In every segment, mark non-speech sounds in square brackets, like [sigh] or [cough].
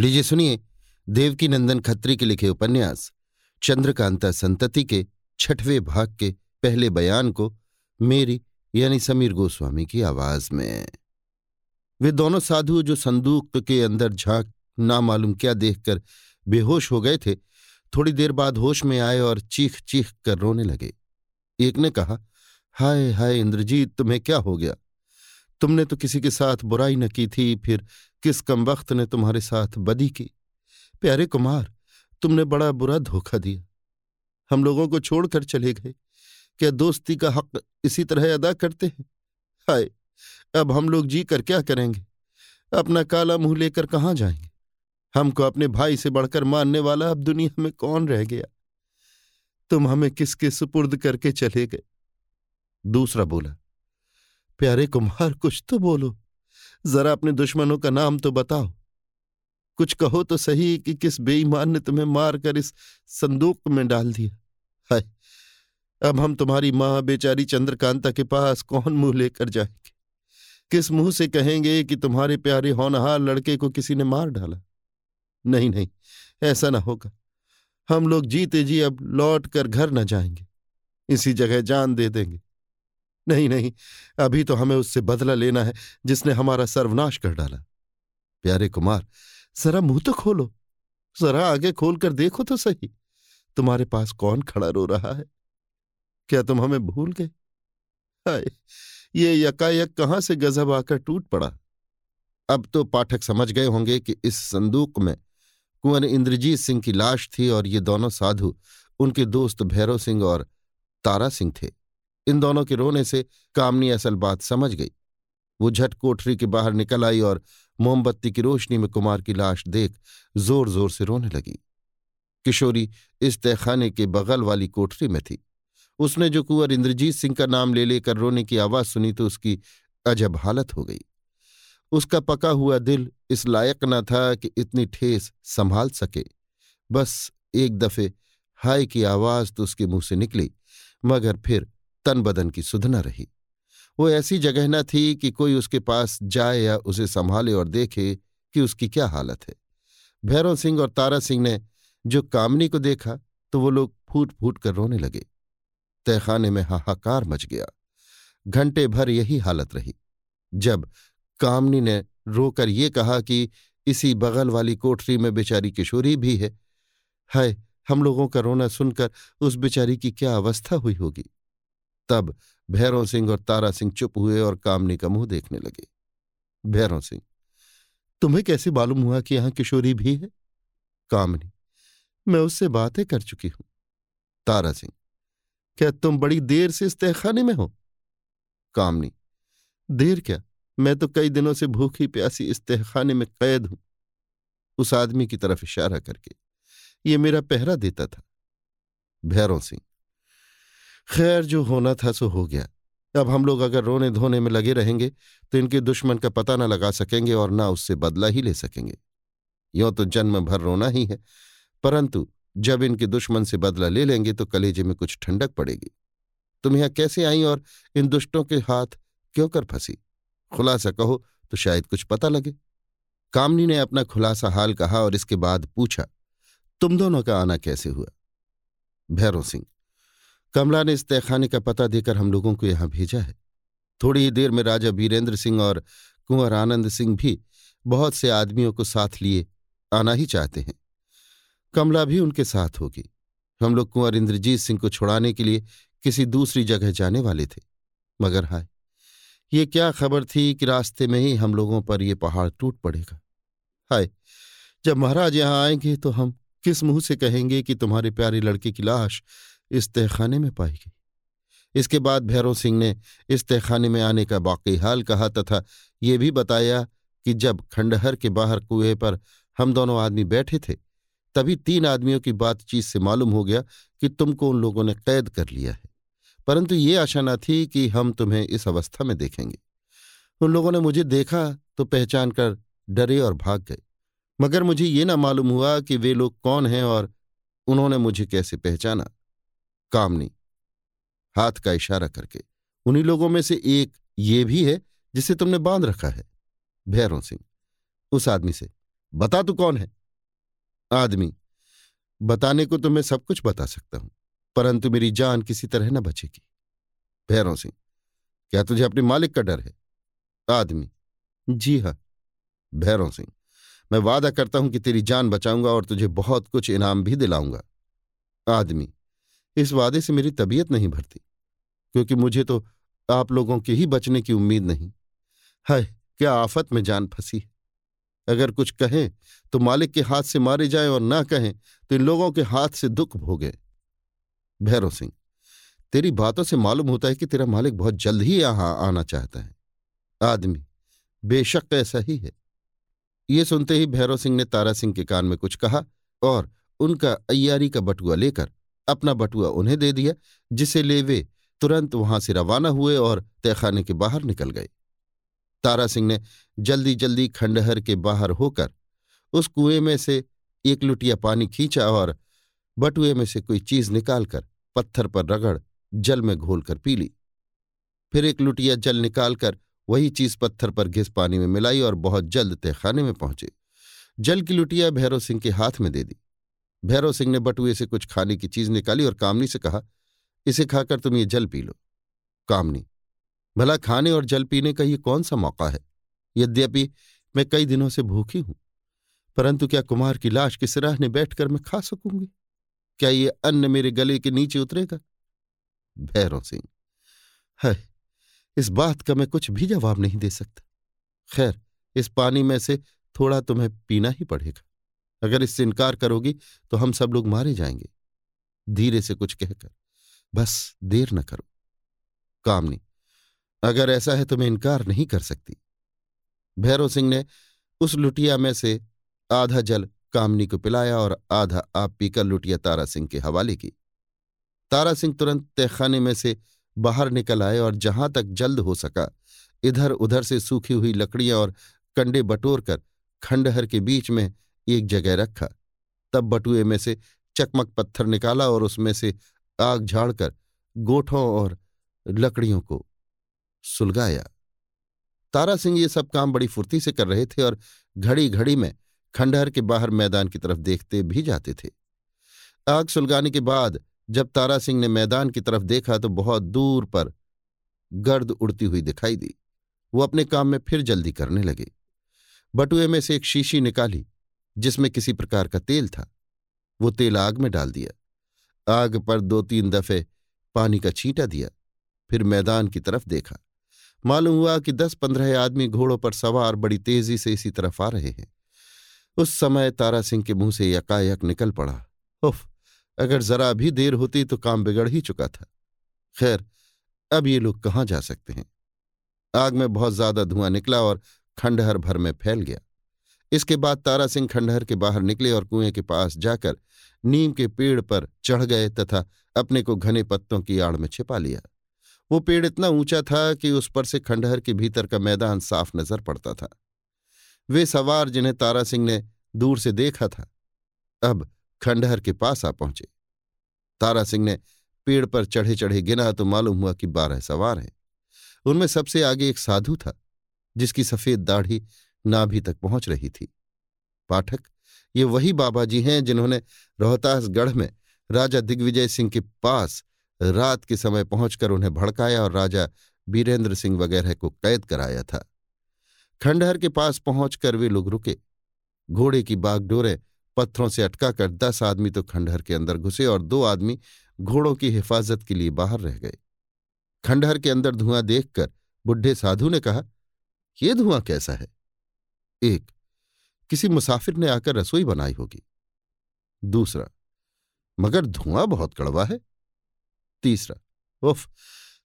लीजिए सुनिए देवकी नंदन खत्री के लिखे उपन्यास, चंद्रकांता संतति के छठवें भाग के पहले बयान को मेरी यानी समीर गोस्वामी की आवाज़ में। वे दोनों साधु जो संदूक के अंदर झाँक ना मालूम क्या देखकर बेहोश हो गए थे, थोड़ी देर बाद होश में आए और चीख चीख कर रोने लगे। एक ने कहा, हाय हाय इंद्रजीत, तुम्हें क्या हो गया? तुमने तो किसी के साथ बुराई न की थी, फिर किस कम वक्त ने तुम्हारे साथ बदी की? प्यारे कुमार, तुमने बड़ा बुरा धोखा दिया। हम लोगों को छोड़कर चले गए। क्या दोस्ती का हक इसी तरह अदा करते हैं? हाय, अब हम लोग जी कर क्या करेंगे? अपना काला मुँह लेकर कहाँ जाएँगे? हमको अपने भाई से बढ़कर मानने वाला अब दुनिया में कौन रह गया? तुम हमें किसके सुपुर्द करके चले गए? दूसरा बोला प्यारे कुमार कुछ तो बोलो। जरा अपने दुश्मनों का नाम तो बताओ। कुछ कहो तो सही कि किस बेईमान ने तुम्हें मारकर इस संदूक में डाल दिया? हाय, अब हम तुम्हारी माँ, बेचारी चंद्रकांता के पास कौन मुँह लेकर जाएँगे? किस मुँह से कहेंगे कि तुम्हारे प्यारे होनहार लड़के को किसी ने मार डाला? नहीं नहीं, ऐसा ना होगा। हम लोग जीते जी अब लौट कर घर न जाएँगे। इसी जगह जान दे देंगे। नहीं नहीं, अभी तो हमें उससे बदला लेना है, जिसने हमारा सर्वनाश कर डाला। प्यारे कुमार, जरा मुँह तो खोलो, जरा आगे खोलकर देखो तो सही। तुम्हारे पास कौन खड़ा रो रहा है? क्या तुम हमें भूल गए? ये यकायक कहाँ से गजब आकर टूट पड़ा? अब तो पाठक समझ गए होंगे कि इस संदूक में कुंवर इंद्रजीत सिंह की लाश थी और ये दोनों साधु, उनके दोस्त भैरव सिंह और तारा सिंह थे। इन दोनों के रोने से कामनी असल बात समझ गई। वो झट कोठरी के बाहर निकल आई और मोमबत्ती की रोशनी में कुमार की लाश देख ज़ोर ज़ोर से रोने लगी। किशोरी इस तहखाने के बगल वाली कोठरी में थी। उसने जो कुंवर इंद्रजीत सिंह का नाम ले लेकर रोने की आवाज़ सुनी तो उसकी अजब हालत हो गई। उसका पका हुआ दिल इस लायक न था कि इतनी ठेस संभाल सके। बस एक दफे हाय की आवाज़ तो उसके मुँह से निकली, मगर फिर तन बदन की सुध न रही। वो ऐसी जगह न थी कि कोई उसके पास जाए या उसे संभाले और देखे कि उसकी क्या हालत है। भैरव सिंह और तारा सिंह ने जो कामनी को देखा तो वो लोग फूट फूट कर रोने लगे। तहखाने में हाहाकार मच गया। घंटे भर यही हालत रही। जब कामनी ने रोकर ये कहा कि इसी बगल वाली कोठरी में बेचारी किशोरी भी है, हाय, हम लोगों का रोना सुनकर उस बेचारी की क्या अवस्था हुई होगी? तब भैरों सिंह और तारा सिंह चुप हुए और कामनी का मुँह देखने लगे। भैरों सिंह, तुम्हें कैसे मालूम हुआ कि यहाँ किशोरी भी है? कामनी, मैं उससे बातें कर चुकी हूँ। तारा सिंह, क्या तुम बड़ी देर से इस तहखाने में हो? कामनी, देर क्या? मैं तो कई दिनों से भूखी प्यासी इस तहखाने में कैद हूँ। उस आदमी की तरफ़ इशारा करके, ये मेरा पहरा देता था। भैरव सिंह खैर, जो होना था सो हो गया। अब हम लोग अगर रोने धोने में लगे रहेंगे तो इनके दुश्मन का पता न लगा सकेंगे और न उससे बदला ही ले सकेंगे। यों तो जन्म भर रोना ही है, परंतु जब इनके दुश्मन से बदला ले लेंगे तो कलेजे में कुछ ठंडक पड़ेगी। तुम यहाँ कैसे आई और इन दुष्टों के हाथ क्यों कर फंसी? खुलासा कहो तो शायद कुछ पता लगे। कामनी ने अपना खुलासा हाल कहा और इसके बाद पूछा, तुम दोनों का आना कैसे हुआ? भैरव सिंह कमला ने इस तहखाने का पता देकर हम लोगों को यहाँ भेजा है। थोड़ी ही देर में राजा वीरेंद्र सिंह और कुंवर आनंद सिंह भी बहुत से आदमियों को साथ लिए आना ही चाहते हैं। कमला भी उनके साथ होगी हम लोग कुंवर इंद्रजीत सिंह को छुड़ाने के लिए किसी दूसरी जगह जाने वाले थे। मगर हाय, ये क्या खबर थी कि रास्ते में ही हम लोगों पर ये पहाड़ टूट पड़ेगा? हाय, जब महाराज यहाँ आएँगे तो हम किस मुँह से कहेंगे कि तुम्हारे प्यारे लड़के की लाश इस तहखाने में पाई गई। इसके बाद भैरव सिंह ने इस तहखाने में आने का बाकी हाल कहा तथा ये भी बताया कि जब खंडहर के बाहर कुएँ पर हम दोनों आदमी बैठे थे, तभी तीन आदमियों की बातचीत से मालूम हो गया कि तुमको उन लोगों ने कैद कर लिया है। परंतु ये आशा न थी कि हम तुम्हें इस अवस्था में देखेंगे। उन लोगों ने मुझे देखा तो पहचान कर डरे और भाग गए। मगर मुझे ये ना मालूम हुआ कि वे लोग कौन हैं और उन्होंने मुझे कैसे पहचाना। कामनी हाथ का इशारा करके। उन्हीं लोगों में से एक ये भी है जिसे तुमने बाँध रखा है, भैरों सिंह। उस आदमी से, बता तू कौन है? आदमी, बताने को तो मैं सब कुछ बता सकता हूँ, परंतु मेरी जान किसी तरह न बचेगी। भैरव सिंह, क्या तुझे अपने मालिक का डर है? आदमी, जी हाँ। भैरव सिंह, मैं वादा करता हूँ कि तेरी जान बचाऊँगा और तुझे बहुत कुछ इनाम भी दिलाऊँगा। आदमी इस वादे से मेरी तबीयत नहीं भरती, क्योंकि मुझे तो आप लोगों के ही बचने की उम्मीद नहीं। हाय, क्या आफत में जान फंसी है। अगर कुछ कहें तो मालिक के हाथ से मारे जाएँ और ना कहें तो इन लोगों के हाथ से दुख भोगे। भैरव सिंह, तेरी बातों से मालूम होता है कि तेरा मालिक बहुत जल्द ही यहाँ आना चाहता है। आदमी, बेशक ऐसा ही है। ये सुनते ही भैरव सिंह ने तारा सिंह के कान में कुछ कहा और उनका अय्यारी का बटुआ लेकर अपना बटुआ उन्हें दे दिया, जिसे ले वे तुरंत वहाँ से रवाना हुए और तहखाने के बाहर निकल गए। तारा सिंह ने जल्दी जल्दी खंडहर के बाहर होकर उस कुएँ में से एक लुटिया पानी खींचा और बटुए में से कोई चीज़ निकालकर पत्थर पर रगड़ जल में घोलकर पी ली। फिर एक लुटिया जल निकालकर वही चीज़ पत्थर पर घिस पानी में मिलाई और बहुत जल्द तहखाने में पहुँचे। जल की लुटिया भैरव सिंह के हाथ में दे दी। भैरव सिंह ने बटुए से कुछ खाने की चीज़ निकाली और कामनी से कहा, इसे खाकर तुम ये जल पी लो। कामनी, भला खाने और जल पीने का ये कौन सा मौका है? यद्यपि मैं कई दिनों से भूखी हूँ, परंतु क्या कुमार की लाश के सिराहने बैठकर मैं खा सकूँगी? क्या ये अन्न मेरे गले के नीचे उतरेगा? भैरव सिंह, है, इस बात का मैं कुछ भी जवाब नहीं दे सकता। खैर, इस पानी में से थोड़ा तुम्हें पीना ही पड़ेगा। अगर इससे इनकार करोगी तो हम सब लोग मारे जाएँगे। धीरे से कुछ कहकर, बस देर न करो। कामनी, अगर ऐसा है तो मैं इनकार नहीं कर सकती। भैरव सिंह ने उस लुटिया में से आधा जल कामनी को पिलाया और आधा आप पीकर लुटिया तारा सिंह के हवाले की। तारा सिंह तुरंत तहखाने में से बाहर निकल आए और जहाँ तक जल्द हो सका इधर उधर से सूखी हुई लकड़ियाँ और कंडे बटोर कर खंडहर के बीच में एक जगह रखा। तब बटुए में से चकमक पत्थर निकाला और उसमें से आग झाड़कर गोठों और लकड़ियों को सुलगाया। तारा सिंह ये सब काम बड़ी फुर्ती से कर रहे थे और घड़ी घड़ी में खंडहर के बाहर मैदान की तरफ़ देखते भी जाते थे। आग सुलगाने के बाद जब तारा सिंह ने मैदान की तरफ़ देखा तो बहुत दूर पर गर्द उड़ती हुई दिखाई दी। वो अपने काम में फिर जल्दी करने लगे। बटुए में से एक शीशी निकाली जिसमें किसी प्रकार का तेल था। वो तेल आग में डाल दिया। आग पर दो तीन दफे पानी का छींटा दिया। फिर मैदान की तरफ़ देखा। मालूम हुआ कि दस पंद्रह आदमी घोड़ों पर सवार बड़ी तेज़ी से इसी तरफ़ आ रहे हैं। उस समय तारा सिंह के मुँह से यकायक निकल पड़ा। उफ, अगर जरा भी देर होती तो काम बिगड़ ही चुका था। खैर, अब ये लोग कहाँ जा सकते हैं? आग में बहुत ज़्यादा धुआँ निकला और खंडहर भर में फैल गया। इसके बाद तारा सिंह खंडहर के बाहर निकले और कुएँ के पास जाकर नीम के पेड़ पर चढ़ गए तथा अपने को घने पत्तों की आड़ में छिपा लिया। वो पेड़ इतना ऊँचा था कि उस पर से खंडहर के भीतर का मैदान साफ़ नज़र पड़ता था। वे सवार जिन्हें तारा सिंह ने दूर से देखा था, अब खंडहर के पास आ पहुँचे। तारा सिंह ने पेड़ पर चढ़े चढ़े गिना तो मालूम हुआ कि बारह सवार हैं। उनमें सबसे आगे एक साधु था, जिसकी सफ़ेद दाढ़ी नाभि तक पहुँच रही थी। पाठक, ये वही बाबा जी हैं जिन्होंने रोहतासगढ़ में राजा दिग्विजय सिंह के पास रात के समय पहुंचकर उन्हें भड़काया और राजा बीरेंद्र सिंह वगैरह को कैद कराया था। खंडहर के पास पहुंचकर वे लोग रुके। घोड़े की बागडोरें पत्थरों से अटकाकर दस आदमी तो खंडहर के अंदर घुसे और दो आदमी घोड़ों की हिफाजत के लिए बाहर रह गए। खंडहर के अंदर धुआँ देखकर बुढ़े साधु ने कहा यह धुआँ कैसा है? एक, किसी मुसाफिर ने आकर रसोई बनाई होगी। दूसरा, मगर धुआँ बहुत कड़वा है। तीसरा, उफ,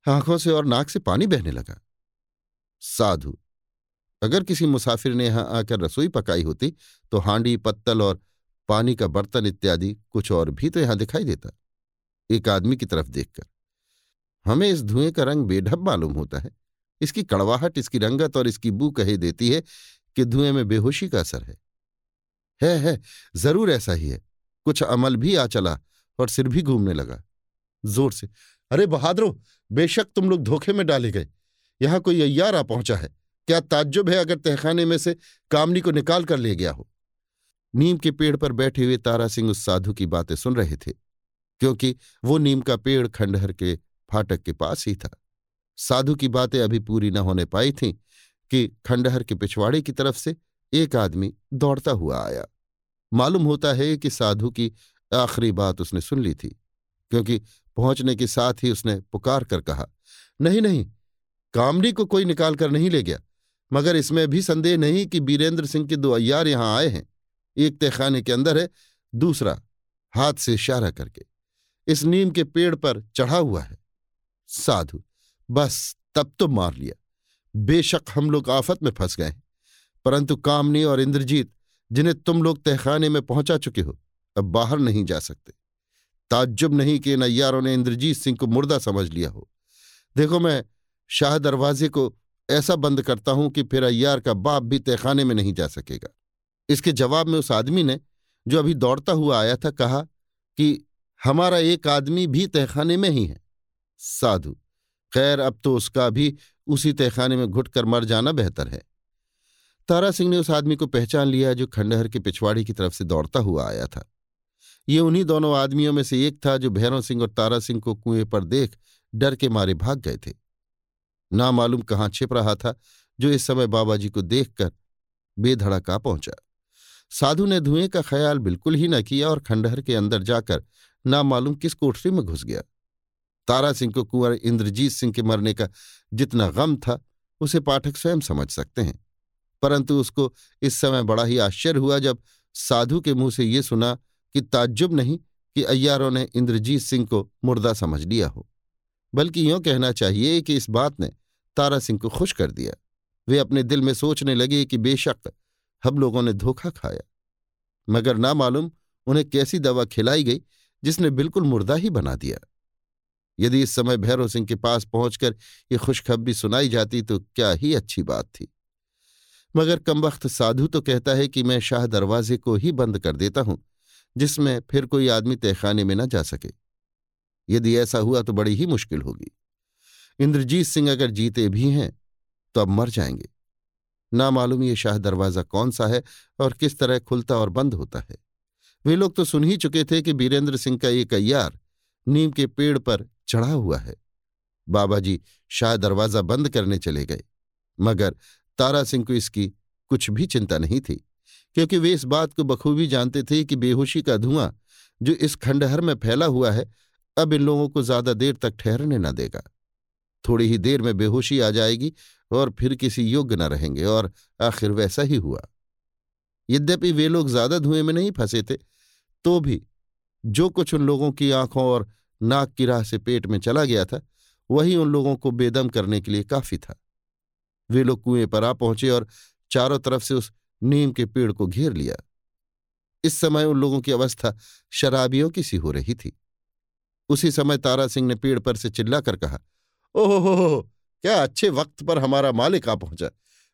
आँखों से और नाक से पानी बहने लगा। साधु, अगर किसी मुसाफिर ने यहाँ आकर रसोई पकाई होती तो हांडी, पत्तल और पानी का बर्तन इत्यादि कुछ और भी तो यहाँ दिखाई देता। एक आदमी की तरफ़ देखकर, हमें इस धुएँ का रंग बेढब मालूम होता है। इसकी कड़वाहट, इसकी रंगत और इसकी बू कहे देती है कि धुएँ में बेहोशी का असर है। है है, ज़रूर ऐसा ही है। कुछ अमल भी आ चला और सिर भी घूमने लगा। ज़ोर से, अरे बहादुर, बेशक तुम लोग धोखे में डाले गए। यहाँ कोई अय्यार आ पहुँचा है। क्या ताज्जुब है अगर तहखाने में से कामनी को निकाल कर ले गया हो? नीम के पेड़ पर बैठे हुए तारा सिंह उस साधु की बातें सुन रहे थे, क्योंकि वो नीम का पेड़ खंडहर के फाटक के पास ही था। साधु की बातें अभी पूरी न होने पाई थीं कि खंडहर के पिछवाड़े की तरफ़ से एक आदमी दौड़ता हुआ आया। मालूम होता है कि साधु की आखिरी बात उसने सुन ली थी, क्योंकि पहुँचने के साथ ही उसने पुकार कर कहा, नहीं नहीं, कामड़ी को कोई निकाल कर नहीं ले गया, मगर इसमें भी संदेह नहीं कि बीरेंद्र सिंह के दो अयार यहाँ आए हैं। एक तहखाने के अंदर है, दूसरा हाथ से इशारा करके। इस नीम के पेड़ पर चढ़ा हुआ है। साधु, बस तब तो मार लिया। बेशक हम लोग आफत में फंस गए, परंतु कामनी और इंद्रजीत, जिन्हें तुम लोग तहखाने में पहुँचा चुके हो, अब बाहर नहीं जा सकते। ताज्जुब नहीं कि इन अयारों ने इंद्रजीत सिंह को मुर्दा समझ लिया हो। देखो मैं शाह दरवाजे को ऐसा बंद करता हूँ कि फिर अय्यार का बाप भी तहखाने में नहीं जा सकेगा। इसके जवाब में उस आदमी ने, जो अभी दौड़ता हुआ आया था, कहा कि हमारा एक आदमी भी तहखाने में ही है। साधु। खैर, अब तो उसका भी उसी तहखाने में घुटकर मर जाना बेहतर है। तारा सिंह ने उस आदमी को पहचान लिया जो खंडहर के पिछवाड़ी की तरफ़ से दौड़ता हुआ आया था। ये उन्हीं दोनों आदमियों में से एक था जो भैरव सिंह और तारा सिंह को कुएँ पर देख डर के मारे भाग गए थे। ना मालूम कहाँ छिप रहा था, जो इस समय बाबा जी को देखकर बेधड़का पहुँचा। साधु ने धुएँ का ख्याल बिल्कुल ही न किया और खंडहर के अंदर जाकर ना मालूम किस कोठरी में घुस गया। तारा सिंह को कुंवर इंद्रजीत सिंह के मरने का जितना गम था, उसे पाठक स्वयं समझ सकते हैं। परंतु उसको इस समय बड़ा ही आश्चर्य हुआ जब साधु के मुँह से ये सुना कि ताज्जुब नहीं कि अय्यारों ने इंद्रजीत सिंह को मुर्दा समझ लिया हो। बल्कि यों कहना चाहिए कि इस बात ने तारा सिंह को खुश कर दिया। वे अपने दिल में सोचने लगे कि बेशक हम लोगों ने धोखा खाया। मगर ना मालूम उन्हें कैसी दवा खिलाई गई जिसने बिल्कुल मुर्दा ही बना दिया। यदि इस समय भैरव सिंह के पास पहुंचकर ये खुशखबरी सुनाई जाती तो क्या ही अच्छी बात थी। मगर कमबख्त साधु तो कहता है कि मैं शाह दरवाजे को ही बंद कर देता हूँ, जिसमें फिर कोई आदमी तहखाने में न जा सके। यदि ऐसा हुआ तो बड़ी ही मुश्किल होगी। इंद्रजीत सिंह अगर जीते भी हैं तो अब मर जाएँगे। ना मालूम ये शाह दरवाज़ा कौन सा है और किस तरह खुलता और बंद होता है। वे लोग तो सुन ही चुके थे कि बीरेंद्र सिंह का एक अय्यार नीम के पेड़ पर चढ़ा हुआ है। बाबा जी शाह दरवाज़ा बंद करने चले गए, मगर तारा सिंह को इसकी कुछ भी चिंता नहीं थी, क्योंकि वे इस बात को बखूबी जानते थे कि बेहोशी का धुआँ जो इस खंडहर में फैला हुआ है, अब इन लोगों को ज़्यादा देर तक ठहरने न देगा। थोड़ी ही देर में बेहोशी आ जाएगी और फिर किसी योग्य न रहेंगे, और आखिर वैसा ही हुआ। यद्यपि वे लोग ज़्यादा धुएँ में नहीं फंसे थे तो भी जो कुछ उन लोगों की आँखों और नाक की राह से पेट में चला गया था, वही उन लोगों को बेदम करने के लिए काफ़ी था। वे लोग कुएँ पर आ पहुँचे और चारों तरफ़ से उस नीम के पेड़ को घेर लिया। इस समय उन लोगों की अवस्था शराबियों की सी हो रही थी। उसी समय तारा सिंह ने पेड़ पर से चिल्लाकर कहा ओहो क्या अच्छे वक्त पर हमारा मालिक आ पहुँचा।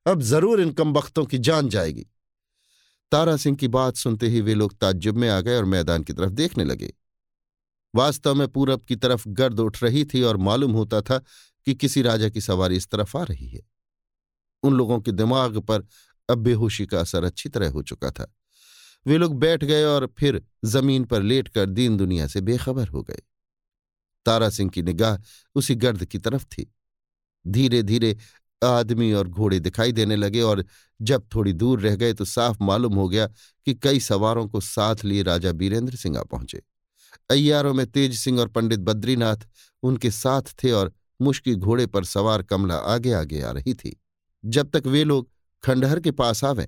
अब ज़रूर इन कम वक्तों की जान जाएगी। तारा सिंह की बात सुनते ही वे लोग ताज्जुब में आ गए और मैदान की तरफ़ देखने लगे। वास्तव में पूरब की तरफ़ गर्द उठ रही थी और मालूम होता था कि किसी राजा की सवारी इस तरफ़ आ रही है। उन लोगों के दिमाग पर अब बेहोशी का असर अच्छी तरह हो चुका था। वे लोग बैठ गए और फिर ज़मीन पर लेटकर दीन दुनिया से बेखबर हो गए। तारा सिंह की निगाह उसी गर्द की तरफ़ थी। धीरे धीरे आदमी और घोड़े दिखाई देने लगे और जब थोड़ी दूर रह गए तो साफ़ मालूम हो गया कि कई सवारों को साथ लिए राजा बीरेंद्र सिंह आ पहुँचे। अय्यारों में तेज सिंह और पंडित बद्रीनाथ उनके साथ थे और मुश्की घोड़े पर सवार कमला आगे आगे आ रही थी। जब तक वे लोग खंडहर के पास आवें,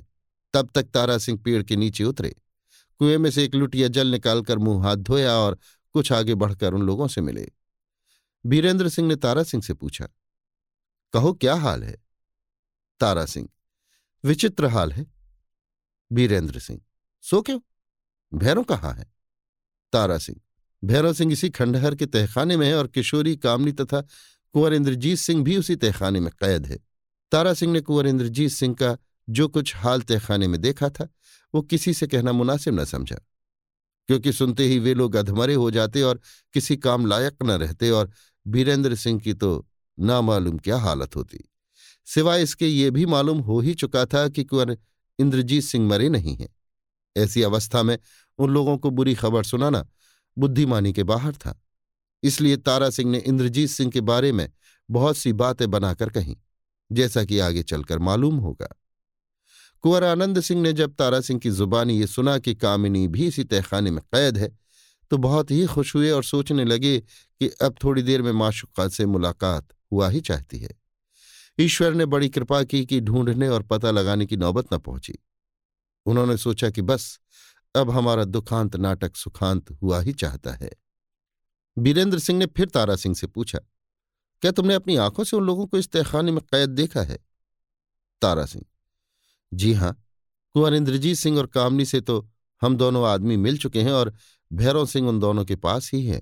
तब तक तारा सिंह पेड़ के नीचे उतरे। कुएँ में से एक लुटिया जल निकालकर मुँह हाथ धोया और कुछ आगे बढ़कर उन लोगों से मिले। बीरेंद्र सिंह ने तारा सिंह से पूछा, कहो, क्या हाल है? तारा सिंह, विचित्र हाल है। बीरेंद्र सिंह, सो क्यों? भैरों कहाँ है? तारा सिंह भैरव सिंह इसी खंडहर के तहखाने में है और किशोरी, कामनी तथा कुंवर इंद्रजीत सिंह भी उसी तहखाने में कैद है। तारा सिंह ने कुंवर इंद्रजीत सिंह का जो कुछ हाल तहखाने में देखा था, वो किसी से कहना मुनासिब न समझा, क्योंकि सुनते ही वे लोग अधमरे हो जाते और किसी काम लायक न रहते और बीरेंद्र सिंह की तो नामालूम क्या हालत होती। सिवाय इसके ये भी मालूम हो ही चुका था कि कुंवर इंद्रजीत सिंह मरे नहीं हैं। ऐसी अवस्था में उन लोगों को बुरी खबर सुनाना बुद्धिमानी के बाहर था। इसलिए तारा सिंह ने इंद्रजीत सिंह के बारे में बहुत सी बातें बनाकर कहीं, जैसा कि आगे चलकर मालूम होगा। कुंवर आनंद सिंह ने जब तारा सिंह की जुबानी ये सुना कि कामिनी भी इसी तहखाने में कैद है तो बहुत ही खुश हुए और सोचने लगे कि अब थोड़ी देर में माशुका से मुलाकात हुआ ही चाहती है। ईश्वर ने बड़ी कृपा की कि ढूँढने और पता लगाने की नौबत न पहुँची। उन्होंने सोचा कि बस अब हमारा दुखांत नाटक सुखांत हुआ ही चाहता है। बीरेंद्र सिंह ने फिर तारा सिंह से पूछा, क्या तुमने अपनी आँखों से उन लोगों को इस तहखाने में कैद देखा है? तारा सिंह, जी हाँ, कुंवर इंद्रजीत सिंह और कामनी से तो हम दोनों आदमी मिल चुके हैं और भैरव सिंह उन दोनों के पास ही है,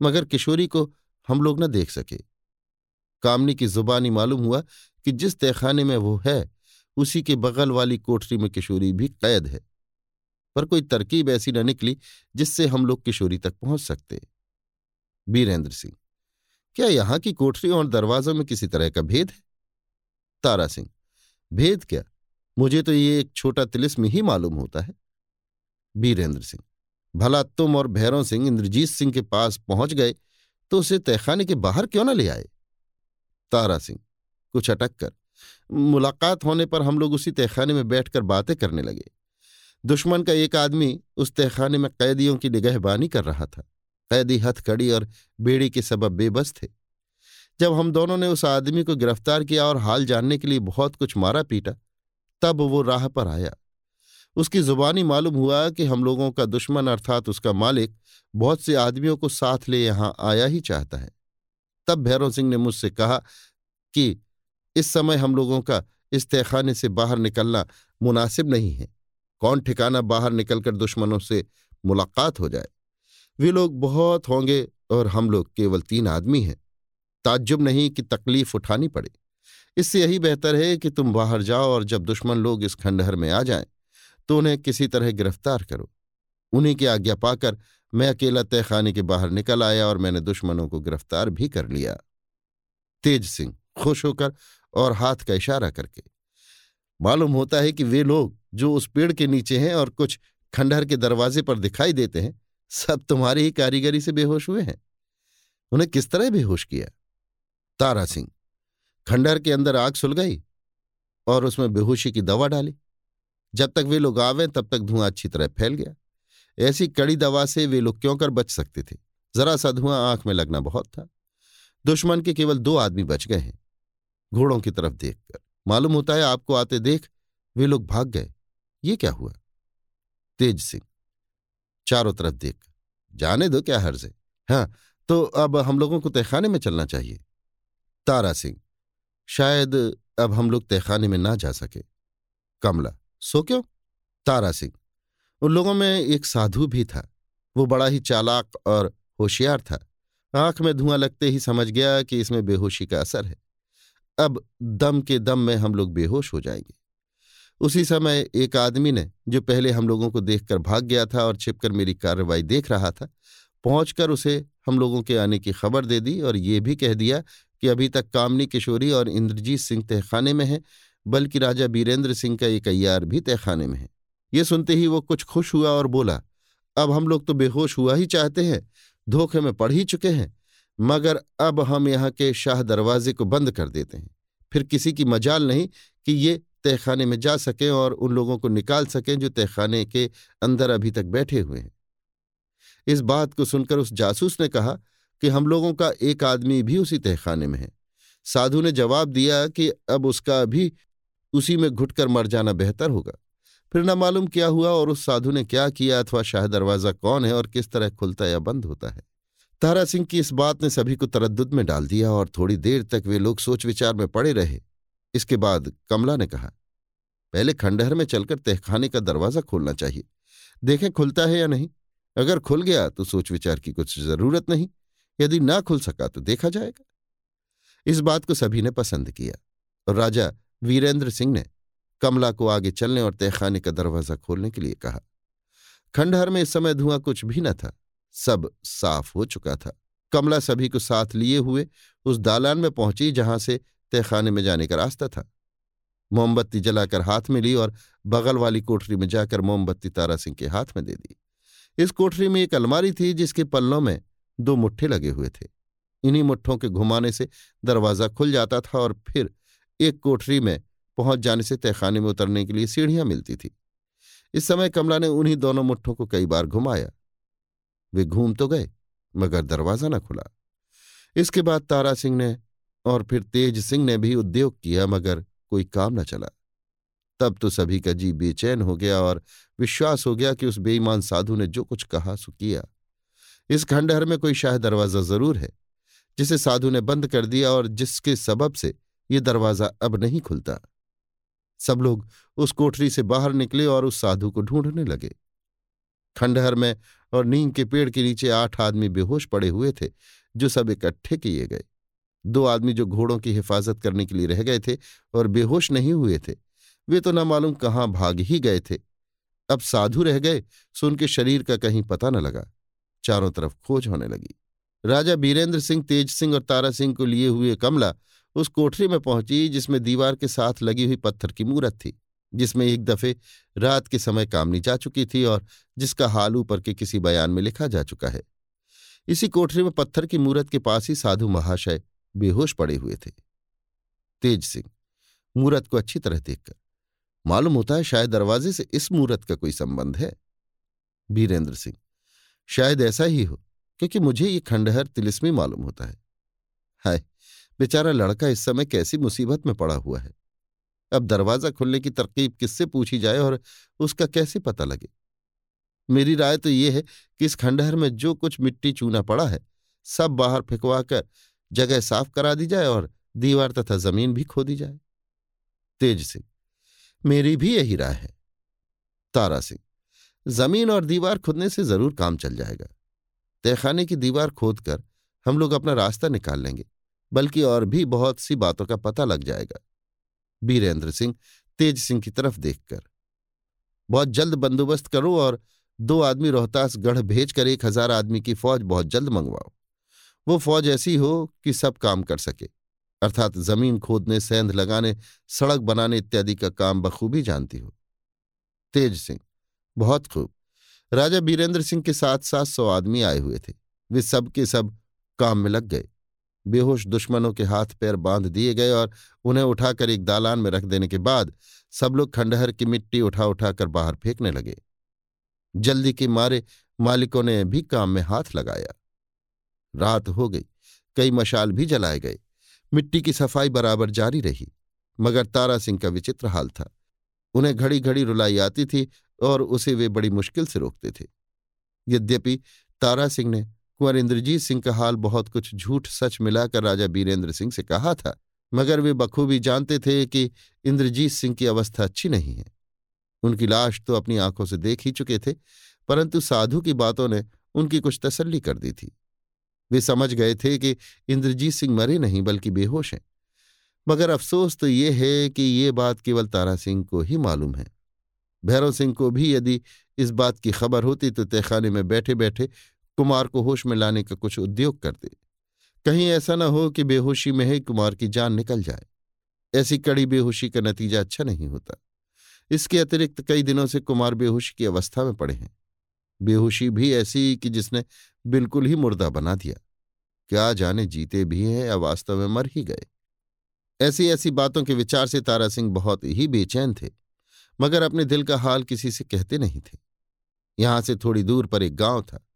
मगर किशोरी को हम लोग न देख सके। कामनी की जुबानी मालूम हुआ कि जिस तहखाने में वो है, उसी के बगल वाली कोठरी में किशोरी भी कैद है। पर कोई तरकीब ऐसी न निकली जिससे हम लोग किशोरी तक पहुँच सकते। बीरेंद्र सिंह, क्या यहाँ की कोठरियों और दरवाजों में किसी तरह का भेद है? तारा सिंह, भेद क्या? मुझे तो ये एक छोटा तिलिस्म ही मालूम होता है। बीरेंद्र सिंह, भला तुम और भैरव सिंह इंद्रजीत सिंह के पास पहुँच गए तो उसे तहखाने के बाहर क्यों ना ले आए? तारा सिंह, कुछ अटक कर, मुलाकात होने पर हम लोग उसी तहखाने में बैठकर बातें करने लगे। दुश्मन का एक आदमी उस तहखाने में कैदियों की निगहबानी कर रहा था। कैदी हथकड़ी और बेड़ी के सबब बेबस थे। जब हम दोनों ने उस आदमी को गिरफ़्तार किया और हाल जानने के लिए बहुत कुछ मारा पीटा, तब वो राह पर आया। उसकी जुबानी मालूम हुआ कि हम लोगों का दुश्मन अर्थात उसका मालिक बहुत से आदमियों को साथ ले यहाँ आया ही चाहता है। तब भैरव सिंह ने मुझसे कहा कि इस समय हम लोगों का इस तहखाने से बाहर निकलना मुनासिब नहीं है। कौन ठिकाना बाहर निकलकर दुश्मनों से मुलाकात हो जाए? वे लोग बहुत होंगे और हम लोग केवल तीन आदमी हैं। ताज्जुब नहीं कि तकलीफ़ उठानी पड़े। इससे यही बेहतर है कि तुम बाहर जाओ और जब दुश्मन लोग इस खंडहर में आ जाएँ तो उन्हें किसी तरह गिरफ़्तार करो। उन्हीं की आज्ञा पाकर मैं अकेला तहखाने के बाहर निकल आया और मैंने दुश्मनों को गिरफ़्तार भी कर लिया। तेज सिंह खुश होकर और हाथ का इशारा करके मालूम होता है कि वे लोग जो उस पेड़ के नीचे हैं और कुछ खंडहर के दरवाजे पर दिखाई देते हैं, सब तुम्हारी ही कारीगरी से बेहोश हुए हैं। उन्हें किस तरह बेहोश किया? तारा सिंह, खंडहर के अंदर आग सुलगाई और उसमें बेहोशी की दवा डाली। जब तक वे लोग आवे, तब तक धुआँ अच्छी तरह फैल गया। ऐसी कड़ी दवा से वे लोग क्यों कर बच सकते थे? जरा सा धुआँ आँख में लगना बहुत था। दुश्मन के केवल दो आदमी बच गए हैं, घोड़ों की तरफ़ देखकर। मालूम होता है आपको आते देख वे लोग भाग गए। ये क्या हुआ? तेज सिंह, चारों तरफ़ देख, जाने दो क्या हर्ज है? हाँ तो अब हम लोगों को तहखाने में चलना चाहिए। तारा सिंह, शायद अब हम लोग तहखाने में ना जा सके। कमला, सो क्यों? तारा सिंह, उन लोगों में एक साधु भी था। वो बड़ा ही चालाक और होशियार था। आँख में धुआँ लगते ही समझ गया कि इसमें बेहोशी का असर है। अब दम के दम में हम लोग बेहोश हो जाएँगे। उसी समय एक आदमी ने, जो पहले हम लोगों को देखकर भाग गया था और छिपकर मेरी कार्रवाई देख रहा था, पहुंचकर उसे हम लोगों के आने की खबर दे दी और ये भी कह दिया कि अभी तक कामनी किशोरी और इंद्रजीत सिंह तहखाने में है, बल्कि राजा बीरेंद्र सिंह का एक अय्यार भी तहखाने में है। ये सुनते ही वो कुछ खुश हुआ और बोला, अब हम लोग तो बेहोश हुआ ही चाहते हैं, धोखे में पड़ ही चुके हैं। मगर अब हम यहाँ के शाह दरवाजे को बंद कर देते हैं। फिर किसी की मजाल नहीं कि ये तहखाने में जा सकें और उन लोगों को निकाल सकें जो तहखाने के अंदर अभी तक बैठे हुए हैं। इस बात को सुनकर उस जासूस ने कहा कि हम लोगों का एक आदमी भी उसी तहखाने में है। साधु ने जवाब दिया कि अब उसका भी उसी में घुटकर मर जाना बेहतर होगा। फिर न मालूम क्या हुआ और उस साधु ने क्या किया अथवा शाह दरवाज़ा कौन है और किस तरह खुलता या बंद होता है। तारा सिंह की इस बात ने सभी को तरद्दुद में डाल दिया और थोड़ी देर तक वे लोग सोच विचार में पड़े रहे। इसके बाद कमला ने कहा, पहले खंडहर में चलकर तहखाने का दरवाज़ा खोलना चाहिए। देखें, खुलता है या नहीं? अगर खुल गया तो सोच विचार की कुछ ज़रूरत नहीं। यदि ना खुल सका तो देखा जाएगा। इस बात को सभी ने पसंद किया और राजा वीरेंद्र सिंह ने कमला को आगे चलने और तहखाने का दरवाज़ा खोलने के लिए कहा। खंडहर में इस समय धुआँ कुछ भी न था। सब साफ़ हो चुका था। कमला सभी को साथ लिए हुए उस दालान में पहुँची जहाँ से तहखाने में जाने का रास्ता था। मोमबत्ती जलाकर हाथ में ली और बगल वाली कोठरी में जाकर मोमबत्ती तारा सिंह के हाथ में दे दी। इस कोठरी में एक अलमारी थी जिसके पल्लों में दो मुट्ठे लगे हुए थे। इन्हीं मुट्ठों के घुमाने से दरवाज़ा खुल जाता था और फिर एक कोठरी में पहुँच जाने से तहखाने में उतरने के लिए सीढ़ियाँ मिलती थी। इस समय कमला ने उन्हीं दोनों मुट्ठों को कई बार घुमाया। वे घूम तो गए, मगर दरवाज़ा न खुला। इसके बाद तारा सिंह ने और फिर तेज सिंह ने भी उद्योग किया, मगर कोई काम न चला। तब तो सभी का जी बेचैन हो गया और विश्वास हो गया कि उस बेईमान साधु ने जो कुछ कहा सो किया। इस खंडहर में कोई शाह दरवाज़ा ज़रूर है, जिसे साधु ने बंद कर दिया और जिसके सबब से ये दरवाज़ा अब नहीं खुलता। सब लोग उस कोठरी से बाहर निकले और उस साधु को ढूँढने लगे। खंडहर में और नीम के पेड़ के नीचे आठ आदमी बेहोश पड़े हुए थे, जो सब इकट्ठे किए गए। दो आदमी जो घोड़ों की हिफाजत करने के लिए रह गए थे और बेहोश नहीं हुए थे, वे तो न मालूम कहाँ भाग ही गए थे। अब साधु रह गए, सो उनके शरीर का कहीं पता न लगा। चारों तरफ़ खोज होने लगी। राजा बीरेंद्र सिंह, तेज सिंह और तारा सिंह को लिए हुए कमला उस कोठरी में पहुँची जिसमें दीवार के साथ लगी हुई पत्थर की मूरत थी। जिसमें एक दफे रात के समय कामनी जा चुकी थी और जिसका हाल ऊपर के किसी बयान में लिखा जा चुका है। इसी कोठरी में पत्थर की मूरत के पास ही साधु महाशय बेहोश पड़े हुए थे। तेज सिंह, मूरत को अच्छी तरह देखकर, मालूम होता है शायद दरवाजे से इस मूरत का कोई संबंध है? बीरेंद्र सिंह, शायद ऐसा ही हो, क्योंकि मुझे ये खंडहर तिलिस्मी मालूम होता है। हाय, बेचारा लड़का इस समय कैसी मुसीबत में पड़ा हुआ है। अब दरवाज़ा खुलने की तरकीब किससे पूछी जाए और उसका कैसे पता लगे? मेरी राय तो ये है कि इस खंडहर में जो कुछ मिट्टी चूना पड़ा है, सब बाहर फिकवाकर जगह साफ़ करा दी जाए और दीवार तथा ज़मीन भी खोदी जाए। तेज सिंह, मेरी भी यही राय है। तारा सिंह, ज़मीन और दीवार खोदने से ज़रूर काम चल जाएगा। तहखाने की दीवार खोदकर हम लोग अपना रास्ता निकाल लेंगे, बल्कि और भी बहुत सी बातों का पता लग जाएगा। बीरेंद्र सिंह, तेज सिंह की तरफ़ देखकर। बहुत जल्द बंदोबस्त करो और दो आदमी रोहतास गढ़ भेजकर एक हज़ार आदमी की फौज बहुत जल्द मंगवाओ। वो फौज ऐसी हो कि सब काम कर सके। अर्थात ज़मीन खोदने, सेंध लगाने, सड़क बनाने इत्यादि का काम बखूबी जानती हो। तेज सिंह, बहुत खूब। राजा बीरेंद्र सिंह के साथ सात सौ आदमी आए हुए थे। वे सब के सब काम में लग गए। बेहोश दुश्मनों के हाथ पैर बाँध दिए गए और उन्हें उठाकर एक दालान में रख देने के बाद सब लोग खंडहर की मिट्टी उठा उठाकर बाहर फेंकने लगे। जल्दी के मारे मालिकों ने भी काम में हाथ लगाया। रात हो गई, कई मशाल भी जलाए गए। मिट्टी की सफ़ाई बराबर जारी रही, मगर तारा सिंह का विचित्र हाल था। उन्हें घड़ी घड़ी रुलाई आती थी और उसे वे बड़ी मुश्किल से रोकते थे। यद्यपि तारा सिंह ने कुंवर इंद्रजीत सिंह का हाल बहुत कुछ झूठ सच मिलाकर राजा बीरेंद्र सिंह से कहा था, मगर वे बखूबी जानते थे कि इंद्रजीत सिंह की अवस्था अच्छी नहीं है। उनकी लाश तो अपनी आँखों से देख ही चुके थे, परंतु साधु की बातों ने उनकी कुछ तसल्ली कर दी थी। वे समझ गए थे कि इंद्रजीत सिंह मरे नहीं, बल्कि बेहोश हैं। मगर अफसोस तो ये है कि ये बात केवल तारा सिंह को ही मालूम है। भैरव सिंह को भी यदि इस बात की खबर होती तो तहखाने में बैठे बैठे कुमार को होश में लाने का कुछ उद्योग कर दे। कहीं ऐसा न हो कि बेहोशी में ही कुमार की जान निकल जाए। ऐसी कड़ी बेहोशी का नतीजा अच्छा नहीं होता। इसके अतिरिक्त कई दिनों से कुमार बेहोशी की अवस्था में पड़े हैं। बेहोशी भी ऐसी कि जिसने बिल्कुल ही मुर्दा बना दिया। क्या जाने जीते भी हैं या वास्तव में मर ही गए। ऐसी ऐसी बातों के विचार से तारा सिंह बहुत ही बेचैन थे, मगर अपने दिल का हाल किसी से कहते नहीं थे। यहाँ से थोड़ी दूर पर एक गाँव था।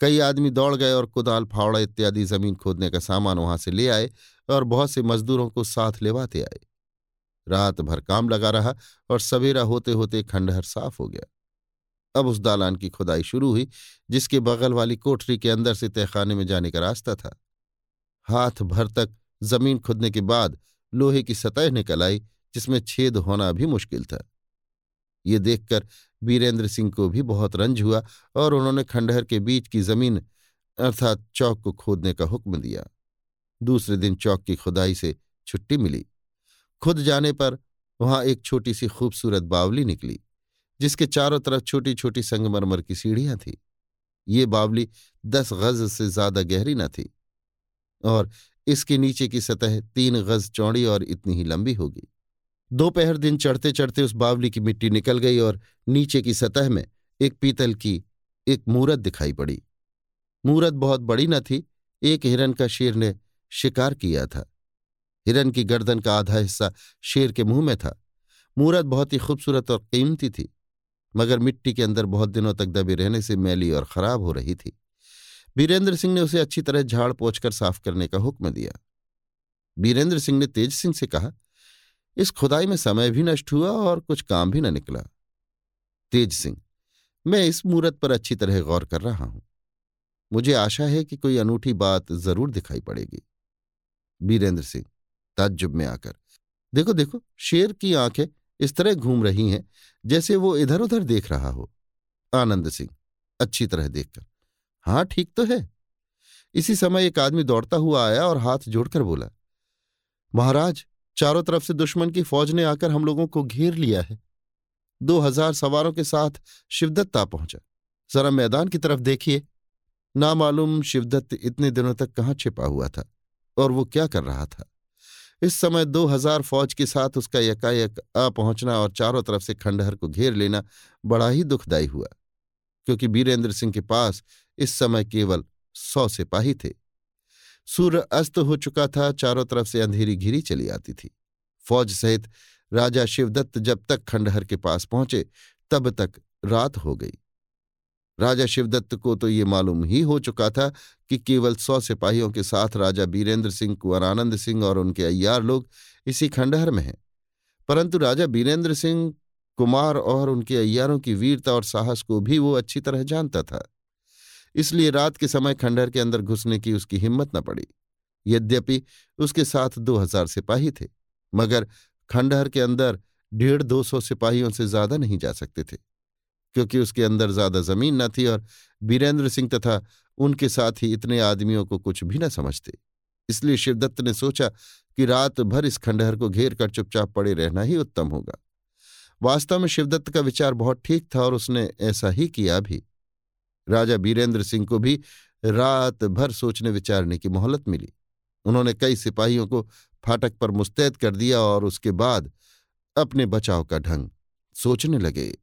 कई आदमी दौड़ गए और कुदाल, फावड़ा इत्यादि ज़मीन खोदने का सामान वहाँ से ले आए और बहुत से मजदूरों को साथ लेवाते आए। रात भर काम लगा रहा और सवेरा होते होते खंडहर साफ़ हो गया। अब उस दालान की खुदाई शुरू हुई, जिसके बगल वाली कोठरी के अंदर से तहखाने में जाने का रास्ता था। हाथ भर तक ज़मीन खुदने के बाद लोहे की सतह निकल आई, जिसमें छेद होना भी मुश्किल था। ये देखकर वीरेंद्र सिंह को भी बहुत रंज हुआ और उन्होंने खंडहर के बीच की ज़मीन, अर्थात चौक को खोदने का हुक्म दिया। दूसरे दिन चौक की खुदाई से छुट्टी मिली। खुद जाने पर वहाँ एक छोटी सी खूबसूरत बावली निकली, जिसके चारों तरफ़ छोटी छोटी संगमरमर की सीढ़ियाँ थी। ये बावली दस गज से ज़्यादा गहरी न थी और इसके नीचे की सतह तीन गज चौड़ी और इतनी ही लंबी होगी। दोपहर दिन चढ़ते चढ़ते उस बावली की मिट्टी निकल गई और नीचे की सतह में एक पीतल की एक मूरत दिखाई पड़ी। मूरत बहुत बड़ी न थी, एक हिरन का शेर ने शिकार किया था। हिरन की गर्दन का आधा हिस्सा शेर के मुँह में था। मूरत बहुत ही खूबसूरत और कीमती थी, मगर मिट्टी के अंदर बहुत दिनों तक दबे रहने से मैली और खराब हो रही थी। बीरेंद्र सिंह ने उसे अच्छी तरह झाड़ पोछकर साफ़ करने का हुक्म दिया। बीरेंद्र सिंह ने तेज सिंह से कहा इस खुदाई में समय भी नष्ट हुआ और कुछ काम भी न निकला। तेज सिंह, मैं इस मूर्त पर अच्छी तरह गौर कर रहा हूँ। मुझे आशा है कि कोई अनूठी बात ज़रूर दिखाई पड़ेगी। बीरेंद्र सिंह, ताज्जुब में आकर, देखो देखो, शेर की आँखें इस तरह घूम रही हैं जैसे वो इधर उधर देख रहा हो। आनंद सिंह, अच्छी तरह देखकर, हाँ, ठीक तो है। इसी समय एक आदमी दौड़ता हुआ आया और हाथ जोड़कर बोला, महाराज चारों तरफ़ से दुश्मन की फौज ने आकर हम लोगों को घेर लिया है। दो हज़ार सवारों के साथ शिवदत्त आ पहुँचा। जरा मैदान की तरफ़ देखिए। नामालूम शिवदत्त इतने दिनों तक कहाँ छिपा हुआ था और वो क्या कर रहा था। इस समय दो हज़ार फौज के साथ उसका यकायक आ पहुँचना और चारों तरफ़ से खंडहर को घेर लेना बड़ा ही दुखदायी हुआ, क्योंकि बीरेंद्र सिंह के पास इस समय केवल सौ सिपाही थे। सूर्य अस्त हो चुका था, चारों तरफ़ से अंधेरी घिरी चली आती थी। फौज सहित राजा शिवदत्त जब तक खंडहर के पास पहुँचे, तब तक रात हो गई। राजा शिवदत्त को तो ये मालूम ही हो चुका था कि केवल सौ सिपाहियों के साथ राजा बीरेंद्र सिंह कुंवर आनंद सिंह और उनके अय्यार लोग इसी खंडहर में हैं। परंतु राजा बीरेंद्र सिंह, कुमार और उनके अय्यारों की वीरता और साहस को भी वो अच्छी तरह जानता था। इसलिए रात के समय खंडहर के अंदर घुसने की उसकी हिम्मत न पड़ी। यद्यपि उसके साथ दो हज़ार सिपाही थे, मगर खंडहर के अंदर डेढ़ दो सौ सिपाहियों से ज़्यादा नहीं जा सकते थे, क्योंकि उसके अंदर ज़्यादा ज़मीन न थी और बीरेंद्र सिंह तथा उनके साथ ही इतने आदमियों को कुछ भी न समझते। इसलिए शिवदत्त ने सोचा कि रात भर इस खंडहर को घेर कर चुपचाप पड़े रहना ही उत्तम होगा। वास्तव में शिवदत्त का विचार बहुत ठीक था और उसने ऐसा ही किया भी। राजा बीरेंद्र सिंह को भी रात भर सोचने विचारने की मोहलत मिली। उन्होंने कई सिपाहियों को फाटक पर मुस्तैद कर दिया और उसके बाद अपने बचाव का ढंग सोचने लगे।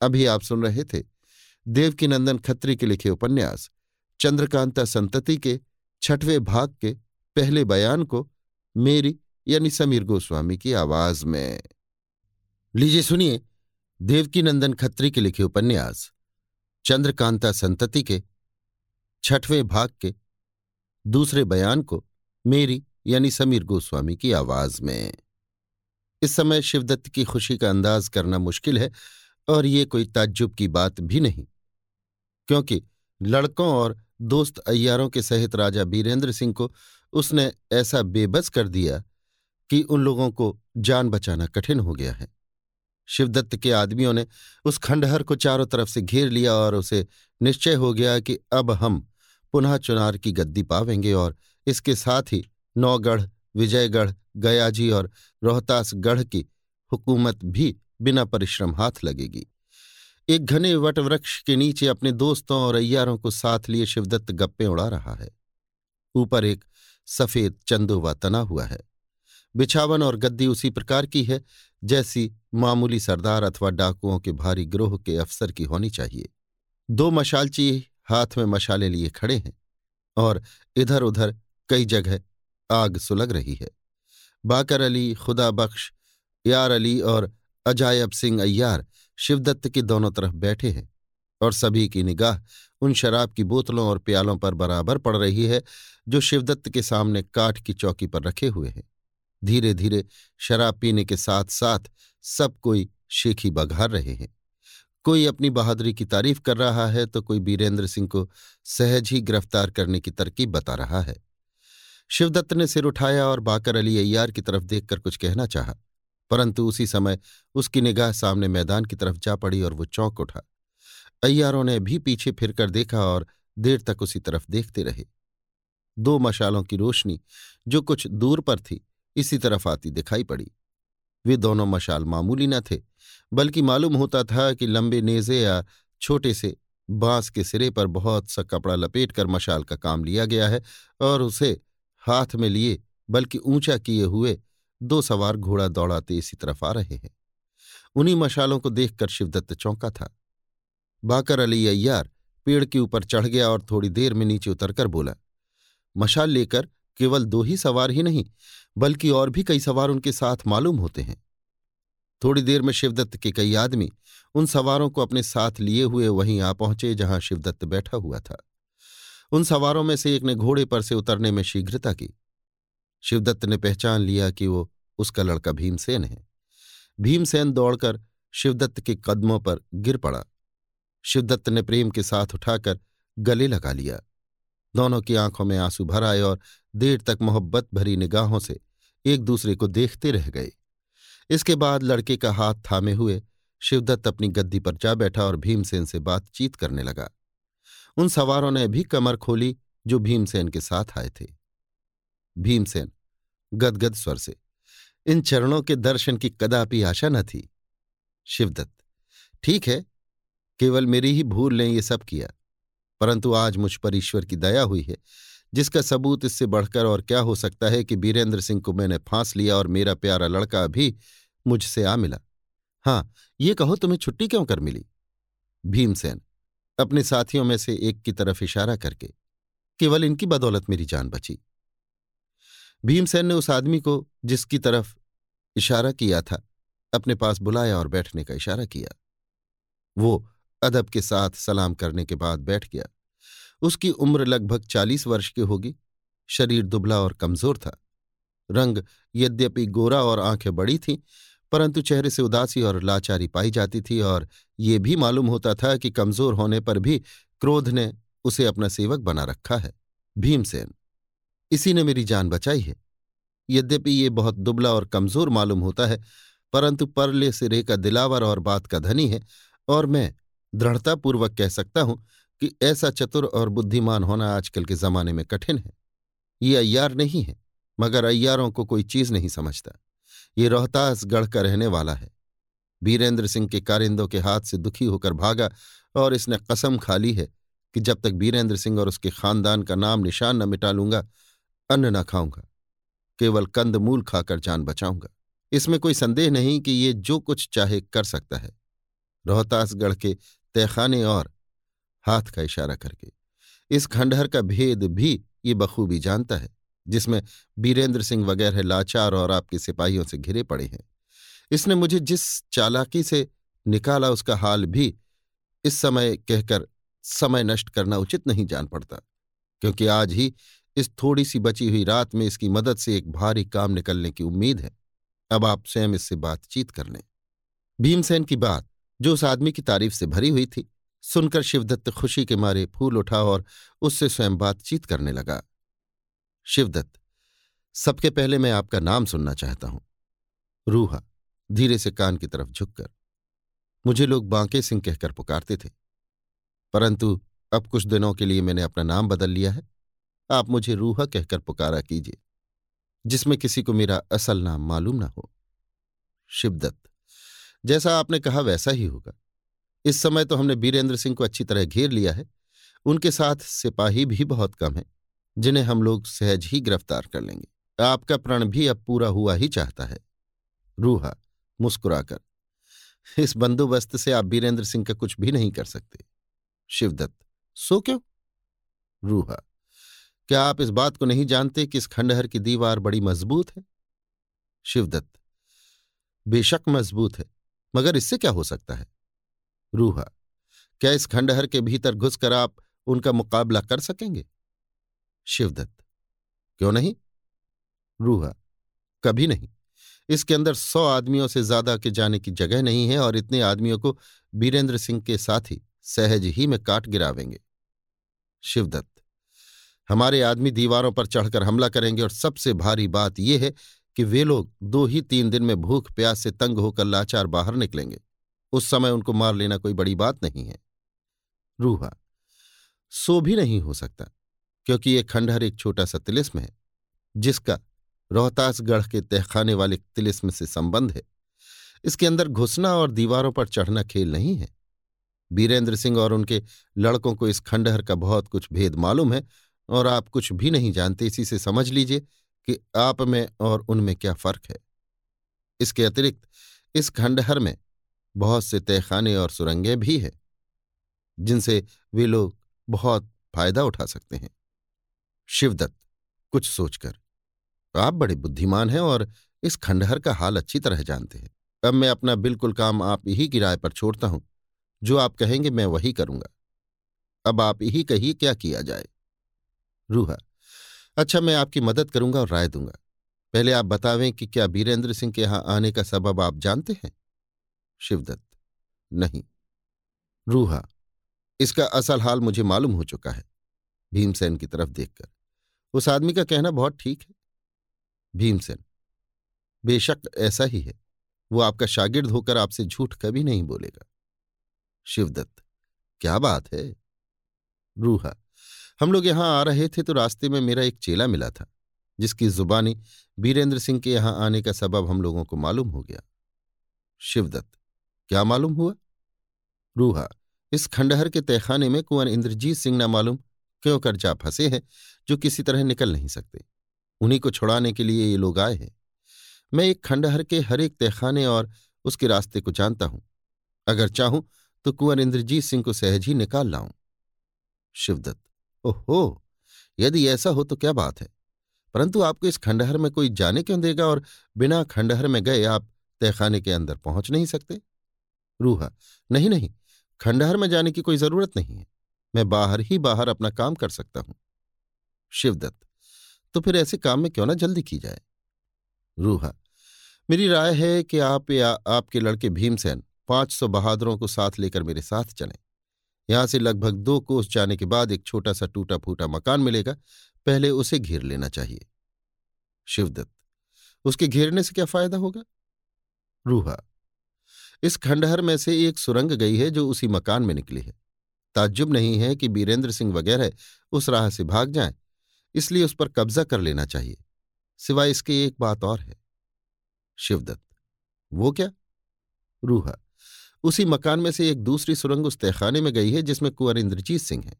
अभी आप सुन रहे थे देवकीनंदन खत्री के लिखे उपन्यास, चंद्रकांता संतति के छठवें भाग के पहले बयान को मेरी यानी समीर गोस्वामी की आवाज़ में। लीजिए सुनिए देवकीनंदन खत्री के लिखे उपन्यास। चंद्रकांता संतति के, छठवें भाग के, दूसरे बयान को मेरी यानी समीर गोस्वामी की आवाज़ में। इस समय शिवदत्त की खुशी का अंदाज करना मुश्किल है और ये कोई ताज्जुब की बात भी नहीं, क्योंकि लड़कों और दोस्त अय्यारों के सहित राजा बीरेंद्र सिंह को उसने ऐसा बेबस कर दिया कि उन लोगों को जान बचाना कठिन हो गया है। शिवदत्त के आदमियों ने उस खंडहर को चारों तरफ़ से घेर लिया और उसे निश्चय हो गया कि अब हम पुनः चुनार की गद्दी पावेंगे और इसके साथ ही नौगढ़, विजयगढ़, गयाजी और रोहतासगढ़ की हुकूमत भी बिना परिश्रम हाथ लगेगी। एक घने वटवृक्ष के नीचे अपने दोस्तों और अय्यारों को साथ लिए शिवदत्त गप्पे उड़ा रहा है। ऊपर एक सफ़ेद चंदोवा तना हुआ है। बिछावन और गद्दी उसी प्रकार की है, जैसी मामूली सरदार अथवा डाकुओं के भारी ग्रोह के अफसर की होनी चाहिए। दो मशालची हाथ में मशाले लिए खड़े हैं और इधर उधर कई जगह आग सुलग रही है। बाकर अली, खुदा बख्श, यार अली और अजायब सिंह अय्यार शिवदत्त के दोनों तरफ़ बैठे हैं और सभी की निगाह उन शराब की बोतलों और प्यालों पर बराबर पड़ रही है, जो शिवदत्त के सामने काठ की चौकी पर रखे हुए हैं। धीरे धीरे शराब पीने के साथ साथ सब कोई शेखी बघार रहे हैं। कोई अपनी बहादुरी की तारीफ़ कर रहा है तो कोई बीरेंद्र सिंह को सहज ही गिरफ़्तार करने की तरकीब बता रहा है। शिवदत्त ने सिर उठाया और बाकर अली अय्यार की तरफ़ देखकर कुछ कहना चाहा, परंतु उसी समय उसकी निगाह सामने मैदान की तरफ़ जा पड़ी और वो चौंक उठा। अय्यारों ने भी पीछे फिरकर देखा और देर तक उसी तरफ़ देखते रहे। दो मशालों की रोशनी, जो कुछ दूर पर थी इसी तरफ़ आती दिखाई पड़ी। वे दोनों मशाल मामूली न थे, बल्कि मालूम होता था कि लंबे नेजे या छोटे से बाँस के सिरे पर बहुत सा कपड़ा लपेट कर मशाल का काम लिया गया है और उसे हाथ में लिए, बल्कि ऊँचा किए हुए दो सवार घोड़ा दौड़ाते इसी तरफ़ आ रहे हैं। उन्हीं मशालों को देखकर शिवदत्त चौंका था। बाकर अली अय्यार पेड़ के ऊपर चढ़ गया और थोड़ी देर में नीचे उतरकर बोला, मशाल लेकर केवल दो ही सवार ही नहीं बल्कि और भी कई सवार उनके साथ मालूम होते हैं। थोड़ी देर में शिवदत्त के कई आदमी उन सवारों को अपने साथ लिए हुए वहीं आ पहुँचे जहाँ शिवदत्त बैठा हुआ था। उन सवारों में से एक ने घोड़े पर से उतरने में शीघ्रता की। शिवदत्त ने पहचान लिया कि वो उसका लड़का भीमसेन है। भीमसेन दौड़कर शिवदत्त के कदमों पर गिर पड़ा। शिवदत्त ने प्रेम के साथ उठाकर गले लगा लिया। दोनों की आँखों में आँसू भर आए और देर तक मोहब्बत भरी निगाहों से एक दूसरे को देखते रह गए। इसके बाद लड़के का हाथ थामे हुए, शिवदत्त अपनी गद्दी पर जा बैठा और भीमसेन से बातचीत करने लगा। उन सवारों ने भी कमर खोली जो भीमसेन के साथ आए थे। भीमसेन, गदगद स्वर से, इन चरणों के दर्शन की कदापि आशा न थी। शिवदत्त, ठीक है, केवल मेरी ही भूल ने ये सब किया, परंतु आज मुझ पर ईश्वर की दया हुई है जिसका सबूत इससे बढ़कर और क्या हो सकता है कि बीरेंद्र सिंह को मैंने फांस लिया और मेरा प्यारा लड़का भी मुझसे आ मिला? हाँ ये कहो, तुम्हें छुट्टी क्यों कर मिली? भीमसेन, अपने साथियों में से एक की तरफ़ इशारा करके, केवल इनकी बदौलत मेरी जान बची। भीमसेन ने उस आदमी को, जिसकी तरफ़ इशारा किया था, अपने पास बुलाया और बैठने का इशारा किया। वो अदब के साथ सलाम करने के बाद बैठ गया। उसकी उम्र लगभग चालीस वर्ष की होगी। शरीर दुबला और कमज़ोर था। रंग यद्यपि गोरा और आँखें बड़ी थीं, परंतु चेहरे से उदासी और लाचारी पाई जाती थी और ये भी मालूम होता था कि कमज़ोर होने पर भी क्रोध ने उसे अपना सेवक बना रखा है, भीमसेन। इसी ने मेरी जान बचाई है। यद्यपि ये बहुत दुबला और कमज़ोर मालूम होता है, परंतु परले सिरे का दिलावर और बात का धनी है, और मैं दृढ़तापूर्वक कह सकता हूँ कि ऐसा चतुर और बुद्धिमान होना आजकल के जमाने में कठिन है। ये अय्यार नहीं है, मगर अय्यारों को कोई चीज़ नहीं समझता। ये रोहतासगढ़ का रहने वाला है। बीरेंद्र सिंह के कारिंदों के हाथ से दुखी होकर भागा और इसने कसम खा ली है कि जब तक बीरेंद्र सिंह और उसके खानदान का नाम निशान न मिटा लूँगा, अन्न न खाऊँगा, केवल कंद मूल खाकर जान बचाऊँगा। इसमें कोई संदेह नहीं कि ये जो कुछ चाहे कर सकता है। रोहतासगढ़ के तहखाने और हाथ का इशारा करके। इस खंडहर का भेद भी ये बखूबी जानता है, जिसमें बीरेंद्र सिंह वगैरह लाचार और आपके सिपाहियों से घिरे पड़े हैं। इसने मुझे जिस चालाकी से निकाला, उसका हाल भी इस समय कहकर समय नष्ट करना उचित नहीं जान पड़ता, क्योंकि आज ही इस थोड़ी सी बची हुई रात में इसकी मदद से एक भारी काम निकलने की उम्मीद है। अब आप स्वयं इससे बातचीत कर लें। भीमसेन की बात, जो उस आदमी की तारीफ़ से भरी हुई थी सुनकर शिवदत्त खुशी के मारे फूल उठा और उससे स्वयं बातचीत करने लगा। शिवदत्त, सबके पहले मैं आपका नाम सुनना चाहता हूँ। रूहा, धीरे से कान की तरफ़ झुककर। मुझे लोग बांके सिंह कहकर पुकारते थे। परंतु अब कुछ दिनों के लिए मैंने अपना नाम बदल लिया है। आप मुझे रूहा कहकर पुकारा कीजिए, जिसमें किसी को मेरा असल नाम मालूम ना हो। शिवदत्त, जैसा आपने कहा वैसा ही होगा। इस समय तो हमने बीरेंद्र सिंह को अच्छी तरह घेर लिया है। उनके साथ सिपाही भी बहुत कम है, जिन्हें हम लोग सहज ही गिरफ़्तार कर लेंगे। आपका प्रण भी अब पूरा हुआ ही चाहता है। रूहा, मुस्कुराकर, इस बंदोबस्त से आप बीरेंद्र सिंह का कुछ भी नहीं कर सकते। शिवदत्त, सो क्यों? रूहा, क्या आप इस बात को नहीं जानते कि इस खंडहर की दीवार बड़ी मज़बूत है? शिवदत्त, बेशक मज़बूत है, मगर इससे क्या हो सकता है? रूहा। क्या इस खंडहर के भीतर घुसकर आप उनका मुकाबला कर सकेंगे? शिवदत्त। क्यों नहीं? रूहा। कभी नहीं। इसके अंदर सौ आदमियों से ज़्यादा के जाने की जगह नहीं है और इतने आदमियों को बीरेंद्र सिंह के साथ ही सहज ही में काट गिरावेंगे। शिवदत्त। हमारे आदमी दीवारों पर चढ़कर हमला करेंगे और सबसे भारी बात यह है कि वे लोग दो ही तीन दिन में भूख, प्यास से तंग होकर लाचार बाहर निकलेंगे। उस समय उनको मार लेना कोई बड़ी बात नहीं है। रूहा, सो भी नहीं हो सकता, क्योंकि ये खंडहर एक छोटा सा तिलिस्म है, जिसका रोहतासगढ़ के तहखाने वाले तिलिस्म से संबंध है। इसके अंदर घुसना और दीवारों पर चढ़ना खेल नहीं है। बीरेंद्र सिंह और उनके लड़कों को इस खंडहर का बहुत कुछ भेद मालूम है, और आप कुछ भी नहीं जानते, इसी से समझ लीजिए कि आप में और उनमें क्या फ़र्क है। इसके अतिरिक्त, इस खंडहर में बहुत से तहखाने और सुरंगें भी हैं, जिनसे वे लोग बहुत फ़ायदा उठा सकते हैं। शिवदत्त, कुछ सोचकर, आप बड़े बुद्धिमान हैं और इस खंडहर का हाल अच्छी तरह जानते हैं। अब मैं अपना बिल्कुल काम आप ही किराए पर छोड़ता हूँ। जो आप कहेंगे मैं वही करूँगा। अब आप ही कहिए क्या किया जाए? रूहा अच्छा मैं आपकी मदद करूँगा और राय दूँगा। पहले आप बतावें कि क्या बीरेंद्र सिंह के यहाँ आने का सबब आप जानते हैं? शिवदत्त। नहीं। रूहा, इसका असल हाल मुझे मालूम हो चुका है। भीमसेन की तरफ़ देखकर। उस आदमी का कहना बहुत ठीक है। भीमसेन। बेशक ऐसा ही है। वो आपका शागिर्द होकर आपसे झूठ कभी नहीं बोलेगा। शिवदत्त। क्या बात है? रूहा। हम लोग यहाँ आ रहे थे तो रास्ते में मेरा एक चेला मिला था, जिसकी जुबानी बीरेंद्र सिंह के यहाँ आने का सबब हम लोगों को मालूम हो गया। शिवदत्त। क्या मालूम हुआ? रूहा, इस खंडहर के तहखाने में कुंवर इंद्रजीत सिंह ना मालूम क्यों कर जा फंसे हैं, जो किसी तरह निकल नहीं सकते। उन्हीं को छुड़ाने के लिए ये लोग आए हैं। मैं एक खंडहर के हर एक तहखाने और उसके रास्ते को जानता हूँ। अगर चाहूँ तो कुंवर इंद्रजीत सिंह को सहज ही निकाल लाऊं। शिवदत्त, ओहो! यदि ऐसा हो तो क्या बात है? परंतु आपको इस खंडहर में कोई जाने क्यों देगा और बिना खंडहर में गए आप तहखाने के अंदर पहुँच नहीं सकते। रूहा। नहीं नहीं, खंडहर में जाने की कोई ज़रूरत नहीं है। मैं बाहर ही बाहर अपना काम कर सकता हूँ। शिवदत्त तो फिर ऐसे काम में क्यों ना जल्दी की जाए? रूहा, मेरी राय है कि आप या आपके लड़के भीमसेन पाँच सौ बहादुरों को साथ लेकर मेरे साथ चलें। यहाँ से लगभग दो कोस जाने के बाद एक छोटा सा टूटा फूटा मकान मिलेगा। पहले उसे घेर लेना चाहिए। शिवदत्त, उसके घेरने से क्या फ़ायदा होगा? रूहा इस खंडहर में से एक सुरंग गई है जो उसी मकान में निकली है। ताज्जुब नहीं है कि बीरेंद्र सिंह वगैरह उस राह से भाग जाएँ, इसलिए उस पर कब्जा कर लेना चाहिए, सिवाय इसके एक बात और है। शिवदत्त, वो क्या? रूहा, उसी मकान में से एक दूसरी सुरंग उस तहखाने में गई है जिसमें कुंवर इंद्रजीत सिंह है।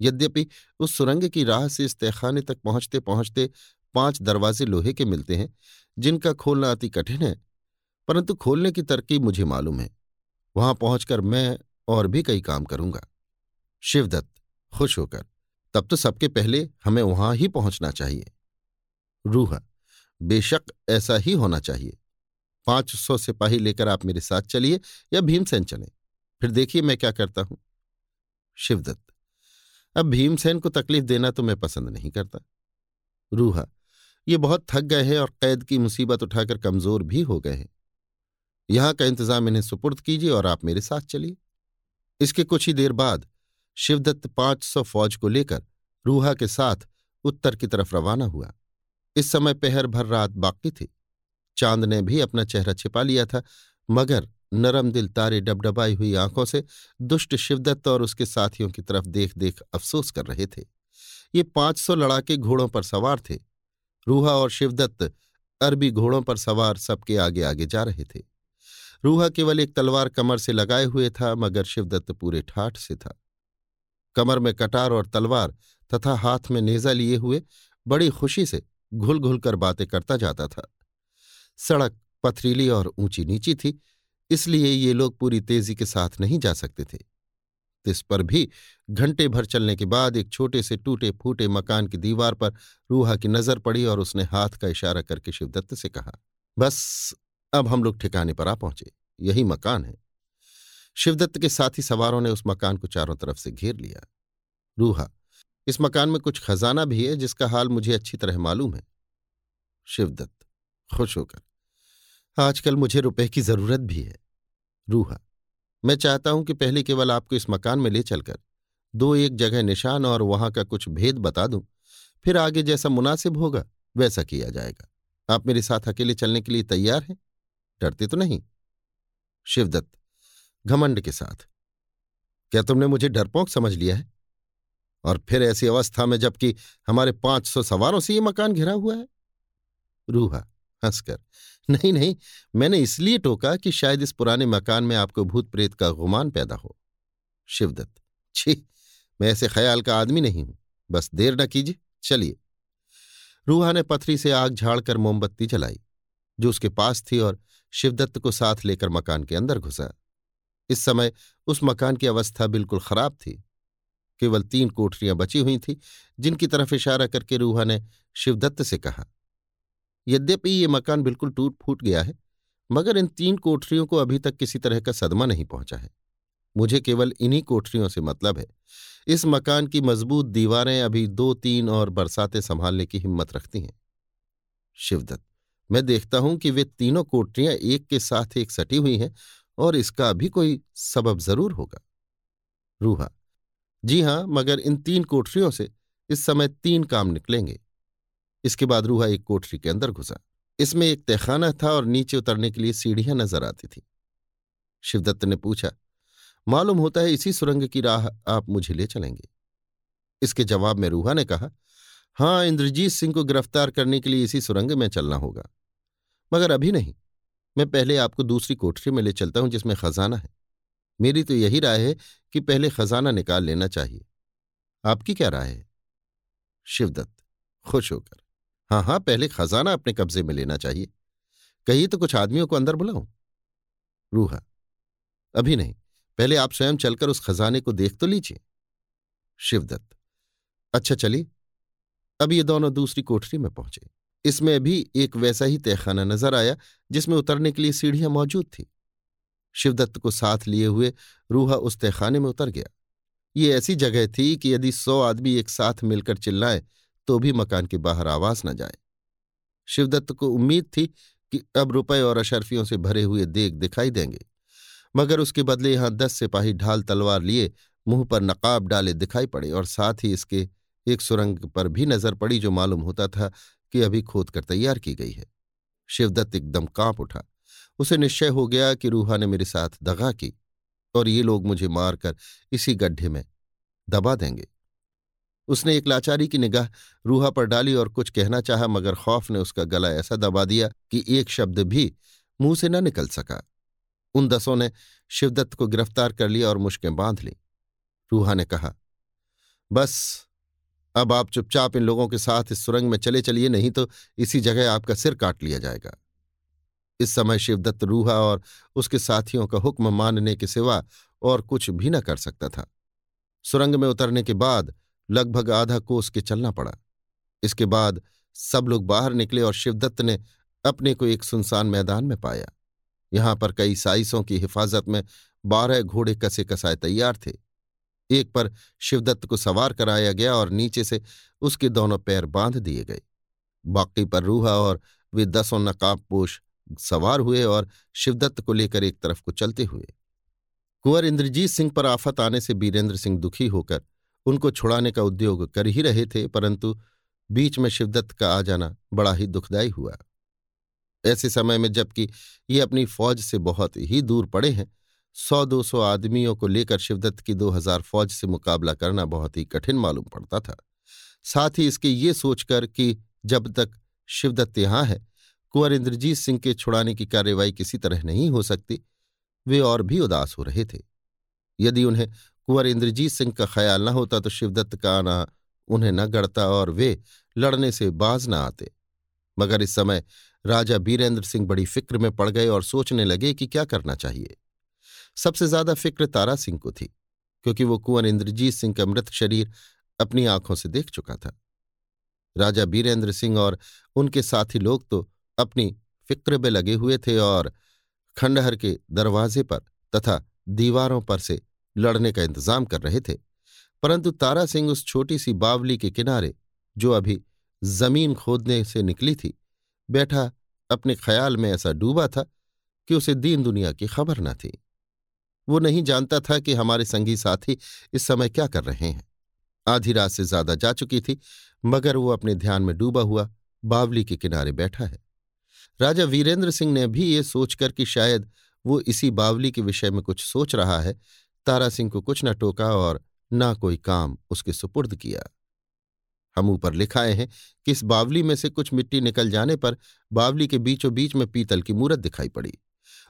यद्यपि उस सुरंग की राह से इस तहखाने तक पहुँचते पहुँचते पाँच दरवाजे लोहे के मिलते हैं, जिनका खोलना अति कठिन है परंतु खोलने की तरकीब मुझे मालूम है। वहाँ पहुंचकर मैं और भी कई काम करूँगा। शिवदत्त, खुश होकर, तब तो सबके पहले हमें वहाँ ही पहुँचना चाहिए। रूहा, बेशक ऐसा ही होना चाहिए। पाँच सौ सिपाही लेकर आप मेरे साथ चलिए या भीमसेन चले। फिर देखिए मैं क्या करता हूँ। शिवदत्त, अब भीमसेन को तकलीफ़ देना तो मैं पसंद नहीं करता। रूहा, ये बहुत थक गए हैं और कैद की मुसीबत उठाकर कमज़ोर भी हो गए हैं। यहाँ का इंतज़ाम इन्हें सुपुर्द कीजिए और आप मेरे साथ चलिए। इसके कुछ ही देर बाद शिवदत्त पाँच सौ फौज को लेकर रूहा के साथ उत्तर की तरफ़ रवाना हुआ। इस समय पहर भर रात बाकी थी। चाँद ने भी अपना चेहरा छिपा लिया था, मगर नरम दिल तारे डबडबाई हुई आँखों से दुष्ट शिवदत्त और उसके साथियों की तरफ़ देख देख अफसोस कर रहे थे। ये पाँच सौ लड़ाके घोड़ों पर सवार थे। रूहा और शिवदत्त अरबी घोड़ों पर सवार सबके आगे आगे जा रहे थे। रूहा केवल एक तलवार कमर से लगाए हुए था, मगर शिवदत्त पूरे ठाठ से था। कमर में कटार और तलवार तथा हाथ में नेजा लिए हुए, बड़ी खुशी से घुल घुल कर बातें करता जाता था। सड़क पथरीली और ऊँची नीची थी, इसलिए ये लोग पूरी तेज़ी के साथ नहीं जा सकते थे। इस पर भी घंटे भर चलने के बाद एक छोटे से टूटे फूटे मकान की दीवार पर रूहा की नज़र पड़ी और उसने हाथ का इशारा करके शिवदत्त से कहा, बस अब हम लोग ठिकाने पर आ पहुँचे। यही मकान है। शिवदत्त के साथी सवारों ने उस मकान को चारों तरफ़ से घेर लिया। रूहा, इस मकान में कुछ खजाना भी है जिसका हाल मुझे अच्छी तरह मालूम है। शिवदत्त, खुश होकर, आजकल मुझे रुपए की ज़रूरत भी है। रूहा, मैं चाहता हूँ कि पहले केवल आपको इस मकान में ले चलकर दो एक जगह निशान और वहाँ का कुछ भेद बता दूँ। फिर आगे जैसा मुनासिब होगा, वैसा किया जाएगा। आप मेरे साथ अकेले चलने के लिए तैयार हैं? डरते तो नहीं। शिवदत्त, घमंड के साथ, क्या तुमने मुझे डरपोक समझ लिया है? और फिर ऐसी अवस्था में जबकि हमारे पाँच सौ सवारों से ये मकान घिरा हुआ है? रूहा, हंसकर, नहीं नहीं, मैंने इसलिए टोका कि शायद इस पुराने मकान में आपको भूत प्रेत का गुमान पैदा हो। शिवदत्त, छी, मैं ऐसे ख्याल का आदमी नहीं हूँ, बस देर न कीजिए, चलिए। रूहा ने पथरी से आग झाड़कर मोमबत्ती जलाई, जो उसके पास थी और शिवदत्त को साथ लेकर मकान के अंदर घुसा। इस समय उस मकान की अवस्था बिल्कुल खराब थी। केवल तीन कोठरियाँ बची हुई थी, जिनकी तरफ़ इशारा करके रूहा ने शिवदत्त से कहा, यद्यपि ये मकान बिल्कुल टूट फूट गया है, मगर इन तीन कोठरियों को अभी तक किसी तरह का सदमा नहीं पहुँचा है। मुझे केवल इन्हीं कोठरियों से मतलब है। इस मकान की मज़बूत दीवारें अभी दो तीन और बरसातें संभालने की हिम्मत रखती हैं। शिवदत्त मैं देखता हूँ कि वे तीनों कोठरियाँ एक के साथ एक सटी हुई हैं और इसका भी कोई सबब ज़रूर होगा। रूहा, जी हाँ, मगर इन तीन कोठरियों से इस समय तीन काम निकलेंगे। इसके बाद रूहा एक कोठरी के अंदर घुसा। इसमें एक तहखाना था और नीचे उतरने के लिए सीढ़ियाँ नज़र आती थी। शिवदत्त ने पूछा, मालूम होता है इसी सुरंग की राह आप मुझे ले चलेंगे? इसके जवाब में रूहा ने कहा, हाँ, इंद्रजीत सिंह को गिरफ़्तार करने के लिए इसी सुरंग में चलना होगा। मगर अभी नहीं। मैं पहले आपको दूसरी कोठरी में ले चलता हूँ जिसमें खजाना है। मेरी तो यही राय है कि पहले खजाना निकाल लेना चाहिए। आपकी क्या राय है? शिवदत्त, खुश होकर। हाँ हाँ पहले खजाना अपने कब्जे में लेना चाहिए। कहिए तो कुछ आदमियों को अंदर बुलाऊं। रूहा, अभी नहीं। पहले आप स्वयं चलकर उस खजाने को देख तो लीजिए। शिवदत्त अच्छा चलिए। अब ये दोनों दूसरी कोठरी में पहुँचे। इसमें भी एक वैसा ही तहखाना नज़र आया, जिसमें उतरने के लिए सीढ़ियाँ मौजूद थी। शिवदत्त को साथ लिए हुए रूहा उस तहखाने में उतर गया। ये ऐसी जगह थी कि यदि सौ आदमी एक साथ मिलकर चिल्लाए तो भी मकान के बाहर आवाज़ न जाए। शिवदत्त को उम्मीद थी कि अब रुपए और अशरफियों से भरे हुए देख दिखाई देंगे। मगर उसके बदले यहाँ दस सिपाही ढाल तलवार लिए, मुँह पर नकाब डाले दिखाई पड़े और साथ ही इसके एक सुरंग पर भी नज़र पड़ी जो मालूम होता था कि अभी खोद कर तैयार की गई है। शिवदत्त एकदम काँप उठा। उसे निश्चय हो गया कि रूहा ने मेरे साथ दगा की और ये लोग मुझे मारकर इसी गड्ढे में दबा देंगे। उसने एक लाचारी की निगाह रूहा पर डाली और कुछ कहना चाहा, मगर खौफ ने उसका गला ऐसा दबा दिया कि एक शब्द भी मुँह से न निकल सका। उन दसों ने शिवदत्त को गिरफ़्तार कर लिया और मुश्कें बाँध ली। रूहा ने कहा, बस अब आप चुपचाप इन लोगों के साथ इस सुरंग में चले चलिए, नहीं तो इसी जगह आपका सिर काट लिया जाएगा। इस समय शिवदत्त रूहा और उसके साथियों का हुक्म मानने के सिवा और कुछ भी न कर सकता था। सुरंग में उतरने के बाद लगभग आधा कोस के चलना पड़ा। इसके बाद सब लोग बाहर निकले और शिवदत्त ने अपने को एक सुनसान मैदान में पाया। यहाँ पर कई साइसों की हिफाजत में बारह घोड़े कसे कसाए तैयार थे। एक पर शिवदत्त को सवार कराया गया और नीचे से उसके दोनों पैर बाँध दिए गए। बाकी पर रूहा और वे दसों नकाबपोश सवार हुए और शिवदत्त को लेकर एक तरफ़ को चलते हुए। कुंवर इंद्रजीत सिंह पर आफत आने से बीरेंद्र सिंह दुखी होकर उनको छुड़ाने का उद्योग कर ही रहे थे, परंतु बीच में शिवदत्त का आ जाना बड़ा ही दुखदायी हुआ। ऐसे समय में जबकि ये अपनी फौज से बहुत ही दूर पड़े हैं सौ दो सौ आदमियों को लेकर शिवदत्त की दो हज़ार फौज से मुकाबला करना बहुत ही कठिन मालूम पड़ता था। साथ ही इसके ये सोचकर कि जब तक शिवदत्त यहाँ है, कुंवर इंद्रजीत सिंह के छुड़ाने की कार्यवाही किसी तरह नहीं हो सकती, वे और भी उदास हो रहे थे। यदि उन्हें कुंवर इंद्रजीत सिंह का ख्याल न होता तो शिवदत्त का आना उन्हें न गढ़ता और वे लड़ने से बाज न आते। मगर इस समय राजा बीरेंद्र सिंह बड़ी फ़िक्र में पड़ गए और सोचने लगे कि क्या करना चाहिए। सबसे ज़्यादा फ़िक्र तारा सिंह को थी, क्योंकि वो कुंवर इंद्रजीत सिंह का मृत शरीर अपनी आँखों से देख चुका था। राजा बीरेंद्र सिंह और उनके साथी लोग तो अपनी फ़िक्र में लगे हुए थे और खंडहर के दरवाजे पर तथा दीवारों पर से लड़ने का इंतज़ाम कर रहे थे, परंतु तारा सिंह उस छोटी सी बावली के किनारे, जो अभी ज़मीन खोदने से निकली थी, बैठा अपने ख्याल में ऐसा डूबा था कि उसे दीन दुनिया की खबर न थी। वो नहीं जानता था कि हमारे संगी साथी इस समय क्या कर रहे हैं। आधी रात से ज़्यादा जा चुकी थी, मगर वो अपने ध्यान में डूबा हुआ, बावली के किनारे बैठा है। राजा वीरेंद्र सिंह ने भी ये सोचकर कि शायद वो इसी बावली के विषय में कुछ सोच रहा है, तारा सिंह को कुछ न टोका और ना कोई काम उसके सुपुर्द किया। हम ऊपर लिखाए हैं कि इस बावली में से कुछ मिट्टी निकल जाने पर बावली के बीचों बीच में पीतल की मूरत दिखाई पड़ी।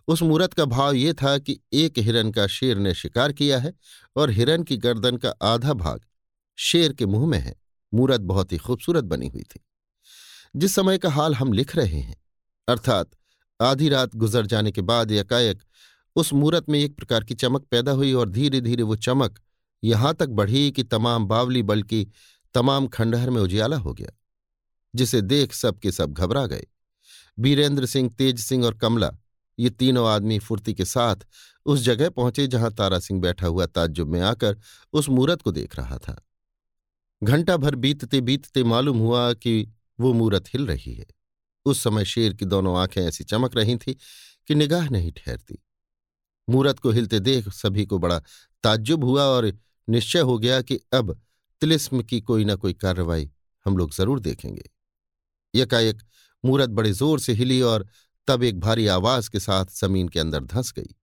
उस मूरत का भाव ये था कि एक हिरन का शेर ने शिकार किया है और हिरन की गर्दन का आधा भाग शेर के मुँह में है। मूरत बहुत ही खूबसूरत बनी हुई थी। जिस समय का हाल हम लिख रहे हैं, अर्थात आधी रात गुजर जाने के बाद एकाएक उस मूरत में एक प्रकार की चमक पैदा हुई और धीरे धीरे वो चमक यहाँ तक बढ़ी कि तमाम बावली बल्कि तमाम खंडहर में उजियाला हो गया, जिसे देख सब के सब घबरा गए। बीरेंद्र सिंह, तेज सिंह और कमला ये तीनों आदमी फुर्ती के साथ उस जगह पहुँचे जहाँ तारा सिंह बैठा हुआ ताज्जुब में आकर उस मूरत को देख रहा था। घंटा भर बीतते बीतते मालूम हुआ कि वो मूरत हिल रही है। उस समय शेर की दोनों आँखें ऐसी चमक रही थी कि निगाह नहीं ठहरती। मूरत को हिलते देख सभी को बड़ा ताज्जुब हुआ और निश्चय हो गया कि अब तिलिस्म की कोई ना कोई कार्रवाई हम लोग ज़रूर देखेंगे। यकाएक मूरत बड़े ज़ोर से हिली और तब एक भारी आवाज़ के साथ ज़मीन के अंदर धंस गई।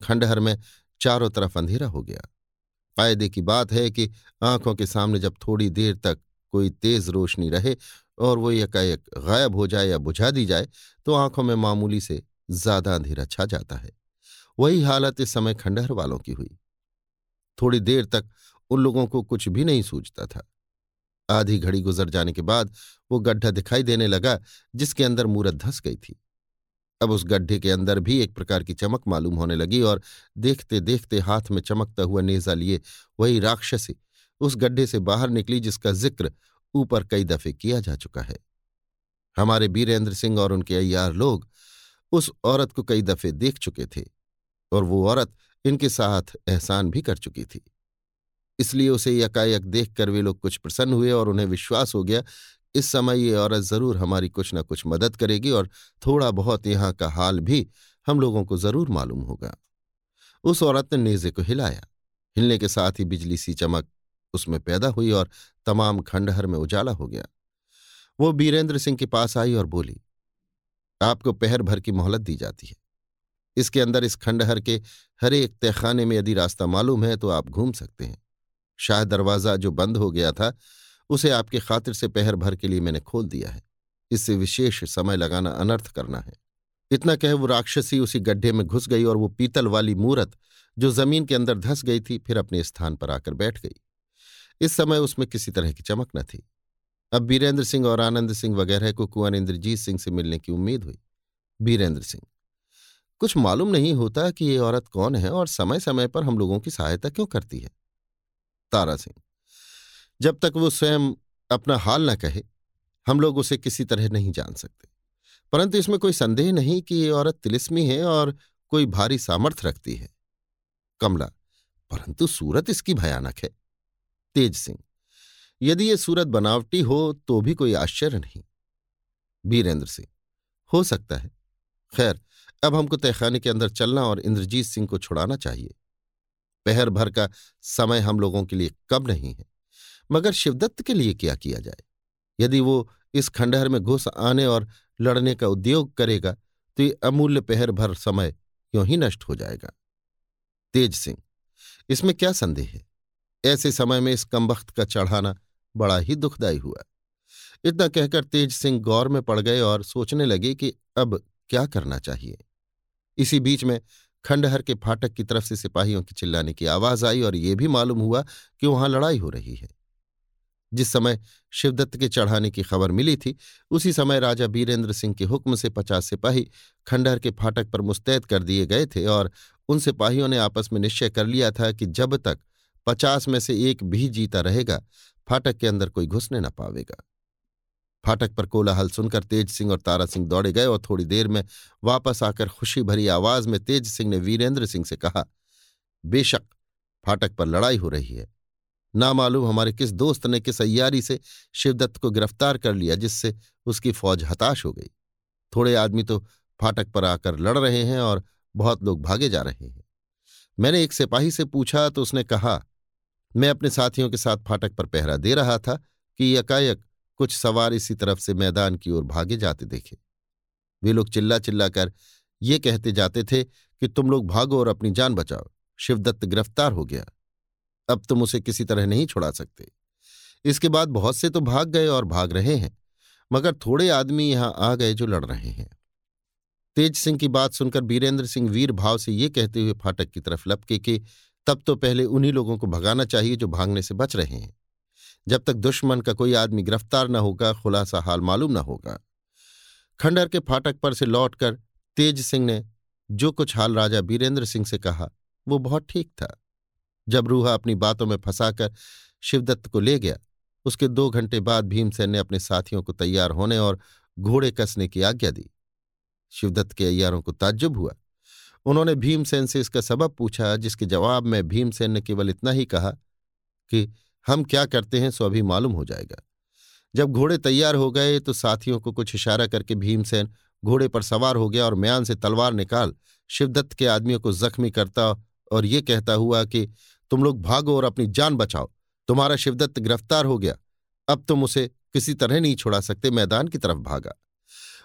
खंडहर में चारों तरफ़ अंधेरा हो गया। फ़ायदे की बात है कि आँखों के सामने जब थोड़ी देर तक कोई तेज रोशनी रहे और वो एकाएक गायब हो जाए या बुझा दी जाए तो आँखों में मामूली से ज़्यादा अंधेरा छा जाता है। वही हालत इस समय खंडहर वालों की हुई। थोड़ी देर तक उन लोगों को कुछ भी नहीं सूझता था। आधी घड़ी गुजर जाने के बाद वो गड्ढा दिखाई देने लगा, जिसके अंदर मूरत धंस गई थी। अब उस गड्ढे के अंदर भी एक प्रकार की चमक मालूम होने लगी और देखते देखते हाथ में चमकता हुआ नेजा लिए वही राक्षसी उस गड्ढे से बाहर निकली, जिसका ज़िक्र ऊपर कई दफे किया जा चुका है। हमारे बीरेंद्र सिंह और उनके अयार लोग उस औरत को कई दफे देख चुके थे और वो औरत इनके साथ एहसान भी कर चुकी थी। इसलिए उसे यकायक देखकर वे लोग कुछ प्रसन्न हुए और उन्हें विश्वास हो गया, इस समय ये औरत ज़रूर हमारी कुछ न कुछ मदद करेगी और थोड़ा बहुत यहाँ का हाल भी हम लोगों को ज़रूर मालूम होगा। उस औरत ने नेजे को हिलाया। हिलने के साथ ही बिजली सी चमक उसमें पैदा हुई और तमाम खंडहर में उजाला हो गया। वो बीरेंद्र सिंह के पास आई और बोली, आपको पहर भर की मोहलत दी जाती है। इसके अंदर इस खंडहर के हर एक तहखाने में यदि रास्ता मालूम है तो आप घूम सकते हैं। शाह दरवाज़ा जो बंद हो गया था, उसे आपके खातिर से पहर भर के लिए मैंने खोल दिया है। इससे विशेष समय लगाना अनर्थ करना है। इतना कहे वो राक्षसी उसी गड्ढे में घुस गई और वो पीतल वाली मूरत, जो ज़मीन के अंदर धंस गई थी, फिर अपने स्थान पर आकर बैठ गई। इस समय उसमें किसी तरह की चमक न थी। अब बीरेंद्र सिंह और आनंद सिंह वगैरह को कुंवर इंद्रजीत सिंह से मिलने की उम्मीद हुई। बीरेंद्र सिंह, कुछ मालूम नहीं होता कि ये औरत कौन है और समय समय पर हम लोगों की सहायता क्यों करती है। तारा सिंह। जब तक वो स्वयं अपना हाल न कहे, हम लोग उसे किसी तरह नहीं जान सकते। परंतु इसमें कोई संदेह नहीं कि ये औरत तिलिस्मी है और कोई भारी सामर्थ्य रखती है। कमला, परंतु सूरत इसकी भयानक है। तेज सिंह, यदि ये सूरत बनावटी हो तो भी कोई आश्चर्य नहीं। बीरेंद्र सिंह, हो सकता है। खैर, अब हमको तहखाने के अंदर चलना और इंद्रजीत सिंह को छुड़ाना चाहिए। पहर भर का समय हम लोगों के लिए कब नहीं है। मगर शिवदत्त के लिए क्या किया जाए? यदि वो इस खंडहर में घुस आने और लड़ने का उद्योग करेगा तो ये अमूल्य पहर भर समय क्यों ही नष्ट हो जाएगा? तेज सिंह, इसमें क्या संदेह है? ऐसे समय में इस कमबख्त का चढ़ाना बड़ा ही दुखदायी हुआ। इतना कहकर तेज सिंह गौर में पड़ गए और सोचने लगे कि अब क्या करना चाहिए? इसी बीच में खंडहर के फाटक की तरफ़ से सिपाहियों की चिल्लाने की आवाज़ आई और ये भी मालूम हुआ कि वहाँ लड़ाई हो रही है। जिस समय शिवदत्त के चढ़ाने की खबर मिली थी, उसी समय राजा बीरेंद्र सिंह के हुक्म से पचास सिपाही खंडहर के फाटक पर मुस्तैद कर दिए गए थे और उन सिपाहियों ने आपस में निश्चय कर लिया था कि जब तक पचास में से एक भी जीता रहेगा, फाटक के अंदर कोई घुसने न पावेगा। फाटक पर कोलाहल सुनकर तेज सिंह और तारा सिंह दौड़े गए और थोड़ी देर में वापस आकर खुशी भरी आवाज़ में तेज सिंह ने वीरेंद्र सिंह से कहा, बेशक, फाटक पर लड़ाई हो रही है। नामालूम हमारे किस दोस्त ने किस अयारी से शिवदत्त को गिरफ़्तार कर लिया जिससे उसकी फौज हताश हो गई। थोड़े आदमी तो फाटक पर आकर लड़ रहे हैं और बहुत लोग भागे जा रहे हैं। मैंने एक सिपाही से पूछा तो उसने कहा, मैं अपने साथियों के साथ फाटक पर पहरा दे रहा था कि यकायक कुछ सवार इसी तरफ़ से मैदान की ओर भागे जाते देखे। वे लोग चिल्ला चिल्ला कर ये कहते जाते थे कि, तुम लोग भागो और अपनी जान बचाओ। शिवदत्त गिरफ़्तार हो गया। अब तुम उसे किसी तरह नहीं छुड़ा सकते। इसके बाद बहुत से तो भाग गए और भाग रहे हैं, मगर थोड़े आदमी यहाँ आ गए जो लड़ रहे हैं। तेज सिंह की बात सुनकर बीरेंद्र सिंह वीर भाव से ये कहते हुए फाटक की तरफ़ लपके कि, तब तो पहले उन्हीं लोगों को भगाना चाहिए जो भागने से बच रहे हैं। जब तक दुश्मन का कोई आदमी गिरफ़्तार न होगा, खुलासा हाल मालूम न होगा। खंडर के फाटक पर से लौटकर तेज सिंह ने जो कुछ हाल राजा बीरेंद्र सिंह से कहा, वो बहुत ठीक था। जब रूहा अपनी बातों में फंसाकर शिवदत्त को ले गया, उसके दो घंटे बाद भीमसेन ने अपने साथियों को तैयार होने और घोड़े कसने की आज्ञा दी। शिवदत्त के अय्यारों को ताज्जुब हुआ। उन्होंने भीमसेन से इसका सबब पूछा, जिसके जवाब में भीमसेन ने केवल इतना ही कहा कि हम क्या करते हैं सो अभी मालूम हो जाएगा। जब घोड़े तैयार हो गए तो साथियों को कुछ इशारा करके भीमसेन घोड़े पर सवार हो गया और म्यान से तलवार निकाल शिवदत्त के आदमियों को जख्मी करता और ये कहता हुआ कि, तुम लोग भागो और अपनी जान बचाओ। तुम्हारा शिवदत्त गिरफ़्तार हो गया। अब तुम उसे किसी तरह नहीं छुड़ा सकते, मैदान की तरफ़ भागा।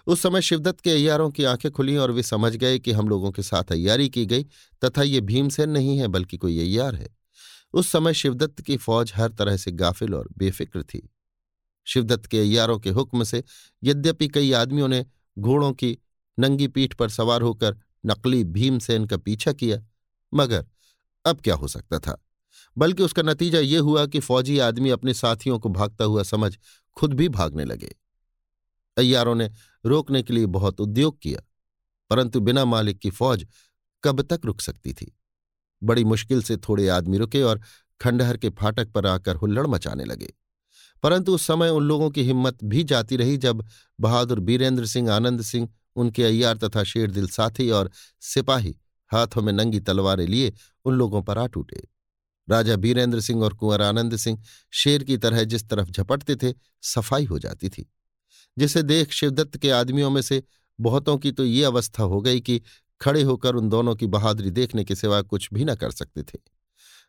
उस समय शिवदत्त के अयारों की आँखें खुली और वे समझ गए कि हम लोगों के साथ अयारी की गई तथा ये भीमसेन नहीं है, बल्कि कोई अय्यार है। उस समय शिवदत्त की फौज हर तरह से गाफिल और बेफिक्र थी। शिवदत्त के अय्यारों के हुक्म से यद्यपि कई आदमियों ने घोड़ों की नंगी पीठ पर सवार होकर नकली भीमसेन का पीछा किया, मगर अब क्या हो सकता था? बल्कि उसका नतीजा ये हुआ कि फौजी आदमी अपने साथियों को भागता हुआ समझ खुद भी भागने लगे। अय्यारों ने रोकने के लिए बहुत उद्योग किया, परंतु बिना मालिक की फौज कब तक रुक सकती थी? बड़ी मुश्किल से थोड़े आदमी रुके और खंडहर के फाटक पर आकर हुल्लड़ मचाने लगे। परंतु उस समय उन लोगों की हिम्मत भी जाती रही जब बहादुर बीरेंद्र सिंह, आनंद सिंह, उनके अय्यार तथा शेरदिल साथी और सिपाही हाथों में नंगी तलवारें लिए उन लोगों पर आ टूटे। राजा बीरेंद्र सिंह और कुंवर आनंद सिंह शेर की तरह जिस तरफ़ झपटते थे, सफ़ाई हो जाती थी। जिसे देख शिवदत्त के आदमियों में से बहुतों की तो ये अवस्था हो गई कि खड़े होकर उन दोनों की बहादुरी देखने के सिवा कुछ भी न कर सकते थे।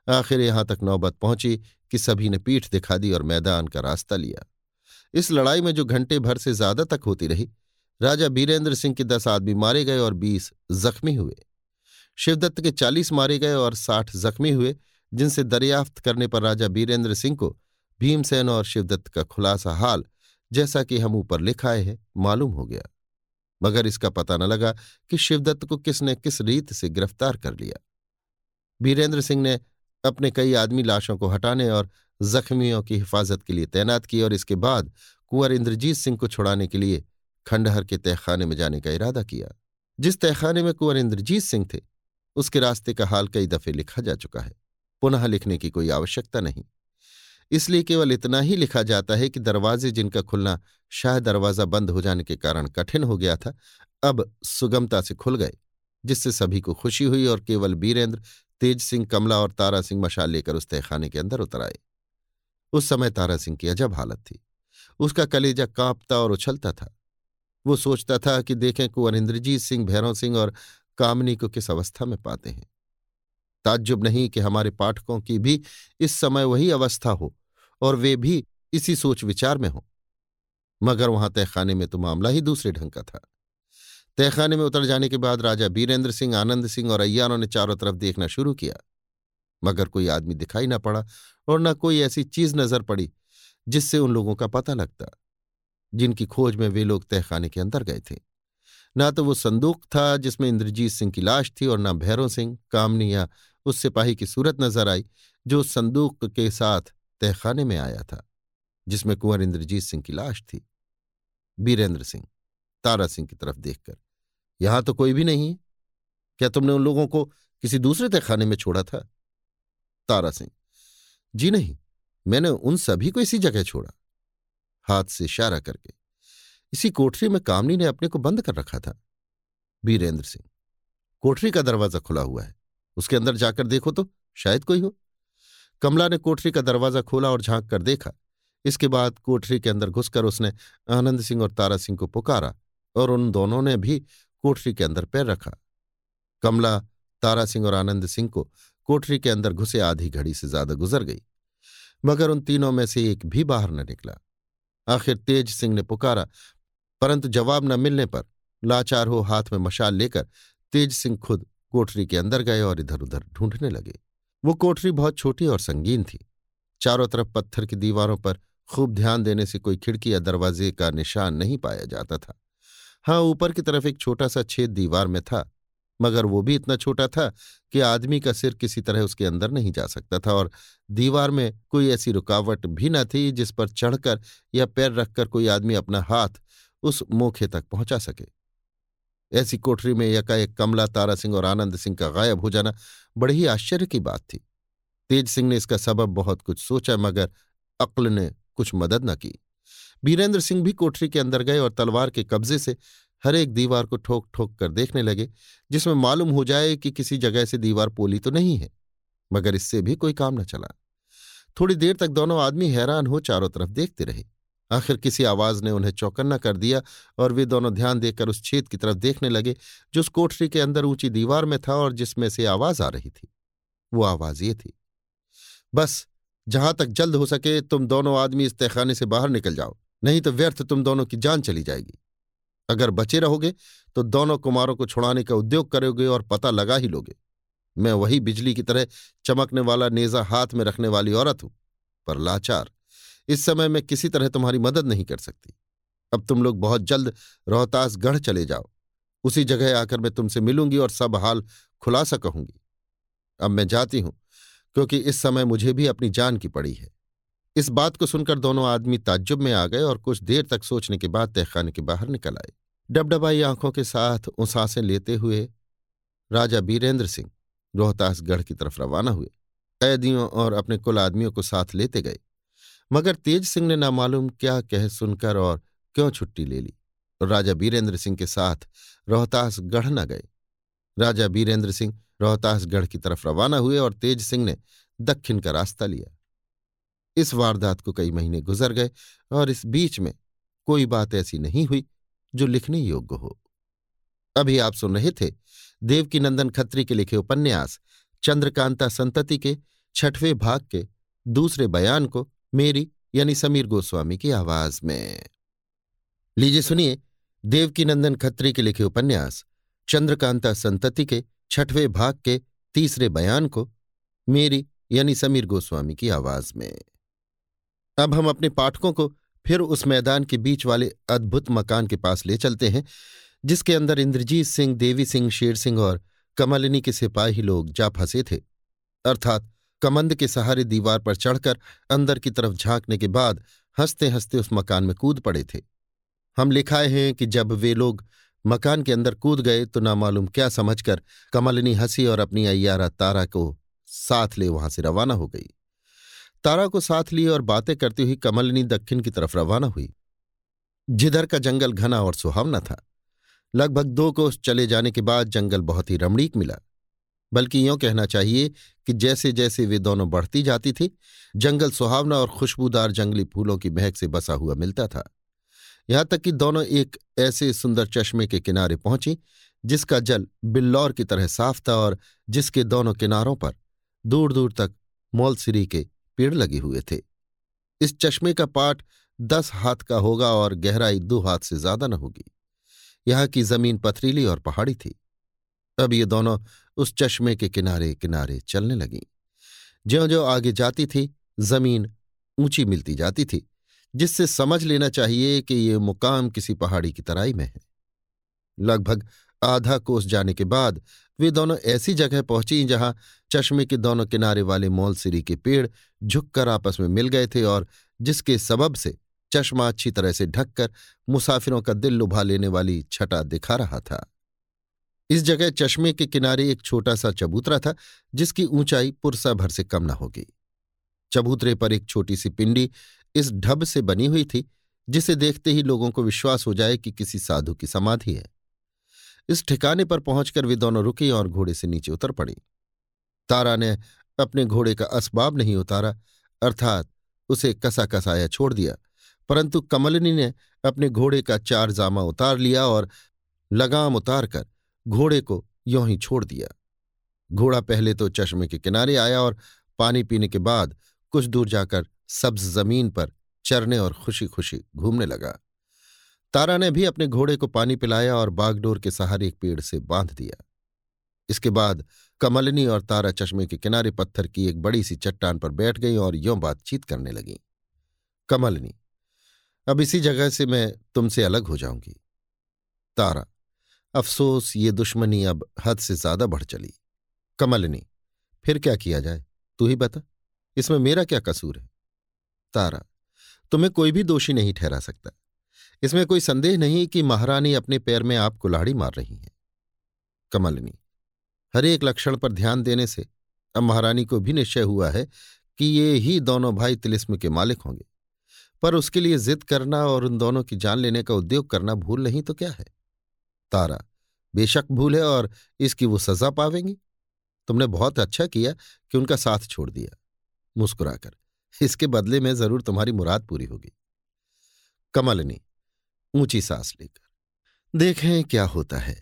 आखिर यहाँ तक नौबत पहुँची कि सभी ने पीठ दिखा दी और मैदान का रास्ता लिया। इस लड़ाई में जो घंटे भर से ज़्यादा तक होती रही, राजा बीरेंद्र सिंह के दस आदमी मारे गए और बीस जख्मी हुए। शिवदत्त के चालीस मारे गए और साठ जख्मी हुए, जिनसे दरियाफ्त करने पर राजा बीरेंद्र सिंह को भीमसेन और शिवदत्त का खुलासा हाल, जैसा कि हम ऊपर लिखाए हैं, मालूम हो गया। मगर इसका पता न लगा कि शिवदत्त को किसने किस रीत से गिरफ़्तार कर लिया। वीरेंद्र सिंह ने अपने कई आदमी लाशों को हटाने और जख्मियों की हिफाजत के लिए तैनात की और इसके बाद कुंवर इंद्रजीत सिंह को छुड़ाने के लिए खंडहर के तहखाने में जाने का इरादा किया। जिस तहखाने में कुंवर इंद्रजीत सिंह थे, उसके रास्ते का हाल कई दफे लिखा जा चुका है। पुनः लिखने की कोई आवश्यकता नहीं। इसलिए केवल इतना ही लिखा जाता है कि दरवाजे जिनका खुलना शाह दरवाज़ा बंद हो जाने के कारण कठिन हो गया था, अब सुगमता से खुल गए, जिससे सभी को खुशी हुई और केवल बीरेंद्र, तेज सिंह, कमला और तारा सिंह मशाल लेकर उस तहखाने के अंदर उतर आए। उस समय तारा सिंह की अजब हालत थी। उसका कलेजा कांपता और उछलता था। वो सोचता था कि देखें कुंवर इंद्रजीत सिंह, भैरव सिंह और कामनी को किस अवस्था में पाते हैं। ताज्जुब नहीं कि हमारे पाठकों की भी इस समय वही अवस्था हो और वे भी इसी सोच विचार में हों। मगर वहाँ तहखाने में तो मामला ही दूसरे ढंग का था। तहखाने में उतर जाने के बाद राजा बीरेंद्र सिंह, आनंद सिंह और अय्यारों ने चारों तरफ़ देखना शुरू किया। मगर कोई आदमी दिखाई न पड़ा और न कोई ऐसी चीज़ नज़र पड़ी जिससे उन लोगों का पता लगता। जिनकी खोज में वे लोग तहखाने के अंदर गए थे। ना तो वो संदूक था जिसमें इंद्रजीत सिंह की लाश थी और ना भैरों सिंह, कामनी या उस सिपाही की सूरत नज़र आई, जो संदूक के साथ तहखाने में आया था, जिसमें कुंवर इंद्रजीत सिंह की लाश थी। बीरेंद्र सिंह, तारा सिंह की तरफ़ देखकर, यहाँ तो कोई भी नहीं क्या तुमने उन लोगों को किसी दूसरे तहखाने में छोड़ा था? तारा सिंह, जी नहीं, मैंने उन सभी को इसी जगह छोड़ा। हाथ से इशारा करके, इसी कोठरी में कामनी ने अपने को बंद कर रखा था। बीरेंद्र सिंह, कोठरी का दरवाज़ा खुला हुआ है। उसके अंदर जाकर देखो तो शायद कोई हो। कमला ने कोठरी का दरवाज़ा खोला और झाँक कर देखा। इसके बाद कोठरी के अंदर घुसकर उसने आनंद सिंह और तारा सिंह को पुकारा और उन दोनों ने भी कोठरी के अंदर पैर रखा। कमला, तारा सिंह और आनंद सिंह को कोठरी के अंदर घुसे आधी घड़ी से ज़्यादा गुजर गई, मगर उन तीनों में से एक भी बाहर न निकला। आखिर तेज सिंह ने पुकारा, परंतु जवाब न मिलने पर लाचार हो हाथ में मशाल लेकर तेज सिंह खुद कोठरी के अंदर गए और इधर उधर ढूँढने लगे। वो कोठरी बहुत छोटी और संगीन थी। चारों तरफ़ पत्थर की दीवारों पर खूब ध्यान देने से कोई खिड़की या दरवाजे का निशान नहीं पाया जाता था। हाँ ऊपर की तरफ़ एक छोटा सा छेद दीवार में था, मगर वो भी इतना छोटा था कि आदमी का सिर किसी तरह उसके अंदर नहीं जा सकता था और दीवार में कोई ऐसी रुकावट भी न थी जिस पर चढ़कर या पैर रखकर कोई आदमी अपना हाथ उस मोखे तक पहुँचा सके। ऐसी कोठरी में यकाएक कमला, तारा सिंह और आनंद सिंह का गायब हो जाना बड़ी ही आश्चर्य की बात थी। तेज सिंह ने इसका सबब बहुत कुछ सोचा, मगर अक्ल ने कुछ मदद न की। बीरेंद्र सिंह भी कोठरी के अंदर गए और तलवार के कब्जे से हर एक दीवार को ठोक ठोक कर देखने लगे, जिसमें मालूम हो जाए कि किसी जगह से दीवार पोली तो नहीं है, मगर इससे भी कोई काम न चला। थोड़ी देर तक दोनों आदमी हैरान हो चारों तरफ़ देखते रहे। आखिर किसी आवाज़ ने उन्हें चौकन्ना कर दिया और वे दोनों ध्यान देकर उस छेद की तरफ़ देखने लगे, जो उस कोठरी के अंदर ऊँची दीवार में था और जिसमें से आवाज़ आ रही थी। वो आवाज़ ये थी, बस, जहाँ तक जल्द हो सके तुम दोनों आदमी इस तहखाने से बाहर निकल जाओ, नहीं तो व्यर्थ तुम दोनों की जान चली जाएगी। अगर बचे रहोगे तो दोनों कुमारों को छुड़ाने का उद्योग करोगे और पता लगा ही लोगे। मैं वही बिजली की तरह चमकने वाला नेजा हाथ में रखने वाली औरत हूँ, पर लाचार इस समय मैं किसी तरह तुम्हारी मदद नहीं कर सकती। अब तुम लोग बहुत जल्द रोहतास गढ़ चले जाओ। उसी जगह आकर मैं तुमसे मिलूँगी और सब हाल खुलासा कहूँगी। अब मैं जाती हूँ, क्योंकि इस समय मुझे भी अपनी जान की पड़ी है। इस बात को सुनकर दोनों आदमी ताज्जुब में आ गए और कुछ देर तक सोचने के बाद तहखाने के बाहर निकल आए। डबडबाई आँखों के साथ उसासें लेते हुए राजा बीरेंद्र सिंह रोहतासगढ़ की तरफ़ रवाना हुए। कैदियों और अपने कुल आदमियों को साथ लेते गए। मगर तेज सिंह ने नामालूम क्या कह सुनकर और क्यों छुट्टी ले ली? राजा बीरेंद्र सिंह के साथ रोहतासगढ़ न गए। राजा बीरेंद्र सिंह रोहतासगढ़ की तरफ़ रवाना हुए और तेज सिंह ने दक्षिण का रास्ता लिया। इस वारदात को कई महीने गुजर गए और इस बीच में कोई बात ऐसी नहीं हुई जो लिखने योग्य हो। अभी आप सुन रहे थे देवकी नंदन खत्री के लिखे उपन्यास चंद्रकांता संतति के छठवें भाग के दूसरे बयान को मेरी यानी समीर गोस्वामी की आवाज़ में। लीजिए सुनिए देवकी नंदन खत्री के लिखे उपन्यास, चंद्रकांता संतति के छठवें भाग के तीसरे बयान को मेरी यानी समीर गोस्वामी की आवाज़ में। अब हम अपने पाठकों को फिर उस मैदान के बीच वाले अद्भुत मकान के पास ले चलते हैं, जिसके अंदर इंद्रजीत सिंह, देवी सिंह, शेर सिंह और कमलिनी के सिपाही लोग जा फंसे थे। अर्थात कमंद के सहारे दीवार पर चढ़कर अंदर की तरफ़ झांकने के बाद हँसते हँसते उस मकान में कूद पड़े थे। हम लिखाए हैं कि जब वे लोग मकान के अंदर कूद गए तो नामालूम क्या समझकर कमलिनी हँसी और अपनी अय्यारा तारा को साथ ले वहाँ से रवाना हो गई। तारा को साथ लिए और बातें करती हुई कमलिनी दक्षिण की तरफ़ रवाना हुई। जिधर का जंगल घना और सुहावना था। लगभग दो कोस चले जाने के बाद जंगल बहुत ही रमणीक मिला। बल्कि यों कहना चाहिए कि जैसे जैसे वे दोनों बढ़ती जाती थी, जंगल सुहावना और खुशबूदार जंगली फूलों की महक से बसा हुआ मिलता था। यहाँ तक कि दोनों एक ऐसे सुंदर चश्मे के किनारे पहुँची, जिसका जल बिल्लौर की तरह साफ़ था और जिसके दोनों किनारों पर दूर दूर तक मोलसिरी के पेड़ लगे हुए थे। इस चश्मे का पाट दस हाथ का होगा और गहराई दो हाथ से ज़्यादा न होगी। यहाँ की ज़मीन पथरीली और पहाड़ी थी। अब ये दोनों उस चश्मे के किनारे किनारे चलने लगीं। ज्यो ज्यो आगे जाती थी, ज़मीन ऊँची मिलती जाती थी, जिससे समझ लेना चाहिए कि ये मुकाम किसी पहाड़ी की तराई में है। लगभग आधा कोस जाने के बाद वे दोनों ऐसी जगह पहुँची जहाँ चश्मे के दोनों किनारे वाले मोलसिरी के पेड़ झुककर आपस में मिल गए थे और जिसके सबब से चश्मा अच्छी तरह से ढककर मुसाफिरों का दिल लुभा लेने वाली छटा दिखा रहा था। इस जगह चश्मे के किनारे एक छोटा सा चबूतरा था, जिसकी ऊंचाई पुरसा भर से कम न होगी। चबूतरे पर एक छोटी सी पिंडी इस ढब से बनी हुई थी, जिसे देखते ही लोगों को विश्वास हो जाए कि किसी साधु की समाधि है। इस ठिकाने पर पहुंचकर वे दोनों रुके और घोड़े से नीचे उतर पड़ी। तारा ने अपने घोड़े का असबाब नहीं उतारा, अर्थात उसे कसा कसाया छोड़ दिया, परंतु कमलिनी ने अपने घोड़े का चार जामा उतार लिया और लगाम उतार कर घोड़े को यों ही छोड़ दिया। घोड़ा पहले तो चश्मे के किनारे आया और पानी पीने के बाद कुछ दूर जाकर सब्ज ज़मीन पर चरने और खुशी खुशी घूमने लगा। तारा ने भी अपने घोड़े को पानी पिलाया और बागडोर के सहारे एक पेड़ से बाँध दिया। इसके बाद कमलिनी और तारा चश्मे के किनारे पत्थर की एक बड़ी सी चट्टान पर बैठ गई और यों बातचीत करने लगी। कमलिनी, अब इसी जगह से मैं तुमसे अलग हो जाऊँगी। तारा अफसोस, ये दुश्मनी अब हद से ज़्यादा बढ़ चली। कमलिनी फिर क्या किया जाए? तू ही बता, इसमें मेरा क्या कसूर है? तारा, तुम्हें कोई भी दोषी नहीं ठहरा सकता। इसमें कोई संदेह नहीं कि महारानी अपने पैर में आप कुल्हाड़ी मार रही हैं। कमलनी हर एक लक्षण पर ध्यान देने से, अब महारानी को भी निश्चय हुआ है कि ये ही दोनों भाई तिलिस्म के मालिक होंगे। पर उसके लिए जिद करना और उन दोनों की जान लेने का उद्योग करना भूल नहीं तो क्या है? तारा। बेशक भूल है और इसकी वो सजा पावेंगी। तुमने बहुत अच्छा किया कि उनका साथ छोड़ दिया। मुस्कुराकर। इसके बदले में ज़रूर तुम्हारी मुराद पूरी होगी। कमलनी, ऊँची सांस लेकर। देखें क्या होता है।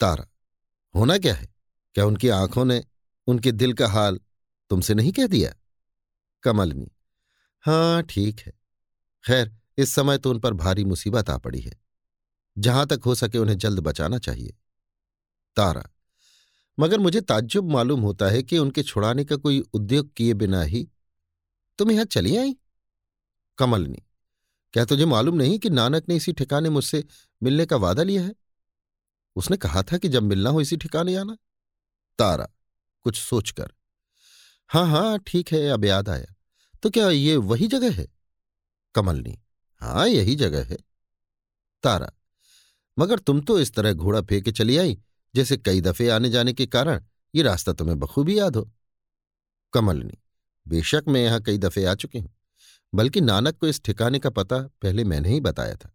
तारा, होना क्या है? क्या उनकी आँखों ने उनके दिल का हाल तुमसे नहीं कह दिया? कमलनी हाँ ठीक है। खैर, इस समय तो उन पर भारी मुसीबत आ पड़ी है। जहाँ तक हो सके उन्हें जल्द बचाना चाहिए। तारा, मगर मुझे ताज्जुब मालूम होता है कि उनके छुड़ाने का कोई उद्योग किए बिना ही तुम यहाँ चली आई? कमलनी, क्या तुझे मालूम नहीं कि नानक ने इसी ठिकाने मुझसे मिलने का वादा लिया है? उसने कहा था कि जब मिलना हो इसी ठिकाने आना। तारा, कुछ सोचकर हाँ हाँ ठीक है, अब याद आया। तो क्या ये वही जगह है? कमलनी हाँ यही जगह है। तारा मगर तुम तो इस तरह घोड़ा फेंके चली आई, जैसे कई दफे आने जाने के कारण। ये रास्ता तुम्हें बखूबी याद हो। कमलनी, बेशक मैं यहाँ कई दफे आ चुकी हूँ, बल्कि नानक को इस ठिकाने का पता पहले मैंने ही बताया था,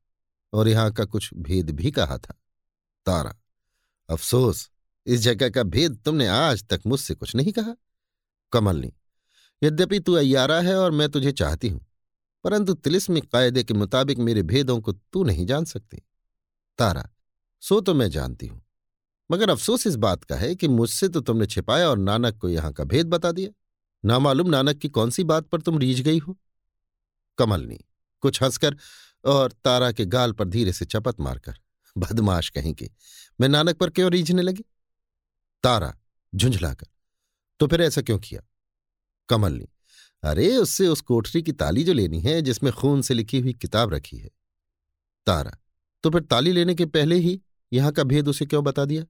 और यहाँ का कुछ भेद भी कहा था। तारा, अफसोस, इस जगह का भेद तुमने आज तक मुझसे कुछ नहीं कहा। कमलनी, यद्यपि तू अयारा है और मैं तुझे चाहती हूँ, परंतु तिलिस्मी कायदे के मुताबिक मेरे भेदों को तू नहीं जान सकती। तारा, सो तो मैं जानती हूँ। मगर अफसोस इस बात का है कि मुझसे तो तुमने छिपाया और नानक को यहाँ का भेद बता दिया। ना मालूम नानक की कौन सी बात पर तुम रीझ गई हो? कमलनी, कुछ हंसकर और तारा के गाल पर धीरे से चपत मारकर, बदमाश कहीं की, मैं नानक पर क्यों रीझने लगी? तारा, झुंझलाकर तो फिर ऐसा क्यों किया? कमलनी, अरे उससे उस कोठरी की ताली जो लेनी है, जिसमें खून से लिखी हुई किताब रखी है। तारा तो फिर ताली लेने के पहले ही यहाँ का भेद उसे क्यों बता दिया?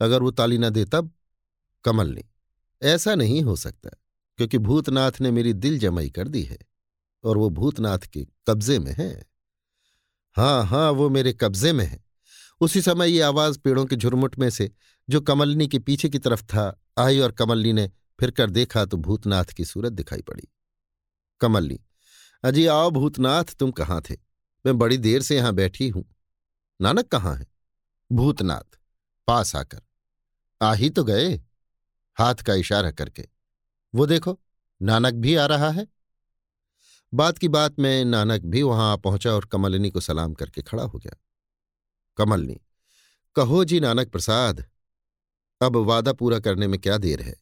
अगर वो ताली ना दे तब? कमलनी ऐसा नहीं हो सकता, क्योंकि भूतनाथ ने मेरी दिल जमाई कर दी है, और वो भूतनाथ के कब्जे में है। हाँ हाँ वो मेरे कब्जे में है। उसी समय ये आवाज़ पेड़ों के झुरमुट में से, जो कमलनी के पीछे की तरफ़ था, आई और कमलनी ने फिर कर देखा तो भूतनाथ की सूरत दिखाई पड़ी। कमलनी, अजी आओ भूतनाथ, तुम कहाँ थे? मैं बड़ी देर से यहाँ बैठी हूँ। नानक कहाँ है? भूतनाथ, पास आकर। आ ही तो गए। हाथ का इशारा करके। वो देखो, नानक भी आ रहा है। बात की बात में नानक भी वहाँ आ पहुँचा और कमलिनी को सलाम करके खड़ा हो गया। कमलनी, कहो जी नानक प्रसाद, अब वादा पूरा करने में क्या देर है?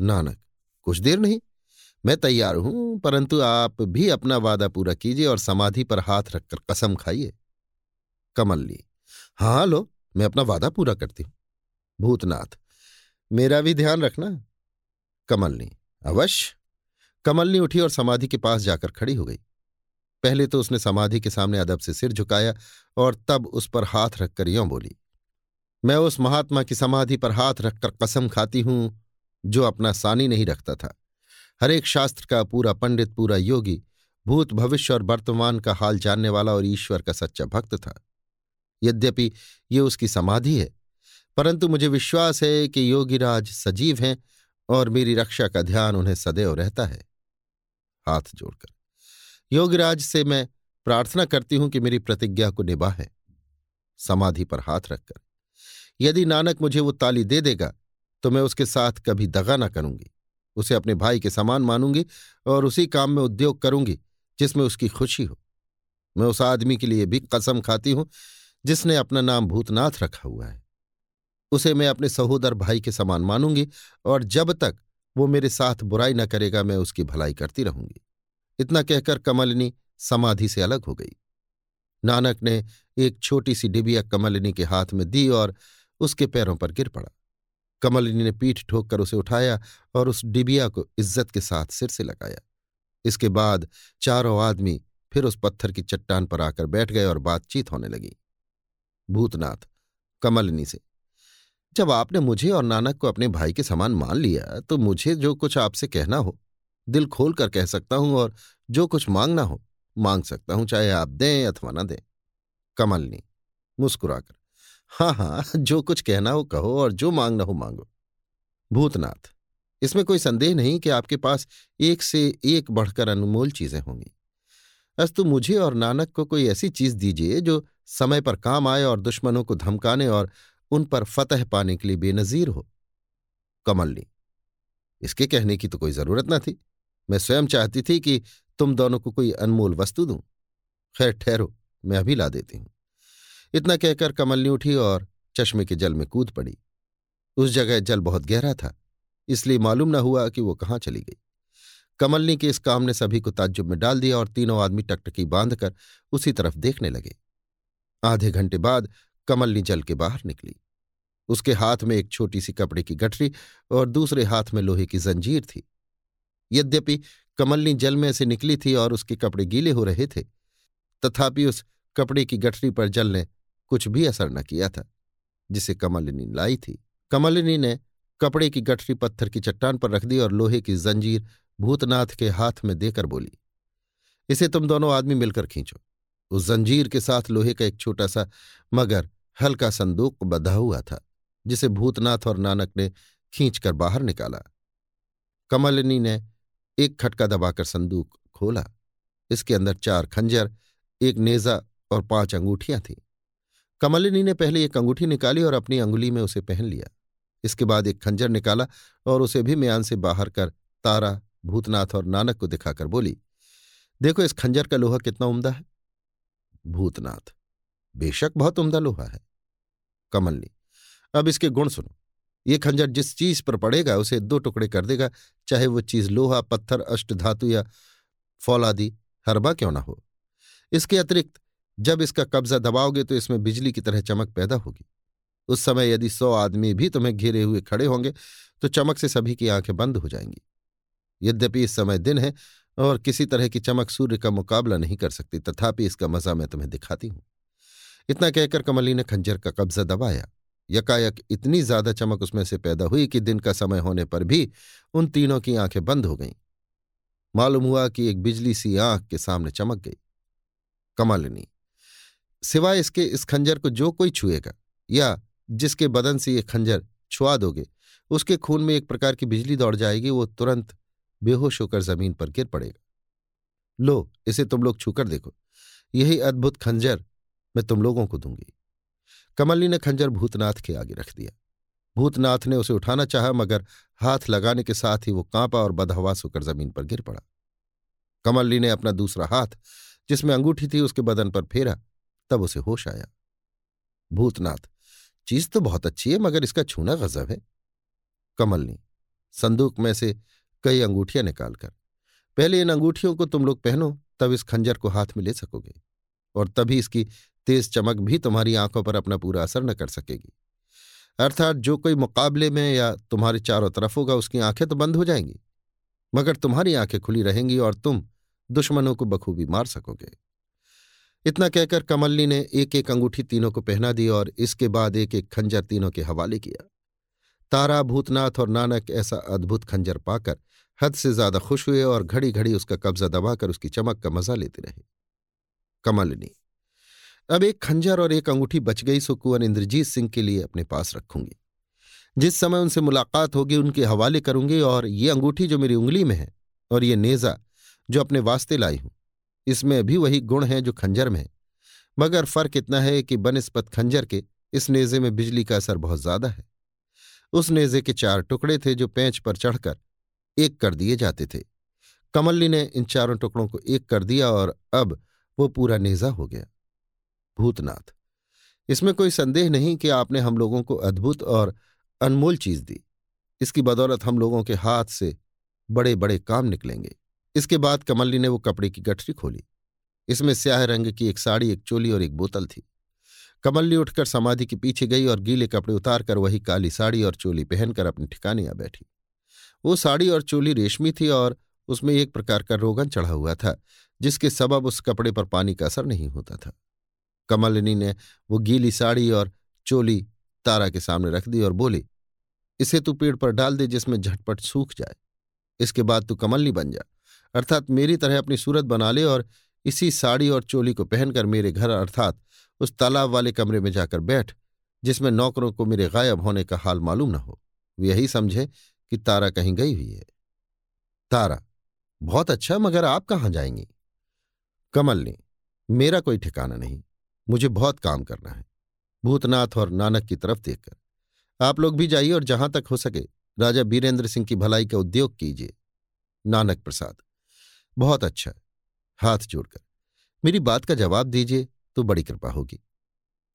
नानक, कुछ देर नहीं। मैं तैयार हूँ, परंतु आप भी अपना वादा पूरा कीजिए और समाधि पर हाथ रखकर कसम खाइए। कमलनी हाँ लो, मैं अपना वादा पूरा करती हूँ। भूतनाथ, मेरा भी ध्यान रखना। कमलनी अवश्य। कमलनी उठी और समाधि के पास जाकर खड़ी हो गई। पहले तो उसने समाधि के सामने अदब से सिर झुकाया और तब उस पर हाथ रखकर यों बोली, मैं उस महात्मा की समाधि पर हाथ रखकर कसम खाती हूँ, जो अपना सानी नहीं रखता था। हर एक शास्त्र का पूरा पंडित, पूरा योगी, भूत भविष्य और वर्तमान का हाल जानने वाला और ईश्वर का सच्चा भक्त था। यद्यपि ये उसकी समाधि है। परंतु मुझे विश्वास है कि योगीराज सजीव हैं और मेरी रक्षा का ध्यान उन्हें सदैव रहता है। हाथ जोड़कर। योगीराज से मैं प्रार्थना करती हूँ कि मेरी प्रतिज्ञा को निभाए। समाधि पर हाथ रखकर। यदि नानक मुझे वो ताली दे देगा तो मैं उसके साथ कभी दगा न करूँगी। उसे अपने भाई के समान मानूँगी और उसी काम में उद्योग करूँगी जिसमें उसकी खुशी हो। मैं उस आदमी के लिए भी कसम खाती हूँ जिसने अपना नाम भूतनाथ रखा हुआ है। उसे मैं अपने सहोदर भाई के समान मानूँगी और जब तक वो मेरे साथ बुराई न करेगा, मैं उसकी भलाई करती रहूँगी। इतना कहकर कमलिनी समाधि से अलग हो गई। नानक ने एक छोटी सी डिबिया कमलिनी के हाथ में दी और उसके पैरों पर गिर पड़ा। कमलिनी ने पीठ ठोक कर उसे उठाया और उस डिबिया को इज़्ज़त के साथ सिर से लगाया। इसके बाद चारों आदमी फिर उस पत्थर की चट्टान पर आकर बैठ गए और बातचीत होने लगी। भूतनाथ, कमलनी से। जब आपने मुझे और नानक को अपने भाई के समान मान लिया तो मुझे जो कुछ आपसे कहना हो, दिल खोल कर कह सकता हूँ और जो कुछ मांगना हो, मांग सकता हूँ, चाहे आप दें अथवा ना दें। कमलनी मुस्कुराकर हाँ हाँ जो कुछ कहना हो कहो और जो मांगना हो मांगो। भूतनाथ, इसमें कोई संदेह नहीं कि आपके पास एक से एक बढ़कर अनमोल चीज़ें होंगी। अस्तु मुझे और नानक को कोई ऐसी चीज़ दीजिए जो समय पर काम आए और दुश्मनों को धमकाने और उन पर फतह पाने के लिए बेनजीर हो। कमलनी इसके कहने की तो कोई ज़रूरत न थी। मैं स्वयं चाहती थी कि तुम दोनों को कोई अनमोल वस्तु दूँ। खैर, ठहरो, मैं अभी ला देती हूँ। इतना कहकर कमलनी उठी और चश्मे के जल में कूद पड़ी। उस जगह जल बहुत गहरा था, इसलिए मालूम न हुआ कि वो कहाँ चली गई। कमलनी के इस काम ने सभी को ताज्जुब में डाल दिया और तीनों आदमी टकटकी बांधकर उसी तरफ़ देखने लगे। आधे घंटे बाद कमलनी जल के बाहर निकली। उसके हाथ में एक छोटी सी कपड़े की गठरी और दूसरे हाथ में लोहे की जंजीर थी। यद्यपि कमलनी जल में से निकली थी और उसके कपड़े गीले हो रहे थे, तथापि उस कपड़े की गठरी पर जल ने कुछ भी असर न किया था, जिसे कमलिनी लाई थी। कमलिनी ने कपड़े की गठरी पत्थर की चट्टान पर रख दी और लोहे की जंजीर भूतनाथ के हाथ में देकर बोली, इसे तुम दोनों आदमी मिलकर खींचो। उस जंजीर के साथ लोहे का एक छोटा सा मगर हल्का संदूक बधा हुआ था, जिसे भूतनाथ और नानक ने खींचकर बाहर निकाला। कमलिनी ने एक खटका दबाकर संदूक खोला। इसके अंदर चार खंजर, एक नेजा और पाँच अंगूठियाँ थीं। कमलिनी ने पहले एक अंगूठी निकाली और अपनी अंगुली में उसे पहन लिया। इसके बाद एक खंजर निकाला और उसे भी म्यान से बाहर कर तारा, भूतनाथ और नानक को दिखाकर बोली, देखो, इस खंजर का लोहा कितना उम्दा है। भूतनाथ। बेशक बहुत उम्दा लोहा है। कमलनी अब इसके गुण सुनो। ये खंजर जिस चीज़ पर पड़ेगा, उसे दो टुकड़े कर देगा, चाहे वो चीज़ लोहा, पत्थर, अष्ट धातु या फौलादी, हरबा क्यों ना हो। इसके अतिरिक्त, जब इसका कब्जा दबाओगे तो इसमें बिजली की तरह चमक पैदा होगी। उस समय यदि सौ आदमी भी तुम्हें घेरे हुए खड़े होंगे तो चमक से सभी की आँखें बंद हो जाएँगी। यद्यपि इस समय दिन है और किसी तरह की चमक सूर्य का मुकाबला नहीं कर सकती, तथापि इसका मज़ा मैं तुम्हें दिखाती हूँ। इतना कहकर कमली ने खंजर का कब्जा दबाया। यकायक इतनी ज़्यादा चमक उसमें से पैदा हुई कि दिन का समय होने पर भी उन तीनों की आँखें बंद हो गईं। मालूम हुआ कि एक बिजली सी आँख के सामने चमक गई। कमलिनी, सिवाय इसके इस खंजर को जो कोई छुएगा या जिसके बदन से ये खंजर छुआ दोगे, उसके खून में एक प्रकार की बिजली दौड़ जाएगी, वो तुरंत बेहोश होकर ज़मीन पर गिर पड़ेगा। लो, इसे तुम लोग छूकर देखो। यही अद्भुत खंजर मैं तुम लोगों को दूँगी। कमली ने खंजर भूतनाथ के आगे रख दिया। भूतनाथ ने उसे उठाना चाहा, मगर हाथ लगाने के साथ ही वो कांपा और बदहवास होकर ज़मीन पर गिर पड़ा। कमल्ली ने अपना दूसरा हाथ, जिसमें अंगूठी थी, उसके बदन पर फेरा, तब उसे होश आया। भूतनाथ, चीज़ तो बहुत अच्छी है, मगर इसका छूना गजब है। कमलनी, संदूक में से कई अंगूठियाँ निकालकर। पहले इन अंगूठियों को तुम लोग पहनो, तब इस खंजर को हाथ में ले सकोगे, और तभी इसकी तेज चमक भी तुम्हारी आँखों पर अपना पूरा असर न कर सकेगी। अर्थात जो कोई मुकाबले में या तुम्हारे चारों तरफ़ होगा, उसकी आँखें तो बंद हो जाएँगी, मगर तुम्हारी आँखें खुली रहेंगी और तुम दुश्मनों को बखूबी मार सकोगे। इतना कहकर कमलनी ने एक एक अंगूठी तीनों को पहना दी और इसके बाद एक एक खंजर तीनों के हवाले किया। तारा भूतनाथ और नानक ऐसा अद्भुत खंजर पाकर हद से ज़्यादा खुश हुए और घड़ी घड़ी उसका कब्जा दबाकर उसकी चमक का मज़ा लेते रहे। कमलनी, अब एक खंजर और एक अंगूठी बच गई सो कुंवर इंद्रजीत सिंह के लिए अपने पास रखूँगी। जिस समय उनसे मुलाकात होगी, उनके हवाले करूँगी और ये अंगूठी जो मेरी उंगली में है और ये नेजा जो अपने वास्ते लाई हूँ, इसमें भी वही गुण है जो खंजर में है। मगर फ़र्क इतना है कि बनस्पत खंजर के इस नेजे में बिजली का असर बहुत ज़्यादा है। उस नेजे के चार टुकड़े थे जो पेंच पर चढ़कर एक कर दिए जाते थे। कमल्ली ने इन चारों टुकड़ों को एक कर दिया और अब वो पूरा नेजा हो गया। भूतनाथ, इसमें कोई संदेह नहीं कि आपने हम लोगों को अद्भुत और अनमोल चीज़ दी। इसकी बदौलत हम लोगों के हाथ से बड़े बड़े काम निकलेंगे। इसके बाद कमल्ली ने वो कपड़े की गठरी खोली। इसमें स्याह रंग की एक साड़ी, एक चोली और एक बोतल थी। कमल्ली उठकर समाधि के पीछे गई और गीले कपड़े उतारकर वही काली साड़ी और चोली पहनकर अपने ठिकाने आ बैठी। वो साड़ी और चोली रेशमी थी और उसमें एक प्रकार का रोगन चढ़ा हुआ था, जिसके सबब उस कपड़े पर पानी का असर नहीं होता था। कमलिनी ने वो गीली साड़ी और चोली तारा के सामने रख दी और बोली, इसे तू पेड़ पर डाल दे जिसमें झटपट सूख जाए। इसके बाद तू कमलनी बन जा। अर्थात मेरी तरह अपनी सूरत बना ले और इसी साड़ी और चोली को पहनकर मेरे घर, अर्थात उस तालाब वाले कमरे में जाकर बैठ, जिसमें नौकरों को मेरे गायब होने का हाल मालूम न हो। वे यही समझे कि तारा कहीं गई हुई है। तारा, बहुत अच्छा मगर आप कहाँ जाएँगी? कमल ने, मेरा कोई ठिकाना नहीं, मुझे बहुत काम करना है, भूतनाथ और नानक की तरफ़ देखकर। आप लोग भी जाइए और जहाँ तक हो सके, राजा बीरेंद्र सिंह की भलाई का उद्योग कीजिए। नानक प्रसाद, बहुत अच्छा हाथ जोड़कर। मेरी बात का जवाब दीजिए तो बड़ी कृपा होगी।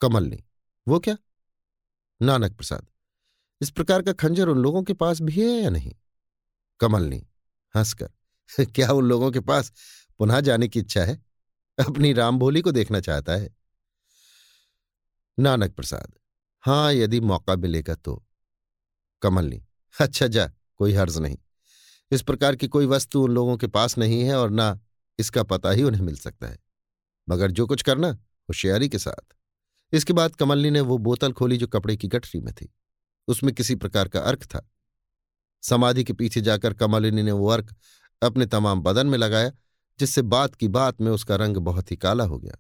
कमल ने, वो क्या? नानक प्रसाद इस प्रकार का खंजर उन लोगों के पास भी है या नहीं? कमल ने हंसकर, [laughs] क्या उन लोगों के पास पुनः जाने की इच्छा है? अपनी राम भोली को देखना चाहता है। नानक प्रसाद, हाँ, यदि मौका मिलेगा तो। कमल ने अच्छा जा, कोई हर्ज नहीं। इस प्रकार की कोई वस्तु उन लोगों के पास नहीं है और ना इसका पता ही उन्हें मिल सकता है। मगर जो कुछ करना, होशियारी के साथ। इसके बाद कमलनी ने वो बोतल खोली जो कपड़े की गठरी में थी। उसमें किसी प्रकार का अर्क था। समाधि के पीछे जाकर कमलिनी ने वो अर्क अपने तमाम बदन में लगाया, जिससे बात की बात में उसका रंग बहुत ही काला हो गया।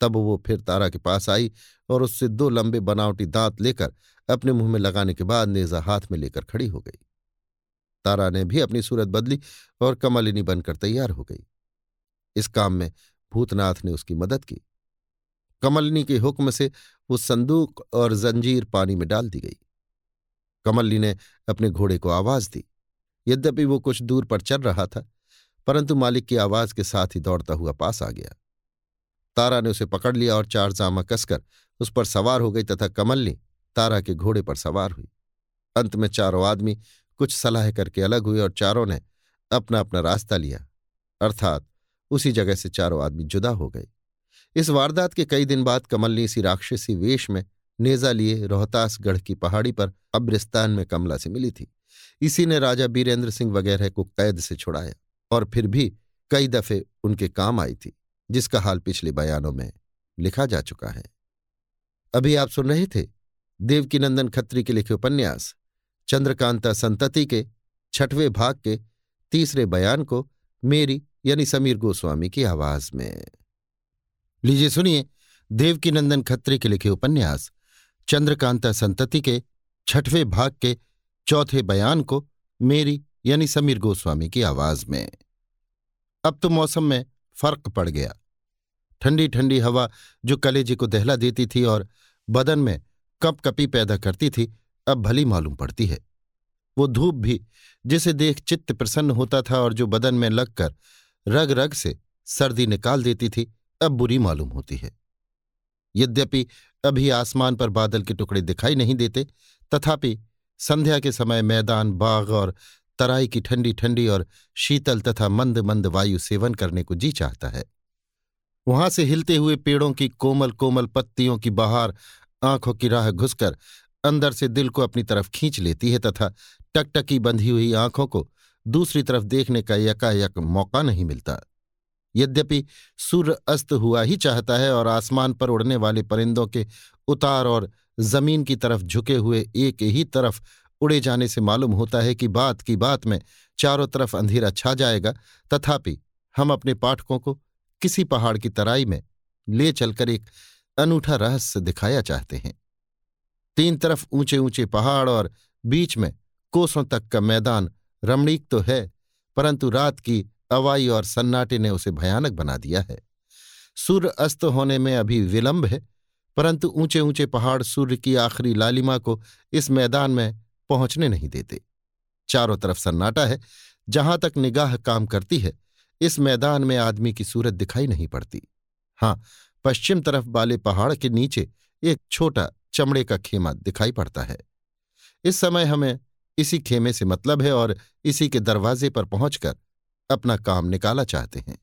तब वो फिर तारा के पास आई और उससे दो लंबे बनावटी दांत लेकर अपने मुँह में लगाने के बाद नेजा हाथ में लेकर खड़ी हो गई। तारा ने भी अपनी सूरत बदली और कमलिनी बनकर तैयार हो गई। इस काम में भूतनाथ ने उसकी मदद की। कमलिनी के हुक्म से वो संदूक और जंजीर पानी में डाल दी गई। कमलिनी ने अपने घोड़े को आवाज़ दी। यद्यपि वो कुछ दूर पर चल रहा था, परंतु मालिक की आवाज़ के साथ ही दौड़ता हुआ पास आ गया। तारा ने उसे पकड़ लिया और चार जामा कसकर उस पर सवार हो गई तथा कमलनी तारा के घोड़े पर सवार हुई। अंत में चारों आदमी कुछ सलाह करके अलग हुए और चारों ने अपना अपना रास्ता लिया, अर्थात उसी जगह से चारों आदमी जुदा हो गए। इस वारदात के कई दिन बाद कमलनी इसी राक्षसी वेश में नेजा लिए रोहतासगढ़ की पहाड़ी पर अब्रिस्तान में कमला से मिली थी। इसी ने राजा बीरेंद्र सिंह वगैरह को कैद से छुड़ाया और फिर भी कई दफे उनके काम आई थी, जिसका हाल पिछले बयानों में लिखा जा चुका है। अभी आप सुन रहे थे देवकीनंदन खत्री के लिखे उपन्यास, चंद्रकांता संतति के छठवें भाग के तीसरे बयान को मेरी यानी समीर गोस्वामी की आवाज़ में। लीजिए सुनिए देवकीनंदन खत्री के लिखे उपन्यास चंद्रकांता संतति के छठवें भाग के चौथे बयान को मेरी यानी समीर गोस्वामी की आवाज़ में। अब तो मौसम में फ़र्क पड़ गया। ठंडी ठंडी हवा जो कलेजे को दहला देती थी और बदन में कप कपी पैदा करती थी, अब भली मालूम पड़ती है। वो धूप भी, जिसे देख चित्त प्रसन्न होता था और जो बदन में लगकर रग रग से सर्दी निकाल देती थी, अब बुरी मालूम होती है। यद्यपि अभी आसमान पर बादल के टुकड़े दिखाई नहीं देते, तथापि संध्या के समय मैदान, बाग और तराई की ठंडी ठंडी और शीतल तथा मंद मंद वायु सेवन करने को जी चाहता है। वहाँ से हिलते हुए पेड़ों की कोमल कोमल पत्तियों की बहार, आँखों की राह घुसकर अंदर से दिल को अपनी तरफ़ खींच लेती है तथा टकटकी बंधी हुई आँखों को दूसरी तरफ़ देखने का यकायक मौका नहीं मिलता। यद्यपि सूर्य अस्त हुआ ही चाहता है और आसमान पर उड़ने वाले परिंदों के उतार और ज़मीन की तरफ़ झुके हुए एक ही तरफ़ उड़े जाने से मालूम होता है कि बात की बात में चारों तरफ़ अंधेरा छा जाएगा। तथापि हम अपने पाठकों को किसी पहाड़ की तराई में ले चलकर एक अनूठा रहस्य दिखाया चाहते हैं। तीन तरफ़ ऊँचे ऊँचे पहाड़ और बीच में कोसों तक का मैदान रमणीक तो है, परंतु रात की अवाई और सन्नाटे ने उसे भयानक बना दिया है। सूर्य अस्त होने में अभी विलंब है, परंतु ऊँचे ऊँचे पहाड़ सूर्य की आखिरी लालिमा को इस मैदान में पहुँचने नहीं देते। चारों तरफ़ सन्नाटा है, जहाँ तक निगाह काम करती है, इस मैदान में आदमी की सूरत दिखाई नहीं पड़ती। हाँ, पश्चिम तरफ़ वाले पहाड़ के नीचे एक छोटा चमड़े का खेमा दिखाई पड़ता है। इस समय हमें इसी खेमे से मतलब है और इसी के दरवाजे पर पहुंचकर अपना काम निकाला चाहते हैं।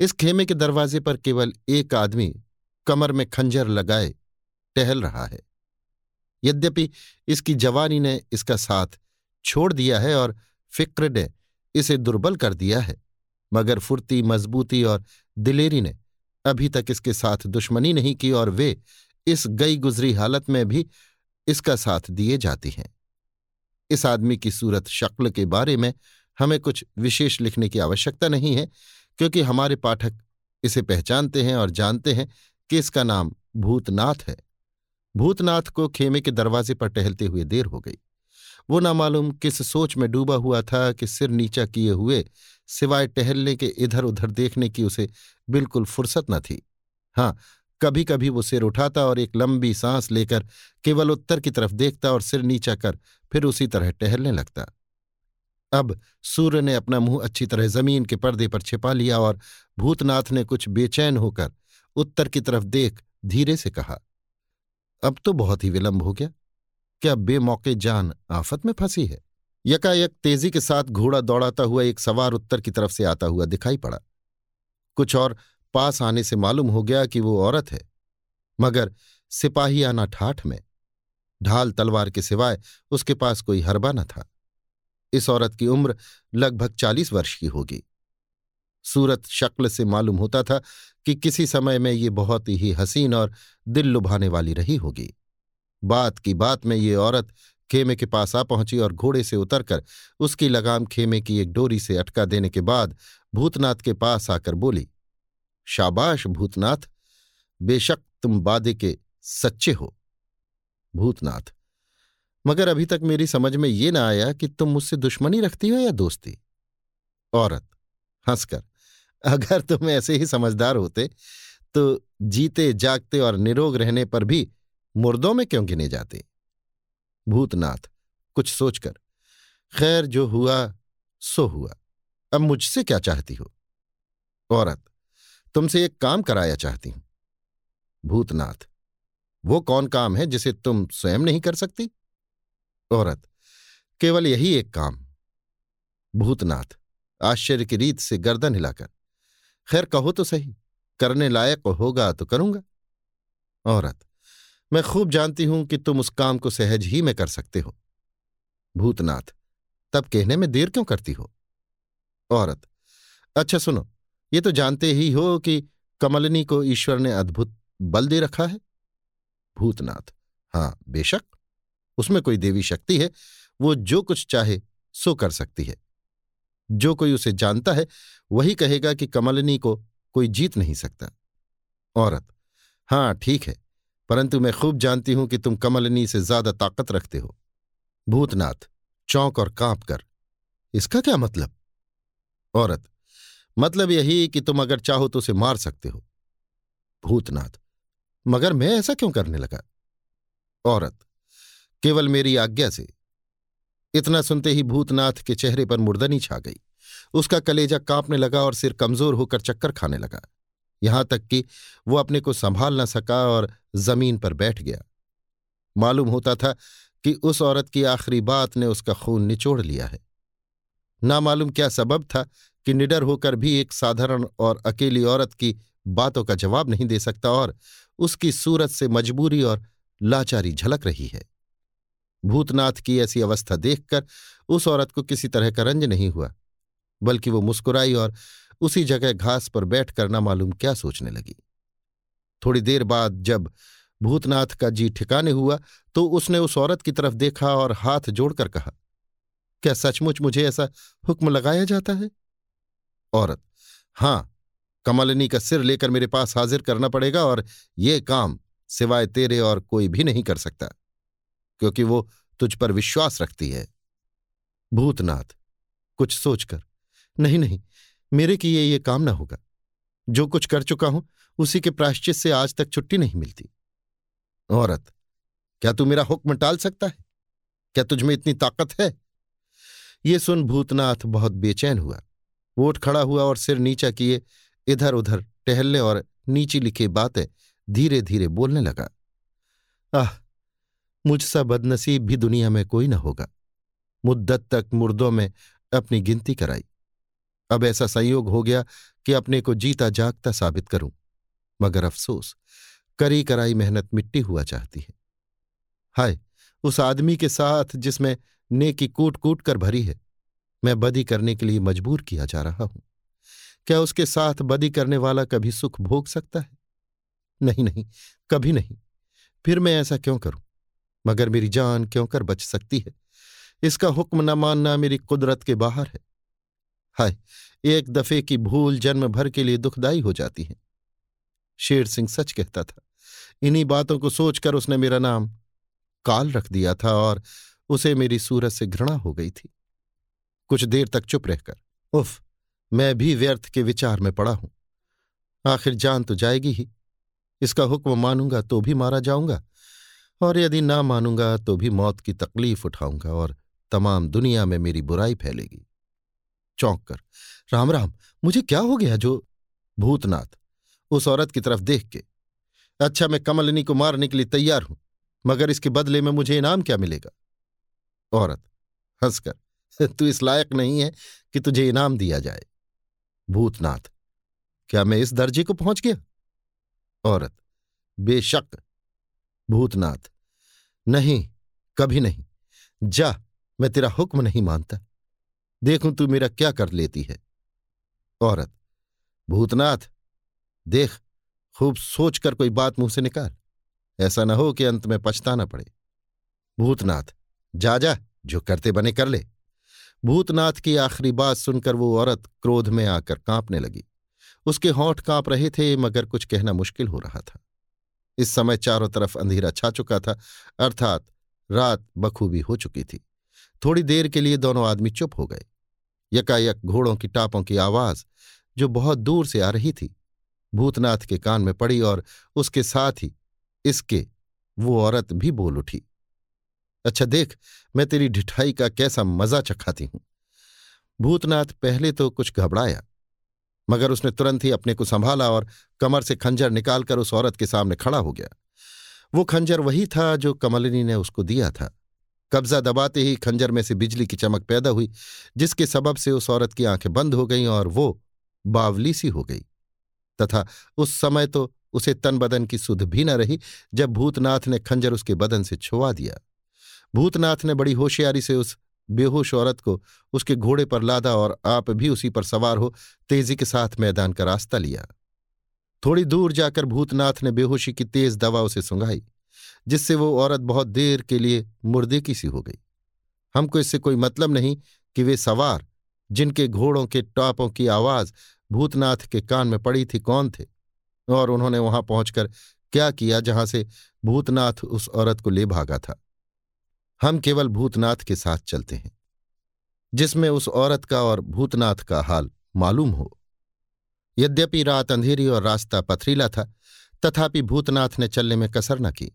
इस खेमे के दरवाजे पर केवल एक आदमी कमर में खंजर लगाए टहल रहा है। यद्यपि इसकी जवानी ने इसका साथ छोड़ दिया है और फ़िक्र ने इसे दुर्बल कर दिया है, मगर फुर्ती, मजबूती और दिलेरी ने अभी तक इसके साथ दुश्मनी नहीं की और वे इस गई गुजरी हालत में भी इसका साथ दिए जाती हैं। इस आदमी की सूरत शक्ल के बारे में हमें कुछ विशेष लिखने की आवश्यकता नहीं है, क्योंकि हमारे पाठक इसे पहचानते हैं और जानते हैं कि इसका नाम भूतनाथ है। भूतनाथ को खेमे के दरवाजे पर टहलते हुए देर हो गई। वो ना मालूम किस सोच में डूबा हुआ था कि सिर नीचा किए हुए सिवाय टहलने के इधर उधर देखने की उसे बिल्कुल फुर्सत न थी। हाँ कभी कभी वो सिर उठाता और एक लंबी सांस लेकर केवल उत्तर की तरफ़ देखता और सिर नीचा कर फिर उसी तरह टहलने लगता। अब सूर्य ने अपना मुँह अच्छी तरह ज़मीन के पर्दे पर छिपा लिया और भूतनाथ ने कुछ बेचैन होकर उत्तर की तरफ़ देख धीरे से कहा, अब तो बहुत ही विलंब हो गया। क्या बेमौके जान आफत में फंसी है? यकायक तेज़ी के साथ घोड़ा दौड़ाता हुआ एक सवार उत्तर की तरफ़ से आता हुआ दिखाई पड़ा। कुछ और पास आने से मालूम हो गया कि वो औरत है, मगर सिपाही आना ठाठ में। ढाल तलवार के सिवाय उसके पास कोई हरबा न था। इस औरत की उम्र लगभग चालीस वर्ष की होगी। सूरत शक्ल से मालूम होता था कि किसी समय में ये बहुत ही हसीन और दिल लुभाने वाली रही होगी। बात की बात में ये औरत खेमे के पास आ पहुँची और घोड़े से उतरकर उसकी लगाम खेमे की एक डोरी से अटका देने के बाद भूतनाथ के पास आकर बोली, शाबाश भूतनाथ, बेशक तुम बादे के सच्चे हो। भूतनाथ मगर अभी तक मेरी समझ में ये ना आया कि तुम मुझसे दुश्मनी रखती हो या दोस्ती। औरत, हंसकर, अगर तुम ऐसे ही समझदार होते तो जीते, जागते और निरोग रहने पर भी मुर्दों में क्यों गिने जाते? भूतनाथ, कुछ सोचकर, खैर, जो हुआ, सो हुआ। अब मुझसे क्या चाहती हो? औरत, तुमसे एक काम कराया चाहती हूँ। भूतनाथ, वो कौन काम है जिसे तुम स्वयं नहीं कर सकती? औरत, केवल यही एक काम। भूतनाथ, आश्चर्य की रीत से गर्दन हिलाकर, खैर कहो तो सही, करने लायक होगा तो करूँगा। औरत, मैं खूब जानती हूँ कि तुम उस काम को सहज ही में कर सकते हो। भूतनाथ, तब कहने में देर क्यों करती हो? औरत अच्छा सुनो, ये तो जानते ही हो कि कमलनी को ईश्वर ने अद्भुत बल दे रखा है। भूतनाथ, हाँ, बेशक। उसमें कोई देवी शक्ति है, वो जो कुछ चाहे, सो कर सकती है। जो कोई उसे जानता है, वही कहेगा कि कमलनी को कोई जीत नहीं सकता। औरत, हाँ, ठीक है, परंतु मैं खूब जानती हूँ कि तुम कमलनी से ज़्यादा ताकत रखते हो। भूतनाथ, चौंक और काँप कर, इसका क्या मतलब? औरत मतलब यही कि तुम अगर चाहो तो उसे मार सकते हो। भूतनाथ, मगर मैं ऐसा क्यों करने लगा? औरत केवल मेरी आज्ञा से। इतना सुनते ही भूतनाथ के चेहरे पर मुर्दनी छा गई। उसका कलेजा कांपने लगा और सिर कमज़ोर होकर चक्कर खाने लगा। यहाँ तक कि वो अपने को संभाल न सका और ज़मीन पर बैठ गया। मालूम होता था कि उस औरत की आखिरी बात ने उसका खून निचोड़ लिया है। ना मालूम क्या सबब था कि निडर होकर भी एक साधारण और अकेली औरत की बातों का जवाब नहीं दे सकता और उसकी सूरत से मजबूरी और लाचारी झलक रही है। भूतनाथ की ऐसी अवस्था देखकर उस औरत को किसी तरह का रंज नहीं हुआ, बल्कि वो मुस्कुराई और उसी जगह घास पर बैठ कर न मालूम क्या सोचने लगी। थोड़ी देर बाद जब भूतनाथ का जी ठिकाने हुआ तो उसने उस औरत की तरफ़ देखा और हाथ जोड़कर कहा, क्या सचमुच मुझे ऐसा हुक्म लगाया जाता है? औरत, हाँ, कमलनी का सिर लेकर मेरे पास हाजिर करना पड़ेगा और ये काम सिवाय तेरे और कोई भी नहीं कर सकता। क्योंकि वो तुझ पर विश्वास रखती है। भूतनाथ, कुछ सोचकर, नहीं नहीं, मेरे किए ये काम ना होगा। जो कुछ कर चुका हूँ, उसी के प्राश्चित से आज तक छुट्टी नहीं मिलती। औरत, क्या तू मेरा हुक्म टाल सकता है? क्या तुझ में इतनी ताकत है? ये सुन भूतनाथ बहुत बेचैन हुआ। वो उठ खड़ा हुआ और सिर नीचा किए इधर उधर टहलने और नीची लिखी बातें धीरे धीरे बोलने लगा। आह मुझसा बदनसीब भी दुनिया में कोई न होगा। मुद्दत तक मुर्दों में अपनी गिनती कराई। अब ऐसा संयोग हो गया कि अपने को जीता जागता साबित करूँ। मगर अफसोस, करी कराई मेहनत मिट्टी हुआ चाहती है। हाय, उस आदमी के साथ जिसमें नेकी कूट कूट कर भरी है, मैं बदी करने के लिए मजबूर किया जा रहा हूँ। क्या उसके साथ बदी करने वाला कभी सुख भोग सकता है? नहीं नहीं, कभी नहीं। फिर मैं ऐसा क्यों करूँ? मगर मेरी जान क्यों कर बच सकती है? इसका हुक्म न मानना मेरी कुदरत के बाहर है। हाय, एक दफे की भूल जन्म भर के लिए दुखदाई हो जाती है। शेर सिंह सच कहता था। इन्हीं बातों को सोचकर उसने मेरा नाम काल रख दिया था और उसे मेरी सूरत से घृणा हो गई थी। कुछ देर तक चुप रहकर, उफ, मैं भी व्यर्थ के विचार में पड़ा हूँ। आखिर जान तो जाएगी ही। इसका हुक्म मानूँगा तो भी मारा जाऊँगा। और यदि ना मानूँगा तो भी मौत की तकलीफ़ उठाऊँगा और तमाम दुनिया में मेरी बुराई फैलेगी। चौंक कर, राम राम, मुझे क्या हो गया जो भूतनाथ, उस औरत की तरफ़ देख के? अच्छा मैं कमलिनी को मारने के लिए तैयार हूँ, मगर इसके बदले में मुझे इनाम क्या मिलेगा? औरत, हंसकर, [laughs] तू इस लायक नहीं है कि तुझे इनाम दिया जाए। भूतनाथ, क्या मैं इस दर्जे को पहुँच गया? औरत, बेशक, भूतनाथ नहीं, कभी नहीं। जा, मैं तेरा हुक्म नहीं मानता। देखूँ तू मेरा क्या कर लेती है। औरत, भूतनाथ, देख, खूब सोचकर कोई बात मुँह से निकाल। ऐसा न हो कि अंत में पछताना पड़े। भूतनाथ, जा जा, जो करते बने कर ले। भूतनाथ की आखिरी बात सुनकर वो औरत क्रोध में आकर कांपने लगी। उसके होंठ काँप रहे थे, मगर कुछ कहना मुश्किल हो रहा था। इस समय चारों तरफ़ अंधेरा छा चुका था, अर्थात रात बखूबी हो चुकी थी। थोड़ी देर के लिए दोनों आदमी चुप हो गए। यकायक घोड़ों की टापों की आवाज़, जो बहुत दूर से आ रही थी, भूतनाथ के कान में पड़ी और उसके साथ ही इसके, वो औरत भी बोल उठी। अच्छा देख, मैं तेरी ढिठाई का कैसा मज़ा चखाती हूँ। भूतनाथ पहले तो कुछ घबराया मगर उसने तुरंत ही अपने को संभाला और कमर से खंजर निकालकर उस औरत के सामने खड़ा हो गया। वो खंजर वही था जो कमलिनी ने उसको दिया था। कब्जा दबाते ही खंजर में से बिजली की चमक पैदा हुई, जिसके सबब से उस औरत की आँखें बंद हो गईं और वो बावली सी हो गई। तथा उस समय तो उसे तन बदन की सुध भी न रही, जब भूतनाथ ने खंजर उसके बदन से छुआ दिया। भूतनाथ ने बड़ी होशियारी से उस बेहोश औरत को उसके घोड़े पर लादा और आप भी उसी पर सवार हो, तेज़ी के साथ मैदान का रास्ता लिया। थोड़ी दूर जाकर भूतनाथ ने बेहोशी की तेज दवा उसे सुंघाई, जिससे वो औरत बहुत देर के लिए मुर्दे की सी हो गई। हमको इससे कोई मतलब नहीं कि वे सवार, जिनके घोड़ों के टॉपों की आवाज़ भूतनाथ के कान में पड़ी थी, कौन थे? और उन्होंने वहाँ पहुंचकर क्या किया जहाँ से भूतनाथ उस औरत को ले भागा था? हम केवल भूतनाथ के साथ चलते हैं, जिसमें उस औरत का और भूतनाथ का हाल मालूम हो। यद्यपि रात अंधेरी और रास्ता पथरीला था, तथापि भूतनाथ ने चलने में कसर न की।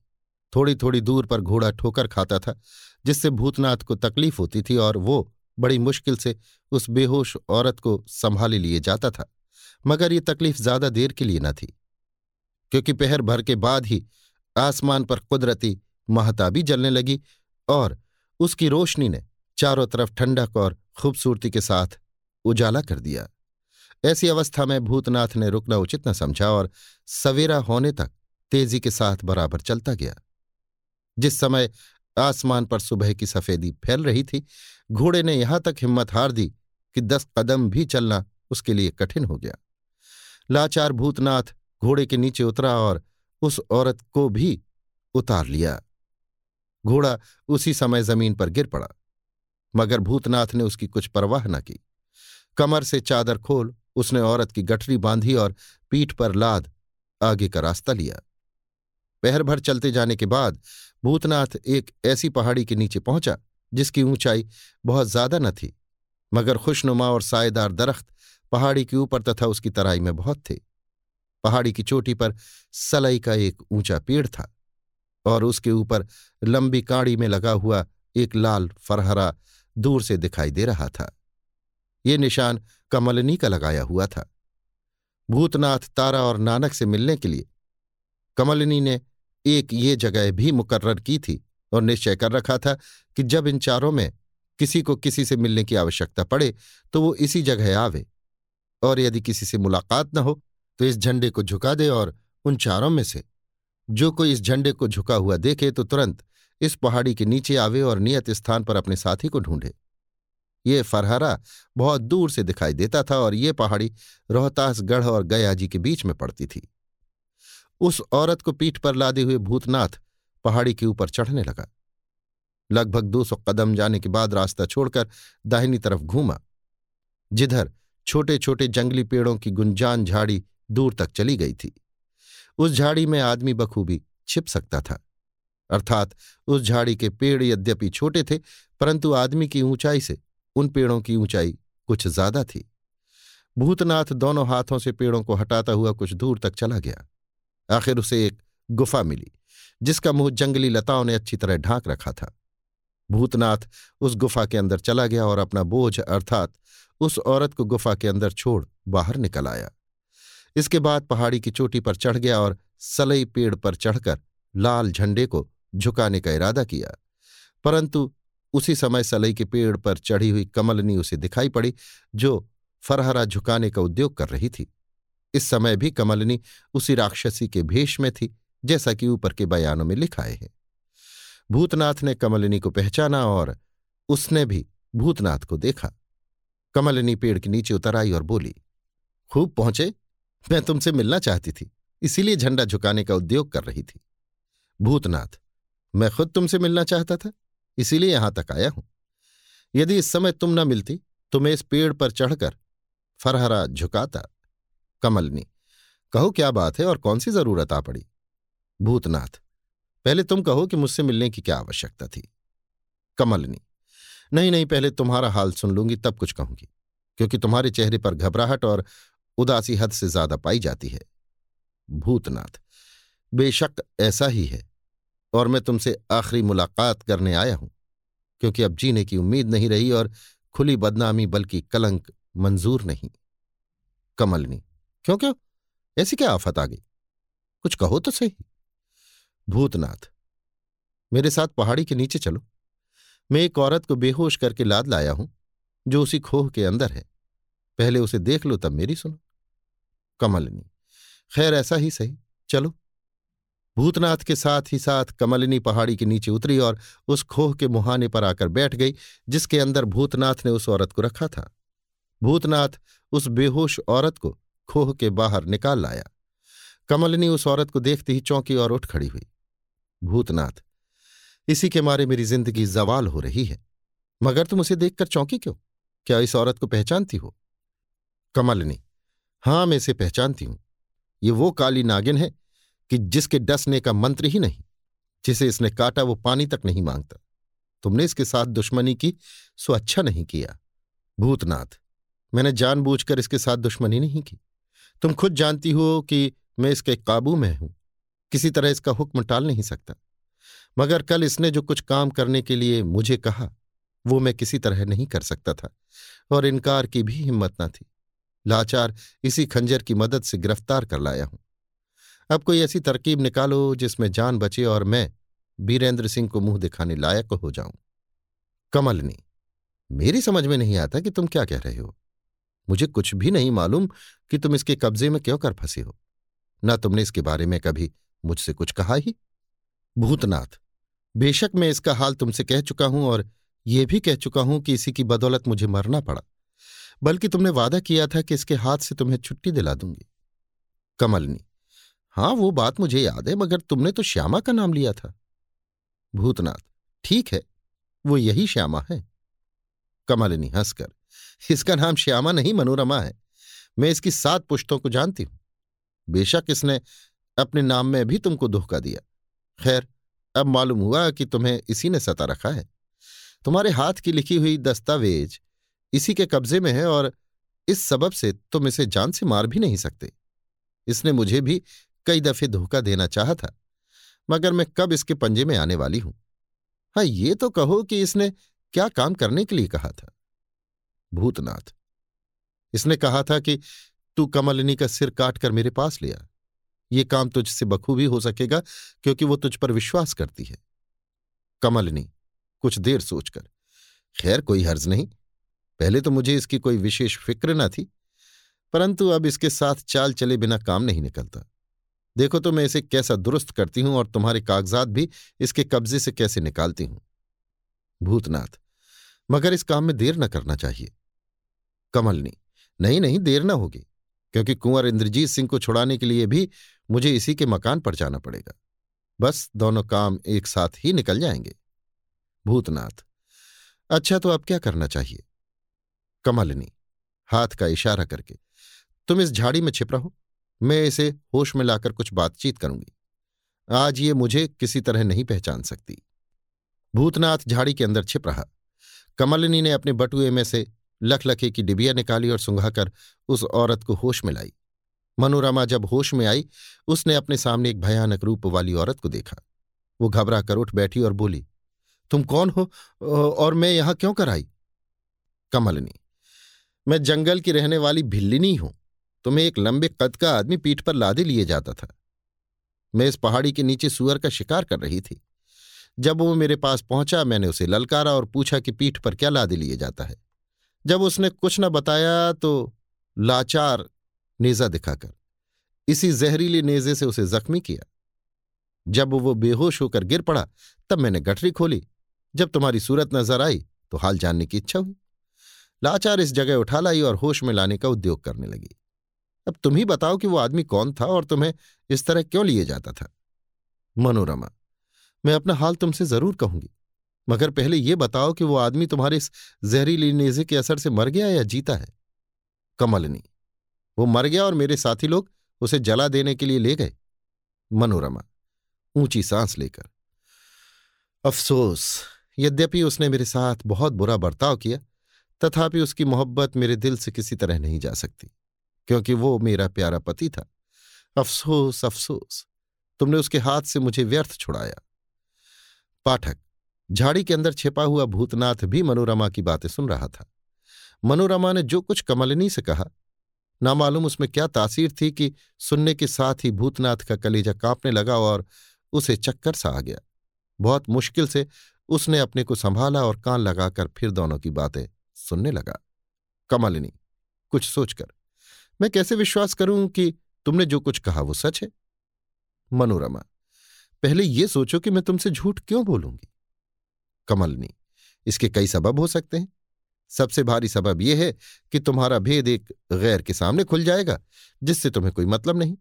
थोड़ी थोड़ी दूर पर घोड़ा ठोकर खाता था, जिससे भूतनाथ को तकलीफ़ होती थी और वो बड़ी मुश्किल से उस बेहोश औरत को संभाले लिए जाता था, मगर ये तकलीफ़ ज़्यादा देर के लिए न थी, क्योंकि पहर भर के बाद ही आसमान पर कुदरती महताबी जलने लगी और उसकी रोशनी ने चारों तरफ़ ठंडक और खूबसूरती के साथ उजाला कर दिया। ऐसी अवस्था में भूतनाथ ने रुकना उचित न समझा और सवेरा होने तक तेज़ी के साथ बराबर चलता गया। जिस समय आसमान पर सुबह की सफेदी फैल रही थी, घोड़े ने यहाँ तक हिम्मत हार दी कि दस कदम भी चलना उसके लिए कठिन हो गया। लाचार भूतनाथ घोड़े के नीचे उतरा और उस औरत को भी उतार लिया। घोड़ा उसी समय ज़मीन पर गिर पड़ा, मगर भूतनाथ ने उसकी कुछ परवाह न की। कमर से चादर खोल उसने औरत की गठरी बांधी और पीठ पर लाद आगे का रास्ता लिया। पहर भर चलते जाने के बाद भूतनाथ एक ऐसी पहाड़ी के नीचे पहुँचा, जिसकी ऊंचाई बहुत ज़्यादा न थी, मगर खुशनुमा और सायेदार दरख्त पहाड़ी के ऊपर तथा उसकी तराई में बहुत थे। पहाड़ी की चोटी पर सलई का एक ऊँचा पेड़ था। और उसके ऊपर लंबी काड़ी में लगा हुआ एक लाल फरहरा दूर से दिखाई दे रहा था। ये निशान कमलनी का लगाया हुआ था। भूतनाथ, तारा और नानक से मिलने के लिए कमलनी ने एक ये जगह भी मुकर्र की थी और निश्चय कर रखा था कि जब इन चारों में किसी को किसी से मिलने की आवश्यकता पड़े तो वो इसी जगह आवे और यदि किसी से मुलाकात न हो तो इस झंडे को झुका दे और उन चारों में से जो कोई इस झंडे को झुका हुआ देखे तो तुरंत इस पहाड़ी के नीचे आवे और नियत स्थान पर अपने साथी को ढूंढे। ये फरहरा बहुत दूर से दिखाई देता था और ये पहाड़ी रोहतासगढ़ और गयाजी के बीच में पड़ती थी। उस औरत को पीठ पर लादे हुए भूतनाथ पहाड़ी के ऊपर चढ़ने लगा। लगभग दो सौ कदम जाने के बाद रास्ता छोड़कर दाहिनी तरफ़ घूमा। जिधर छोटे छोटे जंगली पेड़ों की गुंजान झाड़ी दूर तक चली गई थी। उस झाड़ी में आदमी बखूबी छिप सकता था। अर्थात उस झाड़ी के पेड़ यद्यपि छोटे थे, परंतु आदमी की ऊंचाई से उन पेड़ों की ऊंचाई कुछ ज़्यादा थी। भूतनाथ दोनों हाथों से पेड़ों को हटाता हुआ कुछ दूर तक चला गया। आखिर उसे एक गुफा मिली, जिसका मुँह जंगली लताओं ने अच्छी तरह ढांक रखा था। भूतनाथ उस गुफा के अंदर चला गया और अपना बोझ, अर्थात उस औरत को गुफा के अंदर छोड़ बाहर निकल आया। इसके बाद पहाड़ी की चोटी पर चढ़ गया और सलई पेड़ पर चढ़कर लाल झंडे को झुकाने का इरादा किया। परंतु उसी समय सलई के पेड़ पर चढ़ी हुई कमलनी उसे दिखाई पड़ी, जो फरहरा झुकाने का उद्योग कर रही थी। इस समय भी कमलनी उसी राक्षसी के भेष में थी, जैसा कि ऊपर के बयानों में लिखाए है। भूतनाथ ने कमलिनी को पहचाना और उसने भी भूतनाथ को देखा। कमलिनी पेड़ के नीचे उतर आई और बोली, खूब पहुँचे? मैं तुमसे मिलना चाहती थी, इसीलिए झंडा झुकाने का उद्योग कर रही थी। भूतनाथ, मैं खुद तुमसे मिलना चाहता था, इसीलिए यहाँ तक आया हूँ। यदि इस समय तुम न मिलती तो मैं इस पेड़ पर चढ़कर फरहरा झुकाता। कमलनी, कहो क्या बात है और कौन सी ज़रूरत आ पड़ी? भूतनाथ, पहले तुम कहो कि मुझसे मिलने की क्या आवश्यकता थी। कमलनी, नहीं नहीं, पहले तुम्हारा हाल सुन लूँगी, तब कुछ कहूँगी, क्योंकि तुम्हारे चेहरे पर घबराहट और उदासी हद से ज़्यादा पाई जाती है। भूतनाथ, बेशक ऐसा ही है, और मैं तुमसे आखिरी मुलाकात करने आया हूँ, क्योंकि अब जीने की उम्मीद नहीं रही और खुली बदनामी बल्कि कलंक मंजूर नहीं। कमलनी, क्यों क्यों? ऐसी क्या आफत आ गई? कुछ कहो तो सही। भूतनाथ, मेरे साथ पहाड़ी के नीचे चलो। मैं एक औरत को बेहोश करके लाद लाया हूँ, जो उसी खोह के अंदर है। पहले उसे देख लो तब मेरी सुनो। कमलनी खैर, ऐसा ही सही। चलो। भूतनाथ के साथ ही साथ कमलिनी पहाड़ी के नीचे उतरी और उस खोह के मुहाने पर आकर बैठ गई, जिसके अंदर भूतनाथ ने उस औरत को रखा था। भूतनाथ उस बेहोश औरत को खोह के बाहर निकाल लाया। कमलिनी उस औरत को देखते ही चौंकी और उठ खड़ी हुई। भूतनाथ, इसी के मारे मेरी ज़िंदगी जवाल हो रही है। मगर तुम उसे देखकर चौंकी क्यों? क्या इस औरत को पहचानती हो? कमलिनी हाँ, मैं इसे पहचानती हूँ। ये वो काली नागिन है कि जिसके डसने का मंत्र ही नहीं, जिसे इसने काटा वो पानी तक नहीं माँगता। तुमने इसके साथ दुश्मनी की, सो अच्छा नहीं किया। भूतनाथ, मैंने जानबूझकर इसके साथ दुश्मनी नहीं की। तुम खुद जानती हो कि मैं इसके काबू में हूँ, किसी तरह इसका हुक्म टाल नहीं सकता। मगर कल इसने जो कुछ काम करने के लिए मुझे कहा, वो मैं किसी तरह नहीं कर सकता था, और इनकार की भी हिम्मत न थी। लाचार इसी खंजर की मदद से गिरफ़्तार कर लाया हूँ। अब कोई ऐसी तरकीब निकालो जिसमें जान बचे और मैं बीरेंद्र सिंह को मुँह दिखाने लायक हो जाऊँ। कमलनी मेरी समझ में नहीं आता कि तुम क्या कह रहे हो। मुझे कुछ भी नहीं मालूम कि तुम इसके कब्जे में क्यों कर फंसे हो। न तुमने इसके बारे में कभी मुझसे कुछ कहा ही? भूतनाथ, बेशक मैं इसका हाल तुमसे कह चुका हूँ और यह भी कह चुका हूँ कि इसी की बदौलत मुझे मरना पड़ा। बल्कि तुमने वादा किया था कि इसके हाथ से तुम्हें छुट्टी दिला दूँगी। कमलनी हाँ वो बात मुझे याद है, मगर तुमने तो श्यामा का नाम लिया था। भूतनाथ, ठीक है, वो यही श्यामा है। कमलिनी हंसकर, इसका नाम श्यामा नहीं, मनोरमा है। मैं इसकी सात पुश्तों को जानती हूँ। बेशक इसने अपने नाम में भी तुमको धोखा दिया। खैर, अब मालूम हुआ कि तुम्हें इसी ने सता रखा है। तुम्हारे हाथ की लिखी हुई दस्तावेज़ इसी के कब्जे में है और इस सबब से तुम इसे जान से मार भी नहीं सकते। इसने मुझे भी कई दफे धोखा देना चाहा था, मगर मैं कब इसके पंजे में आने वाली हूँ? हाँ ये तो कहो कि इसने क्या काम करने के लिए कहा था। भूतनाथ, इसने कहा था कि तू कमलिनी का सिर काटकर मेरे पास ले आ। ये काम तुझसे बखूबी हो सकेगा, क्योंकि वो तुझ पर विश्वास करती है। कमलिनी, कुछ देर सोचकर, खैर कोई हर्ज नहीं। पहले तो मुझे इसकी कोई विशेष फ़िक्र न थी, परंतु अब इसके साथ चाल चले बिना काम नहीं निकलता। देखो तो मैं इसे कैसा दुरुस्त करती हूँ और तुम्हारे कागजात भी इसके कब्जे से कैसे निकालती हूँ। भूतनाथ, मगर इस काम में देर न करना चाहिए। कमलनी, नहीं नहीं, देर न होगी, क्योंकि कुंवर इंद्रजीत सिंह को छुड़ाने के लिए भी मुझे इसी के मकान पर जाना पड़ेगा। बस दोनों काम एक साथ ही निकल जाएँगे। भूतनाथ अच्छा तो अब क्या करना चाहिए? कमलिनी हाथ का इशारा करके। तुम इस झाड़ी में छिप रहो मैं इसे होश में लाकर कुछ बातचीत करूँगी। आज ये मुझे किसी तरह नहीं पहचान सकती। भूतनाथ झाड़ी के अंदर छिप रहा। कमलिनी ने अपने बटुए में से लखलखे की डिबिया निकाली और सुंघाकर उस औरत को होश में लाई। मनोरमा जब होश में आई, उसने अपने सामने एक भयानक रूप वाली औरत को देखा। वो घबरा कर उठ बैठी और बोली, तुम कौन हो? और मैं यहाँ क्यों कर आई? कमलनी मैं जंगल की रहने वाली भिल्लिनी हूँ। तुम्हें एक लंबे कद का आदमी पीठ पर लादे लिए जाता था। मैं इस पहाड़ी के नीचे सुअर का शिकार कर रही थी। जब वो मेरे पास पहुँचा, मैंने उसे ललकारा और पूछा कि पीठ पर क्या लादे लिए जाता है। जब उसने कुछ न बताया तो लाचार नेजा दिखाकर, इसी जहरीले नेजे से उसे जख्मी किया। जब वो बेहोश होकर गिर पड़ा, तब मैंने गठरी खोली। जब तुम्हारी सूरत नज़र आई तो हाल जानने की इच्छा हुई। लाचार इस जगह उठा लाई और होश में लाने का उद्योग करने लगी। अब तुम ही बताओ कि वो आदमी कौन था और तुम्हें इस तरह क्यों लिए जाता था? मनोरमा, मैं अपना हाल तुमसे ज़रूर कहूँगी, मगर पहले ये बताओ कि वो आदमी तुम्हारे इस जहरीली नेजे के असर से मर गया या जीता है? कमलनी, वो मर गया और मेरे साथी लोग उसे जला देने के लिए ले गए। मनोरमा, ऊँची सांस लेकर, अफसोस, यद्यपि उसने मेरे साथ बहुत बुरा बर्ताव किया तथापि उसकी मोहब्बत मेरे दिल से किसी तरह नहीं जा सकती, क्योंकि वो मेरा प्यारा पति था। अफसोस अफसोस, तुमने उसके हाथ से मुझे व्यर्थ छुड़ाया। पाठक, झाड़ी के अंदर छिपा हुआ भूतनाथ भी मनोरमा की बातें सुन रहा था। मनोरमा ने जो कुछ कमलिनी से कहा ना मालूम उसमें क्या तासीर थी कि सुनने के साथ ही भूतनाथ का कलेजा कांपने लगा और उसे चक्कर सा आ गया। बहुत मुश्किल से उसने अपने को संभाला और कान लगाकर फिर दोनों की बातें सुनने लगा। कमलिनी, कुछ सोचकर, मैं कैसे विश्वास करूँ कि तुमने जो कुछ कहा वो सच है? मनोरमा, पहले ये सोचो कि मैं तुमसे झूठ क्यों बोलूँगी? कमलनी, इसके कई सबब हो सकते हैं। सबसे भारी सबब यह है कि तुम्हारा भेद एक गैर के सामने खुल जाएगा, जिससे तुम्हें कोई मतलब नहीं।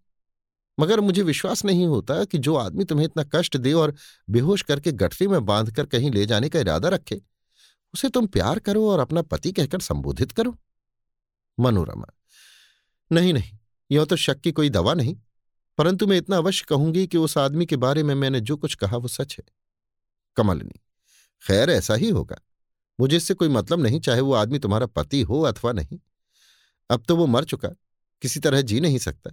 मगर मुझे विश्वास नहीं होता कि जो आदमी तुम्हें इतना कष्ट दे और बेहोश करके गठरी में बांधकर कहीं ले जाने का इरादा रखे उसे तुम प्यार करो और अपना पति कहकर संबोधित करो। मनोरमा, नहीं नहीं, यह तो शक की कोई दवा नहीं, परंतु मैं इतना अवश्य कहूँगी कि उस आदमी के बारे में मैंने जो कुछ कहा वो सच है। कमलनी, खैर ऐसा ही होगा। मुझे इससे कोई मतलब नहीं, चाहे वो आदमी तुम्हारा पति हो अथवा नहीं। अब तो वो मर चुका, किसी तरह जी नहीं सकता।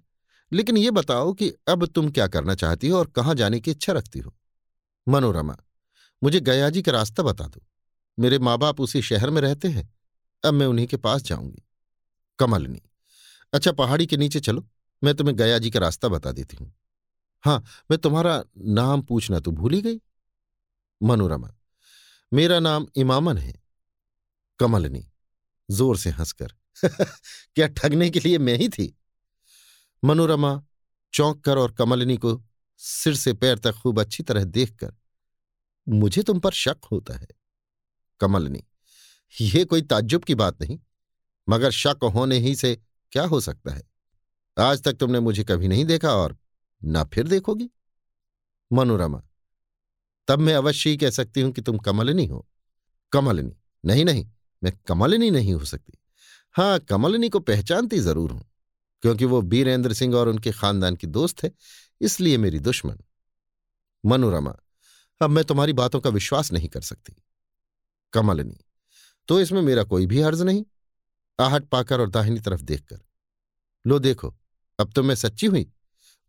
लेकिन ये बताओ कि अब तुम क्या करना चाहती हो और कहाँ जाने की इच्छा रखती हो? मनोरमा, मुझे गयाजी का रास्ता बता दो। मेरे माँ बाप उसी शहर में रहते हैं। अब मैं उन्हीं के पास जाऊँगी। कमलनी अच्छा पहाड़ी के नीचे चलो। मैं तुम्हें गया जी का रास्ता बता देती हूँ। हाँ मैं तुम्हारा नाम पूछना तो भूल ही गई। मनोरमा, मेरा नाम इमामन है। कमलनी, ज़ोर से हंसकर, [laughs] क्या ठगने के लिए मैं ही थी? मनोरमा चौंक कर और कमलनी को सिर से पैर तक खूब अच्छी तरह देखकर, मुझे तुम पर शक होता है। कमलनी ये कोई ताज्जुब की बात नहीं, मगर शक होने ही से क्या हो सकता है? आज तक तुमने मुझे कभी नहीं देखा और ना फिर देखोगी। मनोरमा, तब मैं अवश्य ही कह सकती हूँ कि तुम कमलनी हो। कमलनी, नहीं नहीं, मैं कमलनी नहीं हो सकती। हाँ कमलनी को पहचानती ज़रूर हूँ, क्योंकि वो बीरेंद्र सिंह और उनके खानदान की दोस्त है, इसलिए मेरी दुश्मन। मनोरमा, अब मैं तुम्हारी बातों का विश्वास नहीं कर सकती। कमलनी तो इसमें मेरा कोई भी हर्ज नहीं। आहट पाकर और दाहिनी तरफ़ देखकर। लो देखो, अब तो मैं सच्ची हुई।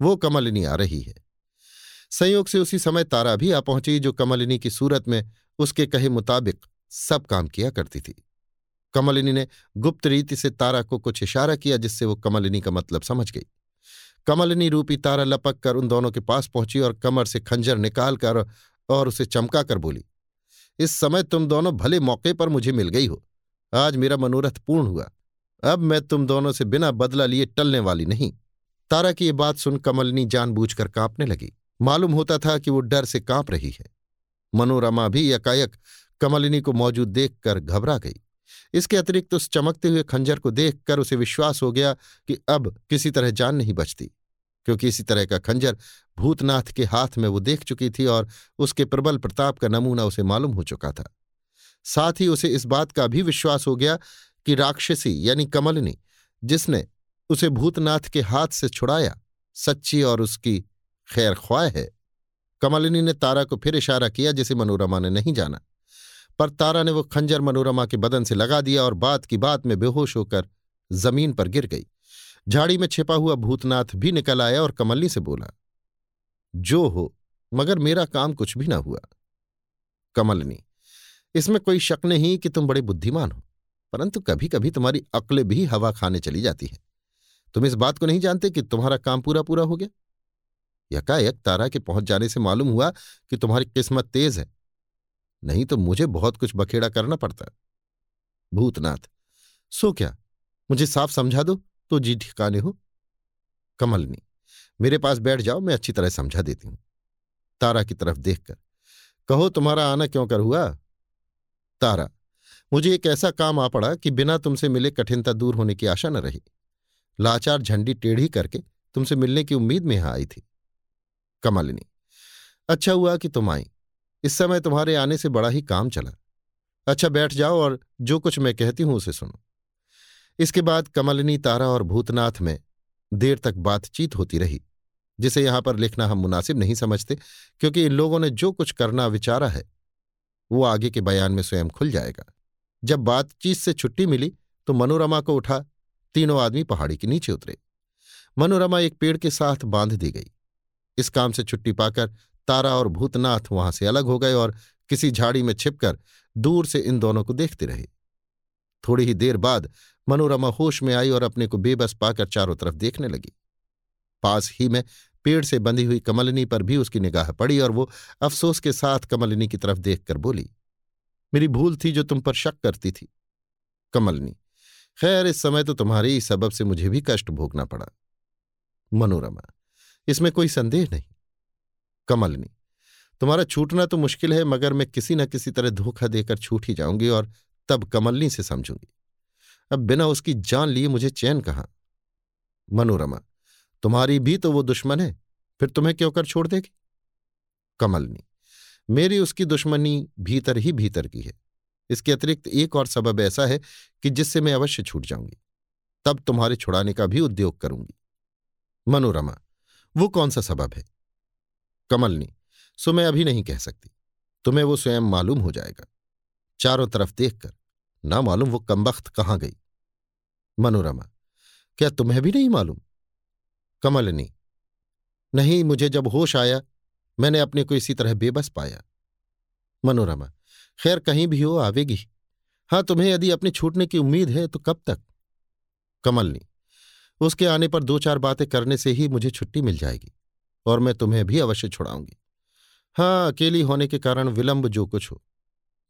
वो कमलिनी आ रही है। संयोग से उसी समय तारा भी आ पहुँची जो कमलिनी की सूरत में उसके कहे मुताबिक सब काम किया करती थी। कमलिनी ने गुप्त रीति से तारा को कुछ इशारा किया जिससे वो कमलिनी का मतलब समझ गई। कमलिनी रूपी तारा लपक कर उन दोनों के पास पहुँची और कमर से खंजर निकाल कर और उसे चमका कर बोली इस समय तुम दोनों भले मौके पर मुझे मिल गई हो। आज मेरा मनोरथ पूर्ण हुआ। अब मैं तुम दोनों से बिना बदला लिए टलने वाली नहीं। तारा की ये बात सुन कमलनी जानबूझकर कांपने लगी। मालूम होता था कि वो डर से काँप रही है। मनोरमा भी यकायक कमलिनी को मौजूद देखकर घबरा गई। इसके अतिरिक्त उस चमकते हुए खंजर को देखकर उसे विश्वास हो गया कि अब किसी तरह जान नहीं बचती। क्योंकि इसी तरह का खंजर भूतनाथ के हाथ में वो देख चुकी थी और उसके प्रबल प्रताप का नमूना उसे मालूम हो चुका था। साथ ही उसे इस बात का भी विश्वास हो गया कि राक्षसी यानी कमलनी, जिसने उसे भूतनाथ के हाथ से छुड़ाया, सच्ची और उसकी खैर ख्वाह है। कमलिनी ने तारा को फिर इशारा किया जिसे मनोरमा ने नहीं जाना, पर तारा ने वो खंजर मनोरमा के बदन से लगा दिया और बात की बात में बेहोश होकर ज़मीन पर गिर गई। झाड़ी में छिपा हुआ भूतनाथ भी निकल आया और कमलनी से बोला, जो हो, मगर मेरा काम कुछ भी ना हुआ। कमलनी, इसमें कोई शक नहीं कि तुम बड़े बुद्धिमान हो, परंतु कभी कभी तुम्हारी अक्ल भी हवा खाने चली जाती है। तुम इस बात को नहीं जानते कि तुम्हारा काम पूरा पूरा हो गया? यकायक तारा के पहुँच जाने से मालूम हुआ कि तुम्हारी किस्मत तेज है। नहीं तो मुझे बहुत कुछ बखेड़ा करना पड़ता। भूतनाथ, सो क्या? मुझे साफ़ समझा दो। तो जी ठिकाने हो। कमलनी मेरे पास बैठ जाओ, मैं अच्छी तरह समझा देती हूँ। तारा की तरफ़ देखकर, कहो, तुम्हारा आना क्यों कर हुआ? तारा, मुझे एक ऐसा काम आ पड़ा कि बिना तुमसे मिले कठिनता दूर होने की आशा न रही। लाचार झंडी टेढ़ी करके तुमसे मिलने की उम्मीद में यहाँ आई थी। कमलिनी अच्छा हुआ कि तुम आई। इस समय तुम्हारे आने से बड़ा ही काम चला। अच्छा बैठ जाओ और जो कुछ मैं कहती हूँ उसे सुनो। इसके बाद कमलिनी, तारा और भूतनाथ में देर तक बातचीत होती रही, जिसे यहाँ पर लिखना हम मुनासिब नहीं समझते, क्योंकि इन लोगों ने जो कुछ करना विचारा है, वो आगे के बयान में स्वयं खुल जाएगा। जब बातचीत से छुट्टी मिली तो मनोरमा को उठा, तीनों आदमी पहाड़ी के नीचे उतरे। मनोरमा एक पेड़ के साथ बाँध दी गई। इस काम से छुट्टी पाकर तारा और भूतनाथ वहाँ से अलग हो गए और किसी झाड़ी में छिपकर दूर से इन दोनों को देखते रहे। थोड़ी ही देर बाद मनोरमा होश में आई और अपने को बेबस पाकर चारों तरफ़ देखने लगी। पास ही में पेड़ से बंधी हुई कमलिनी पर भी उसकी निगाह पड़ी और वो अफसोस के साथ कमलिनी की तरफ़ देखकर बोली, मेरी भूल थी जो तुम पर शक करती थी। कमलनी, खैर, इस समय तो तुम्हारे सबब से मुझे भी कष्ट भोगना पड़ा। मनोरमा, इसमें कोई संदेह नहीं। कमलनी, तुम्हारा छूटना तो मुश्किल है, मगर मैं किसी न किसी तरह धोखा देकर छूट ही जाऊँगी और तब कमलनी से समझूँगी। अब बिना उसकी जान लिए मुझे चैन कहाँ? मनोरमा, तुम्हारी भी तो वो दुश्मन है, फिर तुम्हें क्यों कर छोड़ देगी? कमलनी, मेरी उसकी दुश्मनी भीतर ही भीतर की है। इसके अतिरिक्त एक और सबब ऐसा है कि जिससे मैं अवश्य छूट जाऊँगी। तब तुम्हारे छुड़ाने का भी उद्योग करूँगी। मनोरमा, वो कौन सा सबब है? कमलनी, सो मैं अभी नहीं कह सकती। तुम्हें वो स्वयं मालूम हो जाएगा। चारों तरफ़ देखकर, ना मालूम वो कमबख्त कहाँ गई। मनोरमा। क्या तुम्हें भी नहीं मालूम? कमलनी नहीं, मुझे जब होश आया, मैंने अपने को इसी तरह बेबस पाया। मनोरमा, खैर कहीं भी हो, आवेगी। हाँ, तुम्हें यदि अपने छूटने की उम्मीद है तो कब तक? कमलनी उसके आने पर दो चार बातें करने से ही मुझे छुट्टी मिल जाएगी, और मैं तुम्हें भी अवश्य छुड़ाऊँगी। हाँ अकेली होने के कारण विलंब जो कुछ हो।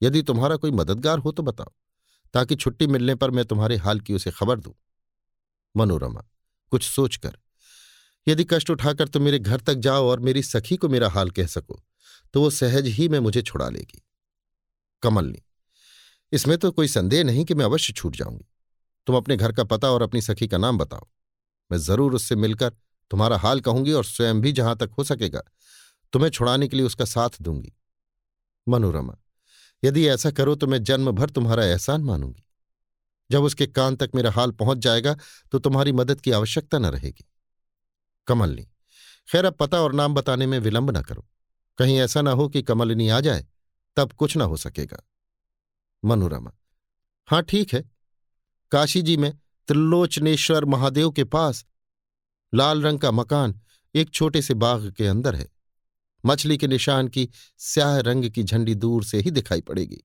यदि तुम्हारा कोई मददगार हो तो बताओ। ताकि छुट्टी मिलने पर मैं तुम्हारे हाल की उसे खबर दूँ। मनोरमा, कुछ सोचकर, यदि कष्ट उठाकर तुम मेरे घर तक जाओ और मेरी सखी को मेरा हाल कह सको तो वो सहज ही में मुझे छुड़ा लेगी। कमलनी, इसमें तो कोई संदेह नहीं कि मैं अवश्य छूट जाऊँगी। तुम अपने घर का पता और अपनी सखी का नाम बताओ। मैं ज़रूर उससे मिलकर तुम्हारा हाल कहूँगी और स्वयं भी जहाँ तक हो सकेगा, तुम्हें छुड़ाने के लिए उसका साथ दूँगी। मनोरमा यदि ऐसा करो तो मैं जन्म भर तुम्हारा एहसान मानूँगी। जब उसके कान तक मेरा हाल पहुँच जाएगा तो तुम्हारी मदद की आवश्यकता न रहेगी। कमलनी, खैर अब पता और नाम बताने में विलंब न करो। कहीं ऐसा ना हो कि कमलिनी आ जाए, तब कुछ ना हो सकेगा। मनोरमा हाँ ठीक है। काशी जी में त्रिलोचनेश्वर महादेव के पास लाल रंग का मकान एक छोटे से बाग के अंदर है। मछली के निशान की स्याह रंग की झंडी दूर से ही दिखाई पड़ेगी।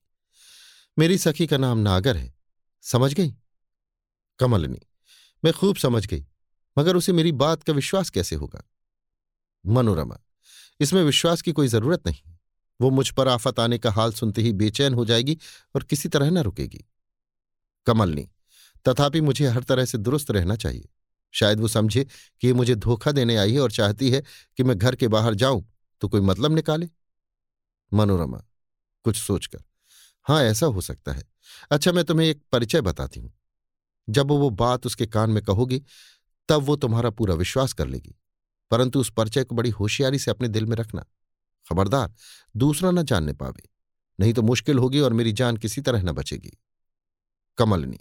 मेरी सखी का नाम नागर है। समझ गई? कमलनी। मैं खूब समझ गई, मगर उसे मेरी बात का विश्वास कैसे होगा? मनोरमा। इसमें विश्वास की कोई ज़रूरत नहीं। वो मुझ पर आफत आने का हाल सुनते ही बेचैन हो जाएगी और किसी तरह न रुकेगी। कमलनी। तथापि मुझे हर तरह से दुरुस्त रहना चाहिए। शायद वो समझे कि ये मुझे धोखा देने आई है और चाहती है कि मैं घर के बाहर जाऊँ। तो कोई मतलब निकाले? मनोरमा, कुछ सोचकर। हाँ ऐसा हो सकता है। अच्छा मैं तुम्हें एक परिचय बताती हूँ। जब वो बात उसके कान में कहोगी, तब वो तुम्हारा पूरा विश्वास कर लेगी। परंतु उस परिचय को बड़ी होशियारी से अपने दिल में रखना। खबरदार, दूसरा न जानने पावे। नहीं तो मुश्किल होगी और मेरी जान किसी तरह न बचेगी। कमलनी,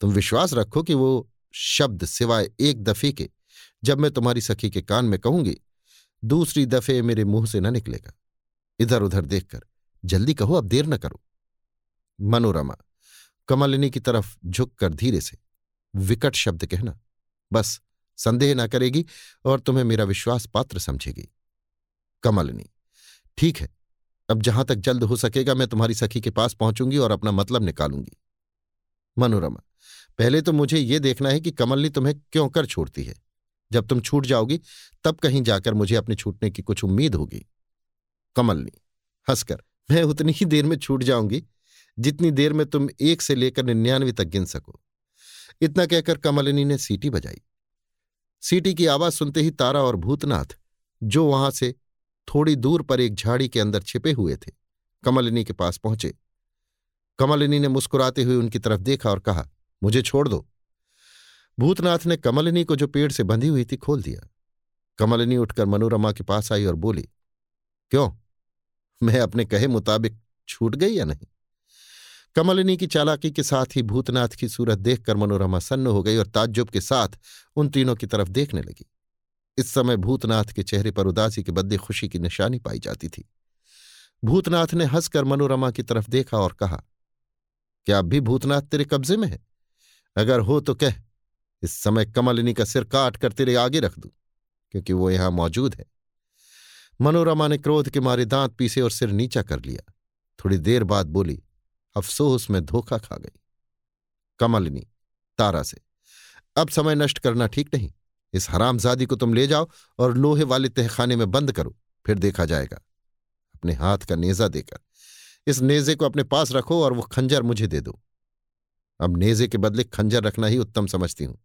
तुम विश्वास रखो कि वो शब्द सिवाय एक दफे के, जब मैं तुम्हारी सखी के कान में कहूँगी दूसरी दफे मेरे मुँह से न निकलेगा। इधर उधर देखकर, जल्दी कहो, अब देर न करो। मनोरमा, कमलिनी की तरफ़ झुककर धीरे से, विकट शब्द कहना, बस, संदेह न करेगी और तुम्हें मेरा विश्वास पात्र समझेगी। कमलिनी, ठीक है, अब जहाँ तक जल्द हो सकेगा, मैं तुम्हारी सखी के पास पहुंचूँगी और अपना मतलब निकालूँगी। मनोरमा, पहले तो मुझे ये देखना है कि कमलनी तुम्हें क्यों कर छोड़ती है। जब तुम छूट जाओगी, तब कहीं जाकर मुझे अपने छूटने की कुछ उम्मीद होगी। कमलनी हंसकर, मैं उतनी ही देर में छूट जाऊँगी, जितनी देर में तुम एक से लेकर निन्यानवे तक गिन सको। इतना कहकर कमलिनी ने सीटी बजाई। सीटी की आवाज़ सुनते ही तारा और भूतनाथ, जो वहाँ से थोड़ी दूर पर एक झाड़ी के अंदर छिपे हुए थे, कमलिनी के पास पहुँचे। कमलिनी ने मुस्कुराते हुए उनकी तरफ़ देखा और कहा, मुझे छोड़ दो। भूतनाथ ने कमलिनी को जो पेड़ से बंधी हुई थी खोल दिया। कमलिनी उठकर मनोरमा के पास आई और बोली, क्यों? मैं अपने कहे मुताबिक छूट गई या नहीं? कमलिनी की चालाकी के साथ ही भूतनाथ की सूरत देखकर मनोरमा सन्न हो गई और ताज्जुब के साथ उन तीनों की तरफ़ देखने लगी। इस समय भूतनाथ के चेहरे पर उदासी के बदले खुशी की निशानी पाई जाती थी। भूतनाथ ने हंसकर मनोरमा की तरफ़ देखा और कहा, क्या अब भी भूतनाथ तेरे कब्जे में है? अगर हो तो कह इस समय कमलिनी का सिर काट कर तेरे आगे रख दूँ, क्योंकि वो यहाँ मौजूद है। मनोरमा ने क्रोध के मारे दांत पीसे और सिर नीचा कर लिया। थोड़ी देर बाद बोली, अफसोस, में धोखा खा गई। कमलिनी, तारा से, अब समय नष्ट करना ठीक नहीं। इस हरामजादी को तुम ले जाओ और लोहे वाले तहखाने में बंद करो, फिर देखा जाएगा। अपने हाथ का नेजा देकर, इस नेजे को अपने पास रखो और वो खंजर मुझे दे दो। अब नेजे के बदले खंजर रखना ही उत्तम समझती हूँ।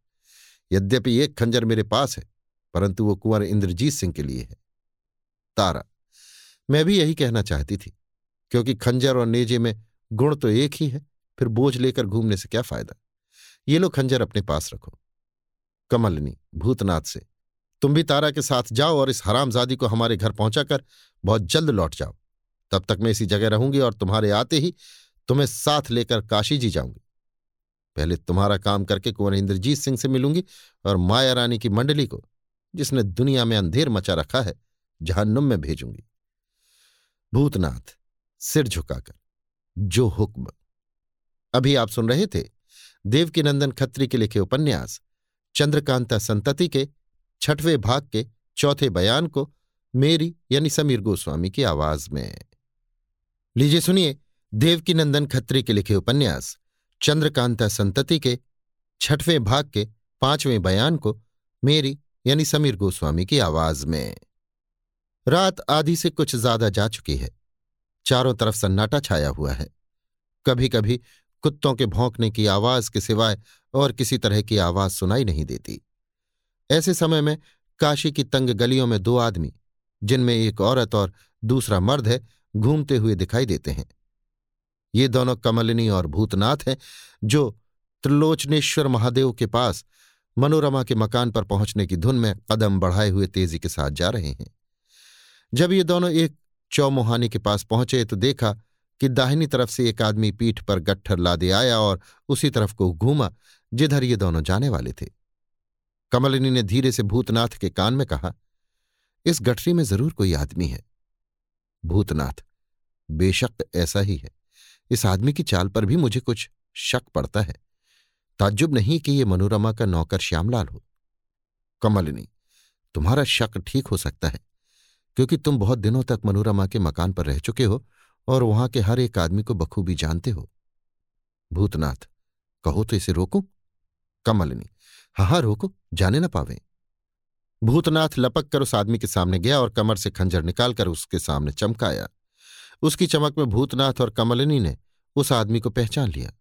यद्यपि एक खंजर मेरे पास है, परंतु वो कुंवर इंद्रजीत सिंह के लिए है। तारा, मैं भी यही कहना चाहती थी, क्योंकि खंजर और नेजे में गुण तो एक ही है, फिर बोझ लेकर घूमने से क्या फ़ायदा? ये लो खंजर अपने पास रखो। कमलनी, भूतनाथ से, तुम भी तारा के साथ जाओ और इस हरामजादी को हमारे घर पहुंचाकर बहुत जल्द लौट जाओ। तब तक मैं इसी जगह रहूँगी और तुम्हारे आते ही तुम्हें साथ लेकर काशी जी जाऊँगी। पहले तुम्हारा काम करके कुंवर इंद्रजीत सिंह से मिलूँगी और माया रानी की मंडली को, जिसने दुनिया में अंधेर मचा रखा है, जहन्नुम में भेजूँगी। भूतनाथ, सिर झुकाकर, जो हुक्म। अभी आप सुन रहे थे देवकीनंदन खत्री के लिखे उपन्यास, चंद्रकांता संतति के, छठवें भाग के, चौथे बयान को, मेरी यानी समीर गोस्वामी की आवाज़ में। लीजिए सुनिए देवकीनंदन खत्री के लिखे उपन्यास चंद्रकांता संतति के, छठवें भाग के, पाँचवें बयान को, मेरी, यानी समीर गोस्वामी की आवाज़ में। रात आधी से कुछ ज़्यादा जा चुकी है। चारों तरफ़ सन्नाटा छाया हुआ है। कभी कभी कुत्तों के भौंकने की आवाज़ के सिवाय और किसी तरह की आवाज़ सुनाई नहीं देती। ऐसे समय में काशी की तंग गलियों में दो आदमी, जिनमें एक औरत और दूसरा मर्द है, घूमते हुए दिखाई देते हैं। ये दोनों कमलिनी और भूतनाथ हैं, जो त्रिलोचनेश्वर महादेव के पास मनोरमा के मकान पर पहुँचने की धुन में कदम बढ़ाए हुए तेज़ी के साथ जा रहे हैं। जब ये दोनों एक चौमुहानी के पास पहुँचे तो देखा कि दाहिनी तरफ़ से एक आदमी पीठ पर गट्ठर लादे आया और उसी तरफ़ को घूमा, जिधर ये दोनों जाने वाले थे। कमलिनी ने धीरे से भूतनाथ के कान में कहा, इस गठरी में ज़रूर कोई आदमी है। भूतनाथ, बेशक ऐसा ही है। इस आदमी की चाल पर भी मुझे कुछ शक पड़ता है। ताज्जुब नहीं कि ये मनोरमा का नौकर श्यामलाल हो। कमलिनी, तुम्हारा शक ठीक हो सकता है, क्योंकि तुम बहुत दिनों तक मनोरमा के मकान पर रह चुके हो और वहाँ के हर एक आदमी को बखूबी जानते हो। भूतनाथ, कहो तो इसे रोकूं? कमलिनी हाँ हाँ रोको, जाने ना पावे। भूतनाथ लपक कर उस आदमी के सामने गया और कमर से खंजर निकालकर उसके सामने चमकाया। उसकी चमक में भूतनाथ और कमलिनी ने उस आदमी को पहचान लिया।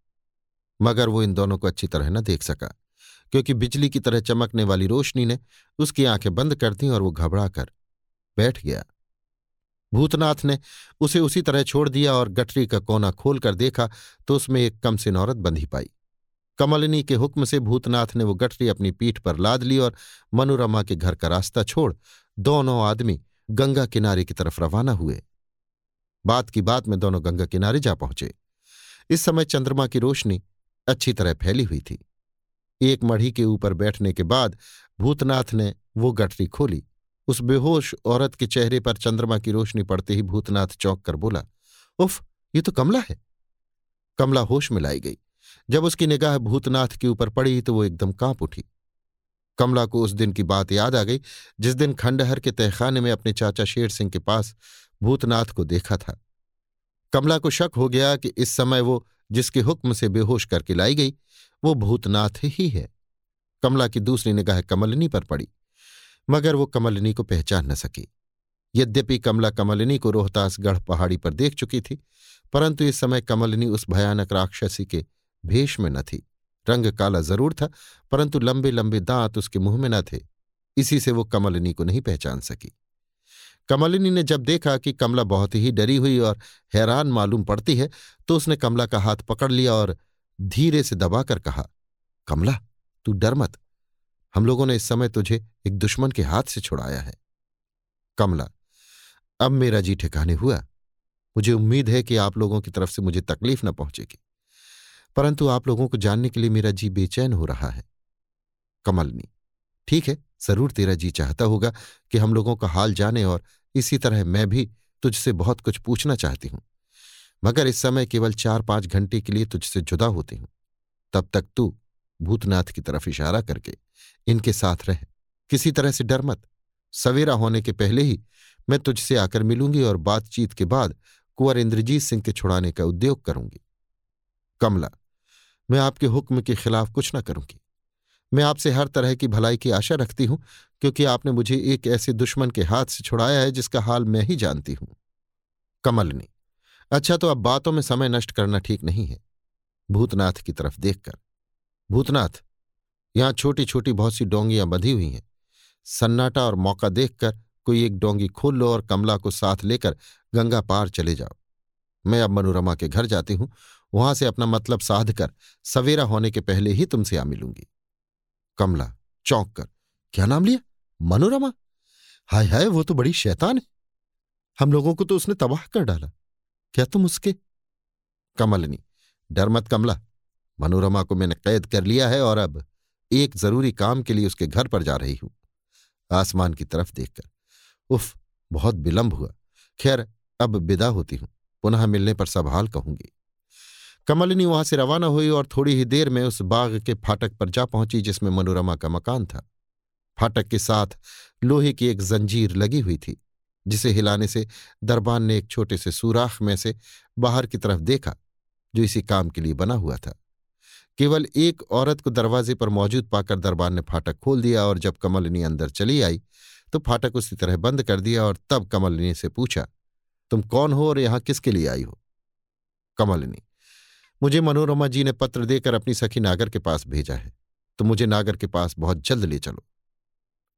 मगर वो इन दोनों को अच्छी तरह न देख सका, क्योंकि बिजली की तरह चमकने वाली रोशनी ने उसकी आँखें बंद कर दी और वो घबरा कर बैठ गया। भूतनाथ ने उसे उसी तरह छोड़ दिया और गठरी का कोना खोलकर देखा तो उसमें एक कम से औरत बंधी पाई। कमलिनी के हुक्म से भूतनाथ ने वो गठरी अपनी पीठ पर लाद ली और मनोरमा के घर का रास्ता छोड़ दोनों आदमी गंगा किनारे की तरफ़ रवाना हुए। बात की बात में दोनों गंगा किनारे जा पहुँचे। इस समय चंद्रमा की रोशनी अच्छी तरह फैली हुई थी। एक मढ़ी के ऊपर बैठने के बाद भूतनाथ ने वो गठरी खोली। उस बेहोश औरत के चेहरे पर चंद्रमा की रोशनी पड़ते ही भूतनाथ चौंक कर बोला, उफ, ये तो कमला है। कमला होश में लाई गई। जब उसकी निगाह भूतनाथ के ऊपर पड़ी तो वो एकदम काँप उठी। कमला को उस दिन की बात याद आ गई, जिस दिन खंडहर के तहखाने में अपने चाचा शेर सिंह के पास भूतनाथ को देखा था। कमला को शक हो गया कि इस समय वो जिसके हुक्म से बेहोश करके लाई गई, वो भूतनाथ ही है। कमला की दूसरी निगाह कमलनी पर पड़ी, मगर वो कमलनी को पहचान न सकी। यद्यपि कमला कमलनी को रोहतासगढ़ पहाड़ी पर देख चुकी थी, परंतु इस समय कमलनी उस भयानक राक्षसी के भेष में न थी। रंग काला ज़रूर था, परंतु लंबे लंबे दांत उसके मुँह में न थे। इसी से वो कमलिनी को नहीं पहचान सकी। कमलिनी ने जब देखा कि कमला बहुत ही डरी हुई और हैरान मालूम पड़ती है तो उसने कमला का हाथ पकड़ लिया और धीरे से दबाकर कहा, कमला, तू डर मत। हम लोगों ने इस समय तुझे एक दुश्मन के हाथ से छुड़ाया है। कमला, अब मेरा जी ठिकाने हुआ। मुझे उम्मीद है कि आप लोगों की तरफ़ से मुझे तकलीफ़ न पहुंचेगी। परंतु आप लोगों को जानने के लिए मेरा जी बेचैन हो रहा है। कमलनी, ठीक है, ज़रूर तेरा जी चाहता होगा कि हम लोगों का हाल जाने और इसी तरह मैं भी तुझसे बहुत कुछ पूछना चाहती हूँ। मगर इस समय केवल चार पाँच घंटे के लिए तुझसे जुदा होती हूँ। तब तक तू भूतनाथ की तरफ़ इशारा करके इनके साथ रह। किसी तरह से डर मत। सवेरा होने के पहले ही मैं तुझसे आकर मिलूँगी और बातचीत के बाद कुंवर इंद्रजीत सिंह के छुड़ाने का उद्योग करूँगी। कमला, मैं आपके हुक्म के खिलाफ कुछ न करूँगी। मैं आपसे हर तरह की भलाई की आशा रखती हूँ, क्योंकि आपने मुझे एक ऐसे दुश्मन के हाथ से छुड़ाया है, जिसका हाल मैं ही जानती हूँ। कमलनी अच्छा तो अब बातों में समय नष्ट करना ठीक नहीं है। भूतनाथ की तरफ़ देखकर, भूतनाथ, यहाँ छोटी छोटी बहुत सी डोंगियाँ बंधी हुई हैं। सन्नाटा और मौका देखकर कोई एक डोंगी खोल लो और कमला को साथ लेकर गंगा पार चले जाओ। मैं अब मनोरमा के घर जाती हूँ वहाँ से अपना मतलब साध कर सवेरा होने के पहले ही तुमसे आ मिलूँगी। कमला, चौंक कर, क्या नाम लिया? मनोरमा? हाय हाय, वो तो बड़ी शैतान है। हम लोगों को तो उसने तबाह कर डाला। क्या तुम उसके? कमलनी, डर मत कमला। मनोरमा को मैंने कैद कर लिया है और अब एक ज़रूरी काम के लिए उसके घर पर जा रही हूँ। आसमान की तरफ़ देखकर। उफ, बहुत विलंब हुआ। खैर, अब विदा होती हूँ। पुनः मिलने पर सब हाल कहूँगी। कमलिनी वहाँ से रवाना हुई और थोड़ी ही देर में उस बाग के फाटक पर जा पहुँची, जिसमें मनोरमा का मकान था। फाटक के साथ लोहे की एक जंजीर लगी हुई थी, जिसे हिलाने से दरबान ने एक छोटे से सूराख में से बाहर की तरफ़ देखा, जो इसी काम के लिए बना हुआ था। केवल एक औरत को दरवाजे पर मौजूद पाकर दरबान ने फाटक खोल दिया और जब कमलिनी अंदर चली आई तो फाटक उसी तरह बंद कर दिया और तब कमलिनी से पूछा, तुम कौन हो और यहाँ किसके लिए आई हो? कमलिनी मुझे मनोरमा जी ने पत्र देकर अपनी सखी नागर के पास भेजा है तो मुझे नागर के पास बहुत जल्द ले चलो।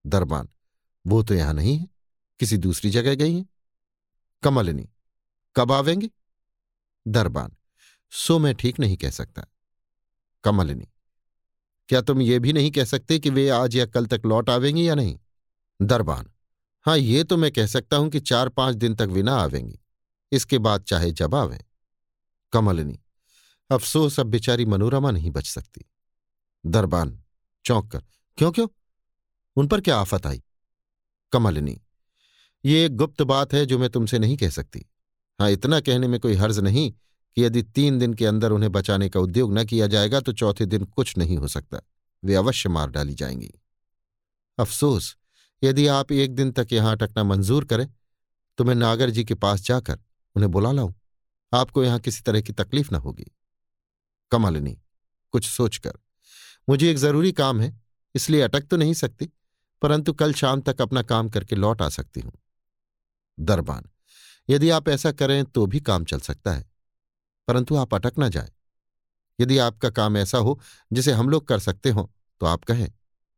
दरबान, वो तो यहाँ नहीं है, किसी दूसरी जगह गई है। कमलिनी, कब आवेंगे? दरबान, सो मैं ठीक नहीं कह सकता। कमलिनी, क्या तुम ये भी नहीं कह सकते कि वे आज या कल तक लौट आवेंगी या नहीं? दरबान हाँ ये तो मैं कह सकता हूँ कि चार पाँच दिन तक वे ना आवेंगी, इसके बाद चाहे जब आवे। कमलिनी अफसोस अब बेचारी मनोरमा नहीं बच सकती। दरबान, चौंक कर, क्यों क्यों? उन पर क्या आफत आई? कमलिनी ये एक गुप्त बात है जो मैं तुमसे नहीं कह सकती। हाँ इतना कहने में कोई हर्ज नहीं कि यदि तीन दिन के अंदर उन्हें बचाने का उद्योग न किया जाएगा तो चौथे दिन कुछ नहीं हो सकता। वे अवश्य मार डाली जाएँगी। अफसोस, यदि आप एक दिन तक यहाँ अटकना मंजूर करें तो मैं नागर जी के पास जाकर उन्हें बुला लाऊं। आपको यहाँ किसी तरह की तकलीफ़ न होगी। कमलिनी कुछ सोचकर। मुझे एक ज़रूरी काम है, इसलिए अटक तो नहीं सकती, परंतु कल शाम तक अपना काम करके लौट आ सकती हूँ। दरबान, यदि आप ऐसा करें तो भी काम चल सकता है, परंतु आप अटक ना जाए। यदि आपका काम ऐसा हो, जिसे हम लोग कर सकते हो तो आप कहें,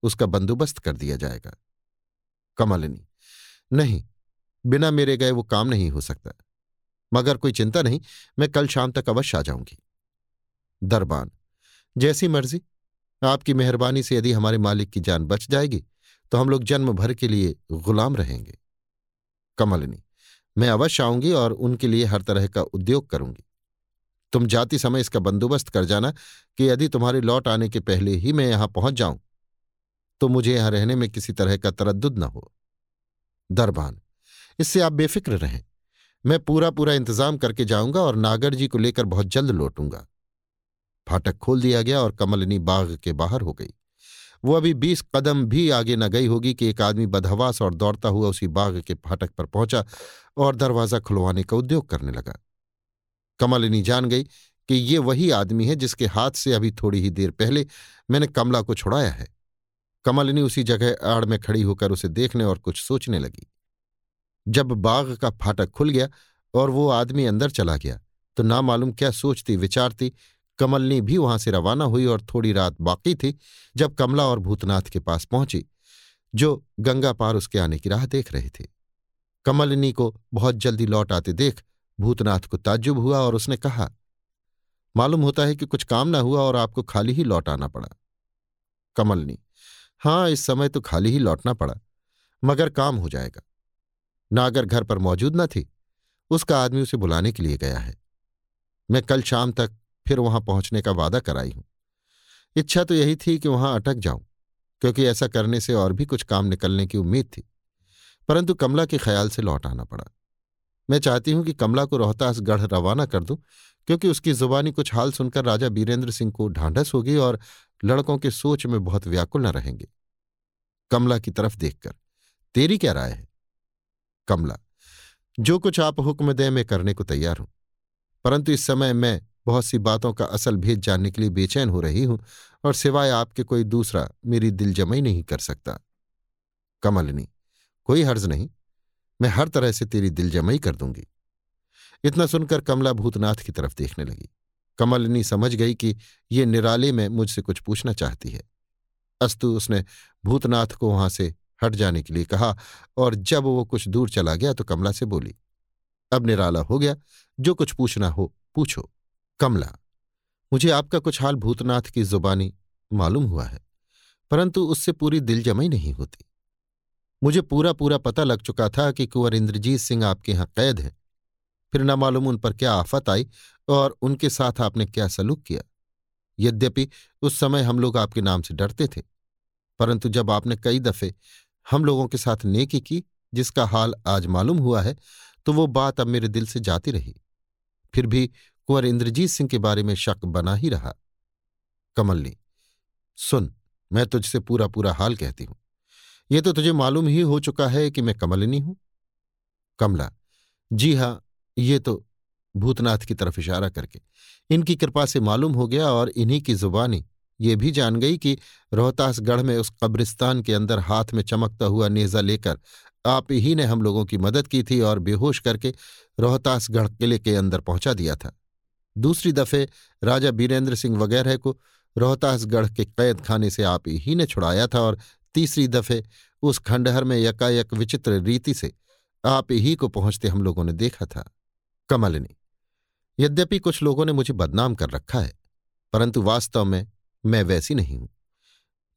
उसका बंदोबस्त कर दिया जाएगा। कमलिनी नहीं, बिना मेरे गए वो काम नहीं हो सकता। मगर कोई चिंता नहीं, मैं कल शाम तक अवश्य आ जाऊँगी। दरबान। जैसी मर्ज़ी, आपकी मेहरबानी से यदि हमारे मालिक की जान बच जाएगी तो हम लोग जन्म भर के लिए गुलाम रहेंगे। कमलिनी, मैं अवश्य आऊँगी और उनके लिए हर तरह का उद्योग करूँगी। तुम जाती समय इसका बंदोबस्त कर जाना कि यदि तुम्हारे लौट आने के पहले ही मैं यहाँ पहुँच जाऊँ तो मुझे यहाँ रहने में किसी तरह का तरद्दुद न हो। दरबान, इससे आप बेफिक्र रहें। मैं पूरा पूरा इंतज़ाम करके जाऊँगा और नागर जी को लेकर बहुत जल्द लौटूँगा। फाटक खोल दिया गया और कमलनी बाग के बाहर हो गई। वो अभी बीस कदम भी आगे न गई होगी कि एक आदमी बदहवास और दौड़ता हुआ उसी बाग के फाटक पर पहुँचा और दरवाज़ा खुलवाने का उद्योग करने लगा। कमलिनी जान गई कि ये वही आदमी है जिसके हाथ से अभी थोड़ी ही देर पहले मैंने कमला को छुड़ाया है। कमलिनी उसी जगह आड़ में खड़ी होकर उसे देखने और कुछ सोचने लगी। जब बाग का फाटक खुल गया और वो आदमी अंदर चला गया तो ना मालूम क्या सोचती, विचारती कमलनी भी वहाँ से रवाना हुई और थोड़ी रात बाकी थी, जब कमला और भूतनाथ के पास पहुँची, जो गंगा पार उसके आने की राह देख रहे थे। कमलिनी को बहुत जल्दी लौट आते देख भूतनाथ को ताज्जुब हुआ और उसने कहा, मालूम होता है कि कुछ काम ना हुआ और आपको खाली ही लौट आना पड़ा। कमलनी हाँ इस समय तो खाली ही लौटना पड़ा, मगर काम हो जाएगा। नागर घर पर मौजूद न थी, उसका आदमी उसे बुलाने के लिए गया है। मैं कल शाम तक फिर वहाँ पहुँचने का वादा कराई हूँ। इच्छा तो यही थी कि वहाँ अटक जाऊँ, क्योंकि ऐसा करने से और भी कुछ काम निकलने की उम्मीद थी, परंतु कमला के ख्याल से लौट आना पड़ा। मैं चाहती हूँ कि कमला को रोहतास गढ़ रवाना कर दूँ, क्योंकि उसकी जुबानी कुछ हाल सुनकर राजा बीरेंद्र सिंह को ढांढस होगी और लड़कों के सोच में बहुत व्याकुल न रहेंगे। कमला की तरफ़ देखकर, तेरी क्या राय है? कमला, जो कुछ आप हुक्म दें मैं करने को तैयार हूँ, परंतु इस समय मैं बहुत सी बातों का असल भेद जानने के लिए बेचैन हो रही हूँ और सिवाय आपके कोई दूसरा मेरी दिल जमई नहीं कर सकता। कमलनी, कोई हर्ज नहीं, मैं हर तरह से तेरी दिल जमई कर दूँगी। इतना सुनकर कमला भूतनाथ की तरफ़ देखने लगी। कमलनी समझ गई कि ये निराले में मुझसे कुछ पूछना चाहती है। अस्तु उसने भूतनाथ को वहाँ से हट जाने के लिए कहा और जब वो कुछ दूर चला गया तो कमला से बोली, अब निराला हो गया, जो कुछ पूछना हो पूछो। कमला, मुझे आपका कुछ हाल भूतनाथ की जुबानी मालूम हुआ है, परंतु उससे पूरी दिल जमई नहीं होती। मुझे पूरा पूरा पता लग चुका था कि कुंवर इंद्रजीत सिंह आपके यहाँ कैद है। फिर न मालूम उन पर क्या आफत आई और उनके साथ आपने क्या सलूक किया? यद्यपि उस समय हम लोग आपके नाम से डरते थे, परंतु जब आपने कई दफे हम लोगों के साथ नेकी की जिसका हाल आज मालूम हुआ है तो वो बात अब मेरे दिल से जाती रही। फिर भी कुंवर इंद्रजीत सिंह के बारे में शक बना ही रहा। कमलनी सुन, मैं तुझसे पूरा पूरा हाल कहती हूँ। ये तो तुझे मालूम ही हो चुका है कि मैं कमलिनी हूँ। कमला, जी हाँ, ये तो भूतनाथ की तरफ़ इशारा करके। इनकी कृपा से मालूम हो गया और इन्हीं की जुबानी। ये भी जान गई कि रोहतासगढ़ में उस कब्रिस्तान के अंदर हाथ में चमकता हुआ नेजा लेकर आप ही ने हम लोगों की मदद की थी और बेहोश करके रोहतासगढ़ किले के अंदर पहुँचा दिया था। दूसरी दफे राजा बीरेंद्र सिंह वगैरह को रोहतासगढ़ के कैद खाने से आप ही ने छुड़ाया था और तीसरी दफे उस खंडहर में यकायक विचित्र रीति से आप ही को पहुँचते हम लोगों ने देखा था। कमलिनी, यद्यपि कुछ लोगों ने मुझे बदनाम कर रखा है, परंतु वास्तव में मैं वैसी नहीं हूँ।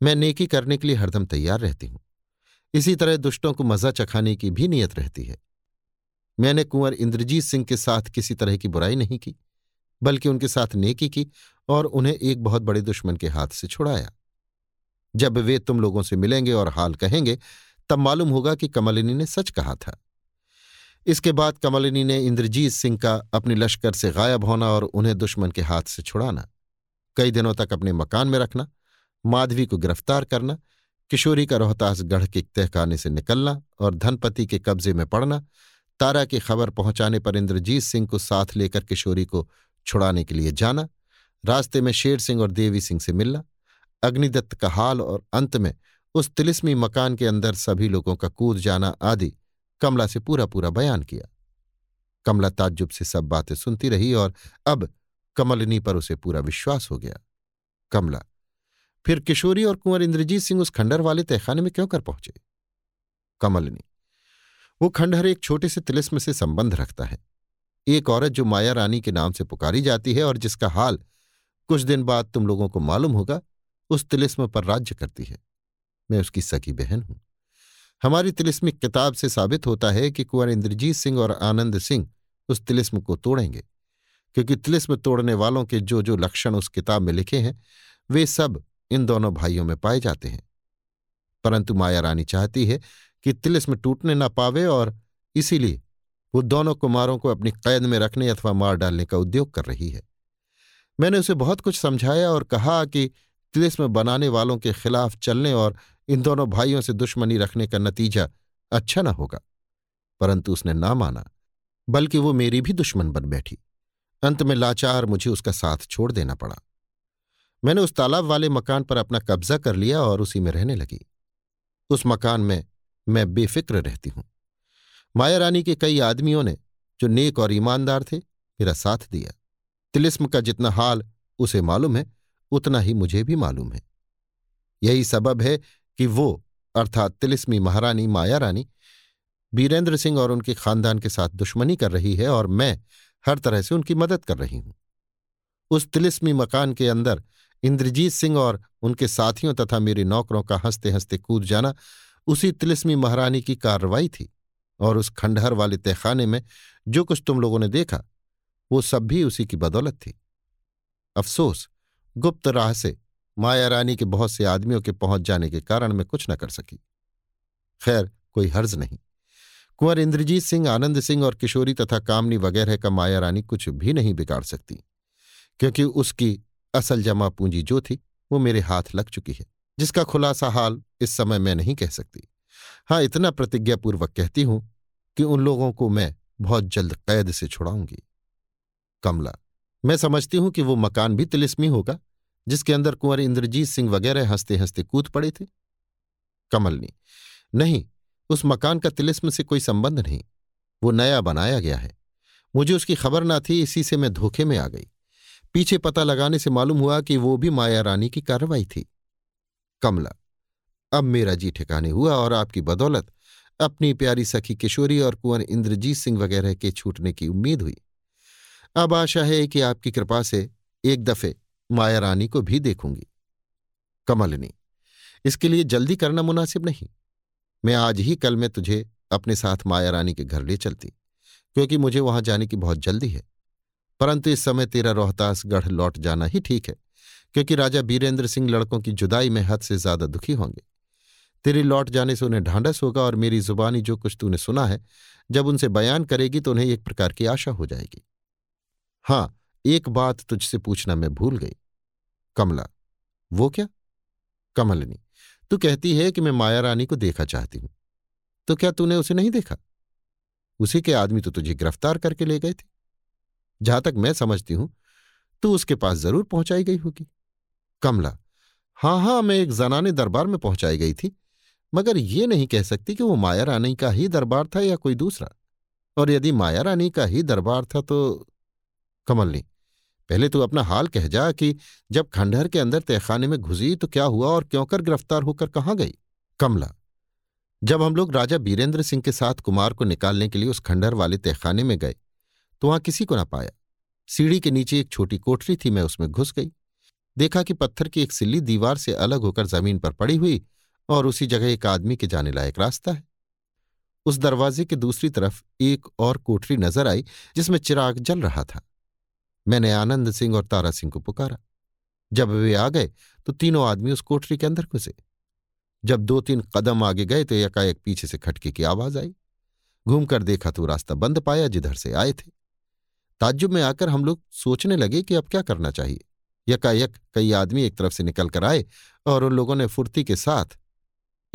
मैं नेकी करने के लिए हरदम तैयार रहती हूँ। इसी तरह दुष्टों को मज़ा चखाने की भी नीयत रहती है। मैंने कुंवर इंद्रजीत सिंह के साथ किसी तरह की बुराई नहीं की। बल्कि उनके साथ नेकी की और उन्हें एक बहुत बड़े दुश्मन के हाथ से छुड़ाया। जब वे तुम लोगों से मिलेंगे और हाल कहेंगे, तब मालूम होगा कि कमलिनी ने सच कहा था। इसके बाद कमलिनी ने इंद्रजीत सिंह का अपने लश्कर से गायब होना और उन्हें दुश्मन के हाथ से छुड़ाना, कई दिनों तक अपने मकान में रखना, माधवी को गिरफ़्तार करना, किशोरी का रोहतास गढ़ के तहखाने से निकलना और धनपति के कब्जे में पड़ना, तारा की खबर पहुँचाने पर इंद्रजीत सिंह को साथ लेकर किशोरी को छुड़ाने के लिए जाना, रास्ते में शेर सिंह और देवी सिंह से मिलना, अग्निदत्त का हाल और अंत में उस तिलिस्मी मकान के अंदर सभी लोगों का कूद जाना आदि कमला से पूरा पूरा बयान किया। कमला ताज्जुब से सब बातें सुनती रही और अब कमलिनी पर उसे पूरा विश्वास हो गया। कमला, फिर किशोरी और कुंवर इंद्रजीत सिंह उस खंडहर वाले तहखाने में क्यों कर पहुँचे? कमलिनी, वो खंडहर एक छोटे से तिलिस्म से संबंध रखता है। एक औरत जो माया रानी के नाम से पुकारी जाती है और जिसका हाल कुछ दिन बाद तुम लोगों को मालूम होगा, उस तिलिस्म पर राज्य करती है। मैं उसकी सगी बहन हूँ। हमारी तिलिस्मिक किताब से साबित होता है कि कुंवर इंद्रजीत सिंह और आनंद सिंह उस तिलिस्म को तोड़ेंगे, क्योंकि तिलिस्म तोड़ने वालों के जो जो लक्षण उस किताब में लिखे हैं, वे सब इन दोनों भाइयों में पाए जाते हैं। परंतु माया रानी चाहती है कि तिलिस्म टूटने ना पावे और इसीलिए वो दोनों कुमारों को अपनी कैद में रखने अथवा मार डालने का उद्योग कर रही है। मैंने उसे बहुत कुछ समझाया और कहा कि तिलिस्म बनाने वालों के खिलाफ चलने और इन दोनों भाइयों से दुश्मनी रखने का नतीजा अच्छा न होगा। परंतु उसने ना माना, बल्कि वो मेरी भी दुश्मन बन बैठी। अंत में लाचार मुझे उसका साथ छोड़ देना पड़ा। मैंने उस तालाब वाले मकान पर अपना कब्जा कर लिया और उसी में रहने लगी। उस मकान में मैं बेफिक्र रहती हूँ। माया रानी के कई आदमियों ने, जो नेक और ईमानदार थे, मेरा साथ दिया। तिलिस्म का जितना हाल उसे मालूम है, उतना ही मुझे भी मालूम है। यही सबब है कि वो, अर्थात तिलिस्मी महारानी माया रानी बीरेंद्र सिंह और उनके खानदान के साथ दुश्मनी कर रही है और मैं हर तरह से उनकी मदद कर रही हूँ। उस तिलिस्मी मकान के अंदर इंद्रजीत सिंह और उनके साथियों तथा मेरे नौकरों का हँसते हँसते कूद जाना, उसी तिलिस्मी महारानी की कार्रवाई थी। और उस खंडहर वाले तहखाने में जो कुछ तुम लोगों ने देखा, वो सब भी उसी की बदौलत थी। अफसोस, गुप्त राह से माया रानी के बहुत से आदमियों के पहुँच जाने के कारण मैं कुछ न कर सकी। खैर, कोई हर्ज नहीं। कुंवर इंद्रजीत सिंह, आनंद सिंह और किशोरी तथा कामनी वगैरह का माया रानी कुछ भी नहीं बिगाड़ सकती, क्योंकि उसकी असल जमा पूंजी जो थी, वो मेरे हाथ लग चुकी है, जिसका खुलासा हाल इस समय मैं नहीं कह सकती। हाँ इतना प्रतिज्ञापूर्वक कहती हूँ कि उन लोगों को मैं बहुत जल्द कैद से छुड़ाऊँगी। कमला, मैं समझती हूँ कि वो मकान भी तिलिस्मी होगा, जिसके अंदर कुंवर इंद्रजीत सिंह वगैरह हँसते हँसते कूद पड़े थे। कमलनी, नहीं, उस मकान का तिलिस्म से कोई संबंध नहीं, वो नया बनाया गया है। मुझे उसकी खबर ना थी, इसी से मैं धोखे में आ गई। पीछे पता लगाने से मालूम हुआ कि वो भी माया रानी की कार्रवाई थी। कमला अब मेरा जी ठिकाने हुआ और आपकी बदौलत अपनी प्यारी सखी किशोरी और कुंवर इंद्रजीत सिंह वगैरह के छूटने की उम्मीद हुई। अब आशा है कि आपकी कृपा से एक दफे माया रानी को भी देखूँगी। कमलनी, इसके लिए जल्दी करना मुनासिब नहीं। मैं आज ही कल में तुझे अपने साथ माया रानी के घर ले चलती, क्योंकि मुझे वहाँ जाने की बहुत जल्दी है। परंतु इस समय तेरा रोहतास गढ़ लौट जाना ही ठीक है, क्योंकि राजा बीरेंद्र सिंह लड़कों की जुदाई में हद से ज़्यादा दुखी होंगे। तेरे लौट जाने से उन्हें ढांढस होगा और मेरी जुबानी जो कुछ तूने सुना है, जब उनसे बयान करेगी तो उन्हें एक प्रकार की आशा हो जाएगी। हाँ एक बात तुझसे पूछना मैं भूल गई। कमला, वो क्या? कमलनी, तू कहती है कि मैं माया रानी को देखा चाहती हूँ। तो क्या तूने उसे नहीं देखा? उसी के आदमी तो तुझे गिरफ़्तार करके ले गए थे। जहाँ तक मैं समझती हूँ, तू उसके पास ज़रूर पहुंचाई गई होगी। कमला हाँ हाँ मैं एक जनाने दरबार में पहुंचाई गई थी। मगर ये नहीं कह सकती कि वो माया रानी का ही दरबार था या कोई दूसरा। और यदि माया रानी का ही दरबार था तो कमलनी पहले तू अपना हाल कह जा कि जब खंडहर के अंदर तहखाने में घुसी तो क्या हुआ और क्यों कर गिरफ़्तार होकर कहाँ गई? कमला। जब हम लोग राजा बीरेंद्र सिंह के साथ कुमार को निकालने के लिए उस खंडहर वाले तहखाने में गए तो वहाँ किसी को ना पाया। सीढ़ी के नीचे एक छोटी कोठरी थी, मैं उसमें घुस गई। देखा कि पत्थर की एक सिल्ली दीवार से अलग होकर ज़मीन पर पड़ी हुई और उसी जगह एक आदमी के जाने लायक रास्ता है। उस दरवाजे के दूसरी तरफ़ एक और कोठरी नज़र आई, जिसमें चिराग जल रहा था। मैंने आनंद सिंह और तारा सिंह को पुकारा। जब वे आ गए तो तीनों आदमी उस कोठरी के अंदर घुसे। जब दो तीन कदम आगे गए तो एकाएक पीछे से खटके की आवाज़ आई। घूमकर देखा तो रास्ता बंद पाया, जिधर से आए थे। ताज्जुब में आकर हम लोग सोचने लगे कि अब क्या करना चाहिए। यकायक कई आदमी एक तरफ़ से निकल कर आए और उन लोगों ने फुर्ती के साथ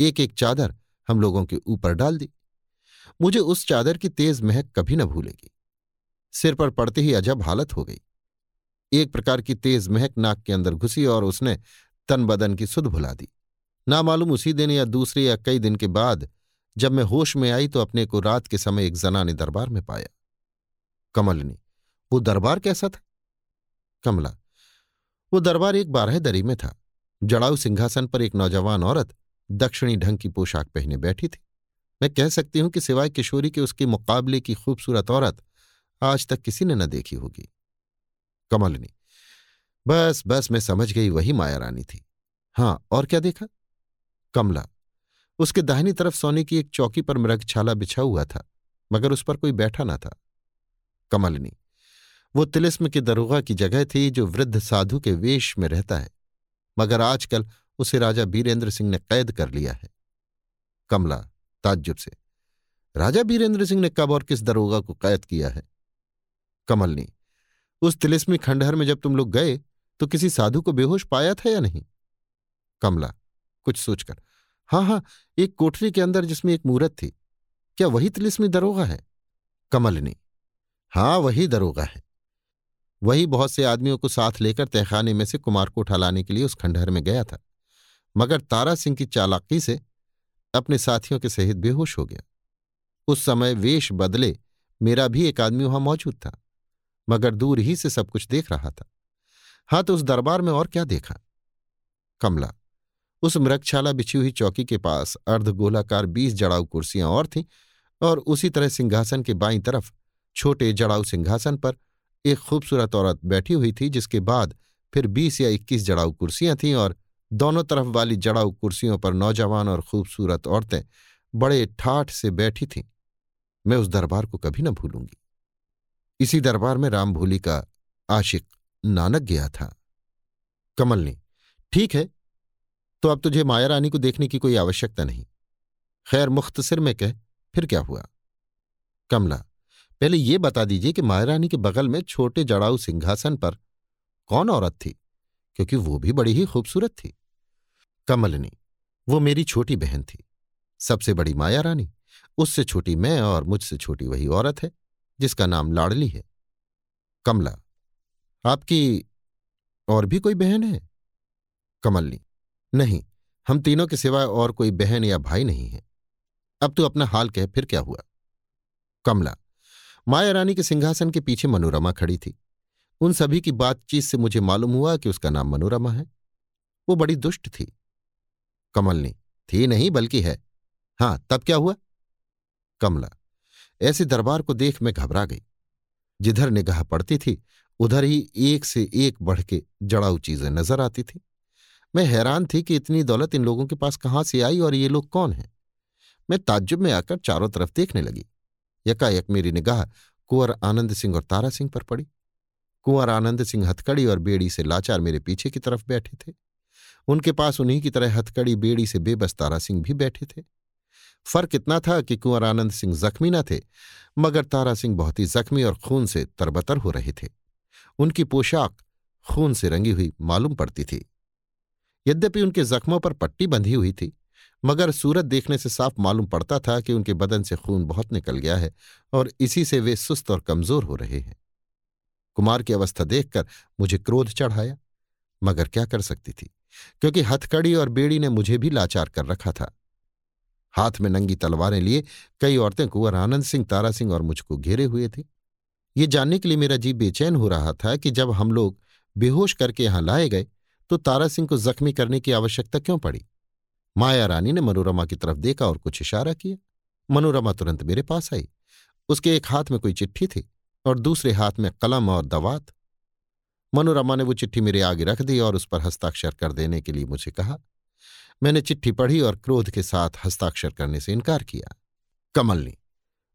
एक एक चादर हम लोगों के ऊपर डाल दी। मुझे उस चादर की तेज महक कभी न भूलेगी। सिर पर पड़ते ही अजब हालत हो गई। एक प्रकार की तेज महक नाक के अंदर घुसी और उसने तन बदन की सुध भुला दी। ना मालूम उसी दिन या दूसरे या कई दिन के बाद जब मैं होश में आई तो अपने को रात के समय एक जना ने दरबार में पाया। कमलनी, वो दरबार कैसा था? कमला, वो दरबार एक बारह दरी में था। जड़ाऊ सिंहासन पर एक नौजवान औरत दक्षिणी ढंग की पोशाक पहने बैठी थी। मैं कह सकती हूँ कि सिवाय किशोरी के उसके मुकाबले की खूबसूरत औरत आज तक किसी ने न देखी होगी। कमलनी, बस बस, मैं समझ गई, वही माया रानी थी। हाँ, और क्या देखा? कमला, उसके दाहिनी तरफ़ सोने की एक चौकी पर मृगछाला बिछा हुआ था, मगर उस पर कोई बैठा न था। कमलनी, वो तिलिस्म के दरोगा की जगह थी जो वृद्ध साधु के वेश में रहता है, मगर आजकल उसे राजा बीरेंद्र सिंह ने कैद कर लिया है। कमला, ताज्जुब से, राजा बीरेंद्र सिंह ने कब और किस दरोगा को कैद किया है? कमलनी उस तिलिस्मी खंडहर में जब तुम लोग गए तो किसी साधु को बेहोश पाया था या नहीं? कमला, कुछ सोचकर हाँ हाँ एक कोठरी के अंदर जिसमें एक मूर्त थी, क्या वही तिलिस्मी दरोगा है? कमलनी हाँ वही दरोगा है। वही बहुत से आदमियों को साथ लेकर तहखाने में से कुमार को उठा लाने के लिए उस खंडहर में गया था। मगर तारा सिंह की चालाकी से अपने साथियों के सहित बेहोश हो गया। उस समय वेश बदले मेरा भी एक आदमी वहाँ मौजूद था, मगर दूर ही से सब कुछ देख रहा था। हाँ तो उस दरबार में और क्या देखा? कमला, उस मृगशाला बिछी हुई चौकी के पास अर्धगोलाकार बीस जड़ाऊ कुर्सियाँ और थीं और उसी तरह सिंहासन के बाईं तरफ़ छोटे जड़ाऊ सिंहासन पर एक खूबसूरत औरत बैठी हुई थी, जिसके बाद फिर बीस या इक्कीस जड़ाऊ कुर्सियाँ थीं और दोनों तरफ़ वाली जड़ाऊ कुर्सियों पर नौजवान और खूबसूरत औरतें बड़े ठाठ से बैठी थीं। मैं उस दरबार को कभी न भूलूँगी। इसी दरबार में राम भूली का आशिक नानक गया था। कमल ने, ठीक है तो अब तुझे माया रानी को देखने की कोई आवश्यकता नहीं। खैर, मुख्तसिर में कह, फिर क्या हुआ? कमला, पहले ये बता दीजिए कि माया रानी के बगल में छोटे जड़ाऊ सिंहासन पर कौन औरत थी? क्योंकि वो भी बड़ी ही खूबसूरत थी। कमलनी वो मेरी छोटी बहन थी। सबसे बड़ी माया रानी, उससे छोटी मैं और मुझसे छोटी वही औरत है, जिसका नाम लाडली है। कमला, आपकी और भी कोई बहन है? कमलनी, नहीं, हम तीनों के सिवाय और कोई बहन या भाई नहीं है। अब तू अपना हाल कह, फिर क्या हुआ? कमला, माया रानी के सिंहासन के पीछे मनोरमा खड़ी थी। उन सभी की बातचीत से मुझे मालूम हुआ कि उसका नाम मनोरमा है। वो बड़ी दुष्ट थी। कमलनी थी नहीं, बल्कि है। हाँ, तब क्या हुआ? कमला, ऐसे दरबार को देख मैं घबरा गई। जिधर निगाह पड़ती थी, उधर ही एक से एक बढ़ के जड़ाऊ चीज़ें नज़र आती थी। मैं हैरान थी कि इतनी दौलत इन लोगों के पास कहाँ से आई और ये लोग कौन हैं। मैं ताज्जुब में आकर चारों तरफ़ देखने लगी। यकायक मेरी निगाह कुंवर आनंद सिंह और तारा सिंह पर पड़ी। कुंवर आनंद सिंह हथकड़ी और बेड़ी से लाचार मेरे पीछे की तरफ़ बैठे थे। उनके पास उन्हीं की तरह हथकड़ी, बेड़ी से बेबस तारा सिंह भी बैठे थे। फ़र्क इतना था कि कुंवर आनंद सिंह जख्मी न थे, मगर तारा सिंह बहुत ही जख्मी और खून से तरबतर हो रहे थे। उनकी पोशाक खून से रंगी हुई, मालूम पड़ती थी। यद्यपि उनके जख्मों पर पट्टी बंधी हुई थी, मगर सूरत देखने से साफ़ मालूम पड़ता था कि उनके बदन से खून बहुत निकल गया है और इसी से वे सुस्त और कमज़ोर हो रहे हैं। कुमार की अवस्था देखकर मुझे क्रोध चढ़ाया, मगर क्या कर सकती थी? क्योंकि हथकड़ी और बेड़ी ने मुझे भी लाचार कर रखा था। हाथ में नंगी तलवारें लिए कई औरतें कुंवर आनंद सिंह, तारा सिंह और मुझको घेरे हुए थे। ये जानने के लिए मेरा जी बेचैन हो रहा था कि जब हम लोग बेहोश करके यहाँ लाए गए तो तारा सिंह को जख्मी करने की आवश्यकता क्यों पड़ी? माया रानी ने मनोरमा की तरफ़ देखा और कुछ इशारा किया। मनोरमा तुरंत मेरे पास आई। उसके एक हाथ में कोई चिट्ठी थी और दूसरे हाथ में कलम और दवात। मनोरमा ने वो चिट्ठी मेरे आगे रख दी और उस पर हस्ताक्षर कर देने के लिए मुझे कहा, मैंने चिट्ठी पढ़ी और क्रोध के साथ हस्ताक्षर करने से इनकार किया। कमल ने,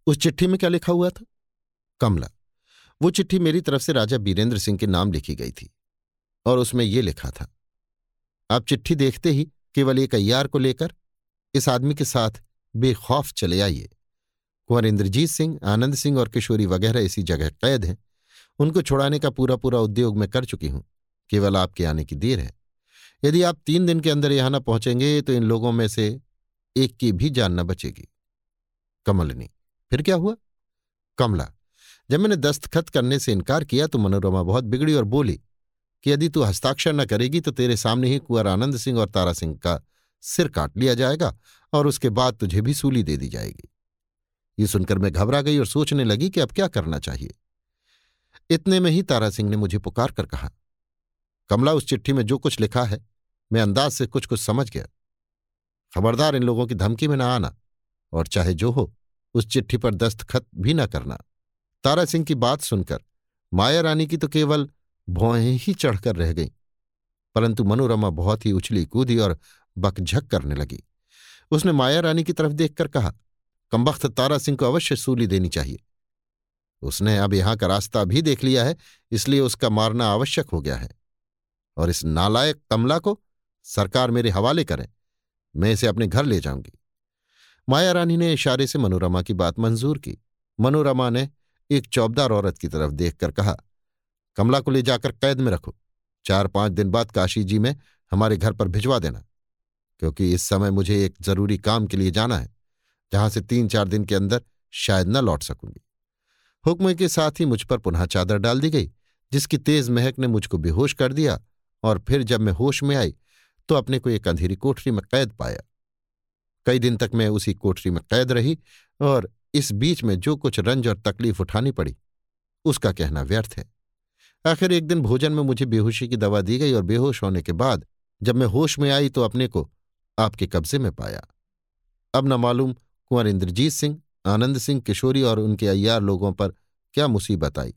उस चिट्ठी में क्या लिखा हुआ था? कमला, वो चिट्ठी मेरी तरफ़ से राजा बीरेंद्र सिंह के नाम लिखी गई थी और उसमें ये लिखा था, आप चिट्ठी देखते ही केवल एक अय्यार को लेकर इस आदमी के साथ बेखौफ चले आइए। कुंवर इंद्रजीत सिंह, आनंद सिंह और किशोरी वगैरह इसी जगह कैद हैं। उनको छुड़ाने का पूरा पूरा उद्योग मैं कर चुकी हूँ। केवल आपके आने की देर है। यदि आप तीन दिन के अंदर यहाँ न पहुँचेंगे तो इन लोगों में से एक की भी जान न बचेगी। कमलनी, फिर क्या हुआ? कमला, जब मैंने दस्तखत करने से इनकार किया तो मनोरमा बहुत बिगड़ी और बोली, कि यदि तू हस्ताक्षर न करेगी तो तेरे सामने ही कुंवर आनंद सिंह और तारा सिंह का सिर काट लिया जाएगा और उसके बाद तुझे भी सूली दे दी जाएगी। ये सुनकर मैं घबरा गई और सोचने लगी कि अब क्या करना चाहिए। इतने में ही तारा सिंह ने मुझे पुकार कर कहा, कमला, उस चिट्ठी में जो कुछ लिखा है, मैं अंदाज से कुछ कुछ समझ गया। खबरदार इन लोगों की धमकी में ना आना, और चाहे जो हो, उस चिट्ठी पर दस्तखत भी ना करना। तारा सिंह की बात सुनकर, माया रानी की तो केवल भौहें ही चढ़कर रह गईं, परंतु मनोरमा बहुत ही उछली कूदी और बकझक करने लगी। उसने माया रानी की तरफ़ देखकर कहा, कमबख्त तारा सिंह को अवश्य सूली देनी चाहिए। उसने अब यहाँ का रास्ता भी देख लिया है, इसलिए उसका मारना आवश्यक हो गया है। और इस नालायक कमला को सरकार मेरे हवाले करे, मैं इसे अपने घर ले जाऊँगी। माया रानी ने इशारे से मनोरमा की बात मंजूर की। मनोरमा ने एक चौबदार औरत की तरफ़ देखकर कहा, कमला को ले जाकर कैद में रखो। चार पाँच दिन बाद काशी जी में हमारे घर पर भिजवा देना, क्योंकि इस समय मुझे एक ज़रूरी काम के लिए जाना है, जहाँ से तीन चार दिन के अंदर शायद न लौट सकूँगी। हुक्म के साथ ही मुझ पर पुनः चादर डाल दी गई, जिसकी तेज महक ने मुझको बेहोश कर दिया, और फिर जब मैं होश में आई तो अपने को एक अंधेरी कोठरी में कैद पाया। कई दिन तक मैं उसी कोठरी में कैद रही, और इस बीच में जो कुछ रंज और तकलीफ़ उठानी पड़ी, उसका कहना व्यर्थ है। आखिर एक दिन भोजन में मुझे बेहोशी की दवा दी गई, और बेहोश होने के बाद, जब मैं होश में आई तो अपने को आपके कब्जे में पाया। अब न मालूम कुंवर इंद्रजीत सिंह आनंद सिंह किशोरी और उनके अय्यार लोगों पर क्या मुसीबत आई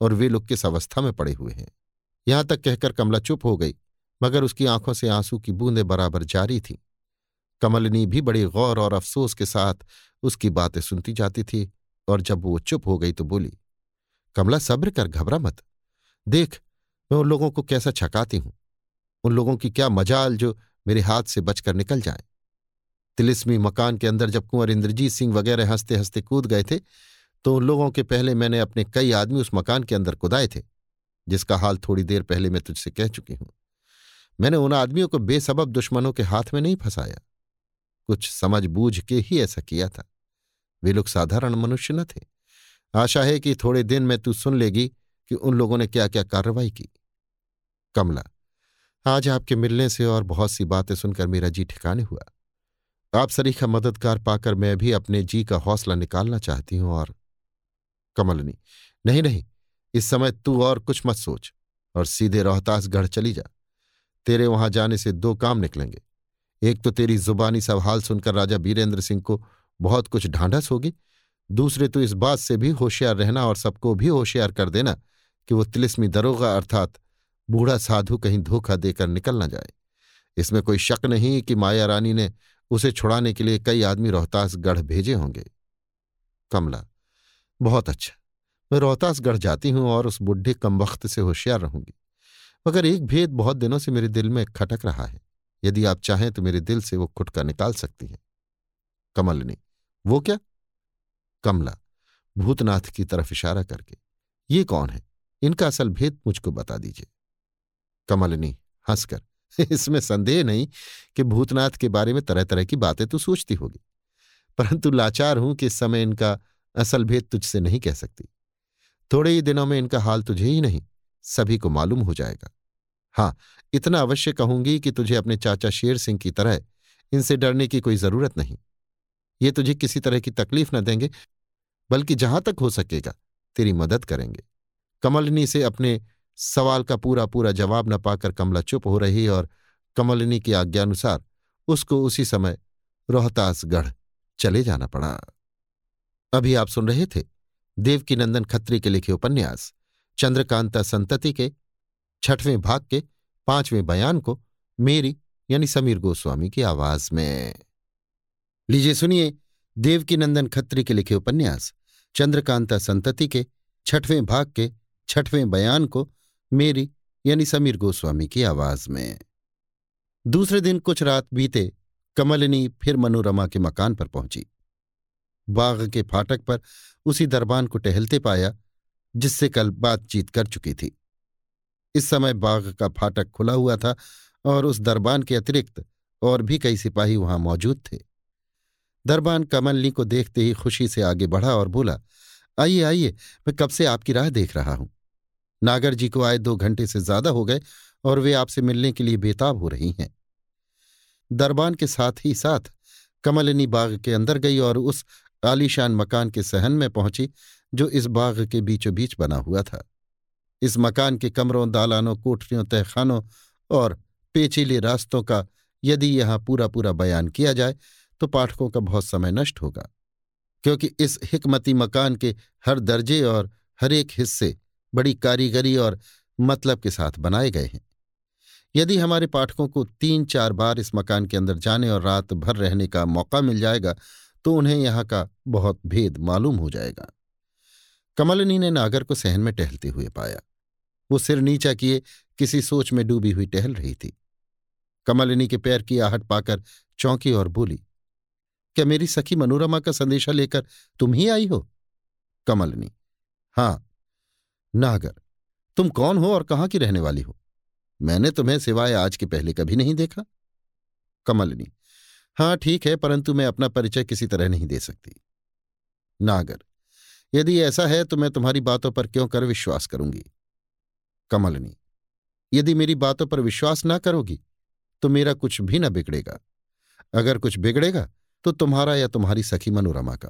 और वे लोग किस अवस्था में पड़े हुए हैं? यहाँ तक कहकर कमला चुप हो गई, मगर उसकी आँखों से आँसू की बूंदें बराबर जारी थीं। कमलनी भी बड़ी गौर और अफसोस के साथ उसकी बातें सुनती जाती थी और जब वो चुप हो गई तो बोली, कमला, सब्र कर, घबरा मत। देख, मैं उन लोगों को कैसा छकाती हूँ। उन लोगों की क्या मजाल जो मेरे हाथ से बचकर निकल जाए। तिलिस्मी मकान के अंदर जब कुंवर इंद्रजीत सिंह वगैरह हँसते हँसते कूद गए थे तो उन लोगों के पहले मैंने अपने कई आदमी उस मकान के अंदर कुदाए थे, जिसका हाल थोड़ी देर पहले मैं तुझसे कह चुकी हूँ। मैंने उन आदमियों को बेसबब दुश्मनों के हाथ में नहीं फंसाया। कुछ समझ बूझ के ही ऐसा किया था। वे लोग साधारण मनुष्य न थे। आशा है कि थोड़े दिन में तू सुन लेगी कि उन लोगों ने क्या क्या कार्रवाई की। कमला, आज आपके मिलने से और बहुत सी बातें सुनकर मेरा जी ठिकाने हुआ। आप सरीखा मददगार पाकर मैं भी अपने जी का हौसला निकालना चाहती हूँ और कमलनी, नहीं नहीं, इस समय तू और कुछ मत सोच और सीधे रोहतासगढ़ चली जा। तेरे वहाँ जाने से दो काम निकलेंगे। एक तो तेरी जुबानी सवाल सुनकर राजा बीरेंद्र सिंह को बहुत कुछ ढांढस होगी। दूसरे तो इस बात से भी होशियार रहना और सबको भी होशियार कर देना कि वो तिलिस्मी दरोगा अर्थात बूढ़ा साधु कहीं धोखा देकर निकल ना जाए। इसमें कोई शक नहीं कि माया रानी ने उसे छुड़ाने के लिए कई आदमी रोहतासगढ़ भेजे होंगे। कमला, बहुत अच्छा। मैं रोहतासगढ़ जाती हूँ और उस बुढ़े कम वक्त से होशियार रहूँगी। मगर एक भेद बहुत दिनों से मेरे दिल में खटक रहा है। यदि आप चाहें तो मेरे दिल से वो खुटका निकाल सकती हैं। कमलनी, वो क्या? कमला, भूतनाथ की तरफ़ इशारा करके, ये कौन है? इनका असल भेद मुझको बता दीजिए। कमलनी, हंसकर [laughs] इसमें संदेह नहीं कि भूतनाथ के बारे में तरह तरह की बातें तो सोचती होगी। परंतु लाचार हूँ कि इस समय इनका असल भेद तुझसे नहीं कह सकती। थोड़े ही दिनों में इनका हाल तुझे ही नहीं, सभी को मालूम हो जाएगा। हाँ इतना अवश्य कहूँगी कि तुझे अपने चाचा शेर सिंह की तरह इनसे डरने की कोई ज़रूरत नहीं। ये तुझे किसी तरह की तकलीफ़ न देंगे, बल्कि जहाँ तक हो सकेगा, तेरी मदद करेंगे। कमलनी से अपने सवाल का पूरा पूरा जवाब न पाकर कमला चुप हो रही और कमलिनी की आज्ञानुसार उसको उसी समय रोहतासगढ़ चले जाना पड़ा। अभी आप सुन रहे थे देवकीनंदन खत्री के लिखे उपन्यास, चंद्रकांता संतति के छठवें भाग के पाँचवें बयान को मेरी यानी समीर गोस्वामी की आवाज़ में। लीजिए सुनिए देवकीनंदन खत्री के लिखे उपन्यास, चंद्रकांता संतति के छठवें भाग के छठवें बयान को मेरी, यानी समीर गोस्वामी की आवाज़ में। दूसरे दिन कुछ रात बीते, कमलिनी फिर मनोरमा के मकान पर पहुँची। बाग के फाटक पर उसी दरबान को टहलते पाया, जिससे कल बातचीत कर चुकी थी। इस समय बाग का फाटक खुला हुआ था और उस दरबान के अतिरिक्त और भी कई सिपाही वहाँ मौजूद थे। दरबान कमलनी को देखते ही खुशी से आगे बढ़ा और बोला, आइए आइए, मैं कब से आपकी राह देख रहा हूँ? नागर जी को आए दो घंटे से ज़्यादा हो गए और वे आपसे मिलने के लिए बेताब हो रही हैं। दरबान के साथ ही साथ कमलिनी बाग के अंदर गई और उस आलीशान मकान के सहन में पहुँची, जो इस बाग के बीचों बीच बना हुआ था। इस मकान के कमरों, दालानों, कोठरियों, तहखानों और पेचीले रास्तों का यदि यहाँ पूरा पूरा बयान किया जाए तो पाठकों का बहुत समय नष्ट होगा, क्योंकि इस हिकमती मकान के हर दर्जे और हर एक हिस्से बड़ी कारीगरी और मतलब के साथ बनाए गए हैं। यदि हमारे पाठकों को तीन चार बार इस मकान के अंदर जाने और रात भर रहने का मौका मिल जाएगा तो उन्हें यहाँ का बहुत भेद मालूम हो जाएगा। कमलिनी ने नागर को सहन में टहलते हुए पाया। वो सिर नीचा किए, किसी सोच में डूबी हुई टहल रही थी। कमलिनी के पैर की आहट पाकर चौंकी और बोली, क्या मेरी सखी मनोरमा का संदेशा लेकर तुम ही आई हो? कमलिनी, हाँ नागर, तुम कौन हो और कहाँ की रहने वाली हो? मैंने तुम्हें सिवाय आज के पहले कभी नहीं देखा। कमलनी, हाँ ठीक है, परंतु मैं अपना परिचय किसी तरह नहीं दे सकती। नागर, यदि ऐसा है तो मैं तुम्हारी बातों पर क्यों कर विश्वास करूँगी? कमलनी, यदि मेरी बातों पर विश्वास ना करोगी तो मेरा कुछ भी ना बिगड़ेगा। अगर कुछ बिगड़ेगा तो तुम्हारा या तुम्हारी सखी मनोरमा का।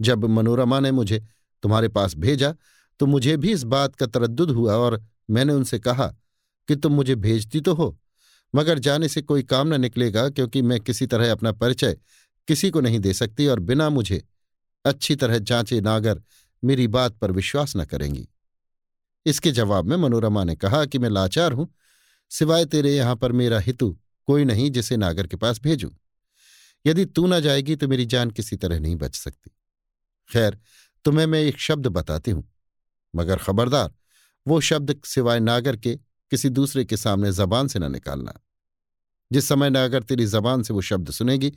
जब मनोरमा ने मुझे तुम्हारे पास भेजा तो मुझे भी इस बात का तरद्दुद हुआ और मैंने उनसे कहा कि तुम मुझे भेजती तो हो, मगर जाने से कोई काम न निकलेगा क्योंकि मैं किसी तरह अपना परिचय किसी को नहीं दे सकती और बिना मुझे अच्छी तरह जांचे नागर मेरी बात पर विश्वास न करेंगी। इसके जवाब में मनोरमा ने कहा कि मैं लाचार हूँ, सिवाय तेरे यहाँ पर मेरा हितु कोई नहीं जिसे नागर के पास भेजूं। यदि तू ना जाएगी तो मेरी जान किसी तरह नहीं बच सकती। खैर, तुम्हें मैं एक शब्द बताती हूँ। मगर खबरदार, वो शब्द सिवाय नागर के किसी दूसरे के सामने जबान से न निकालना। जिस समय नागर तेरी जबान से वो शब्द सुनेगी,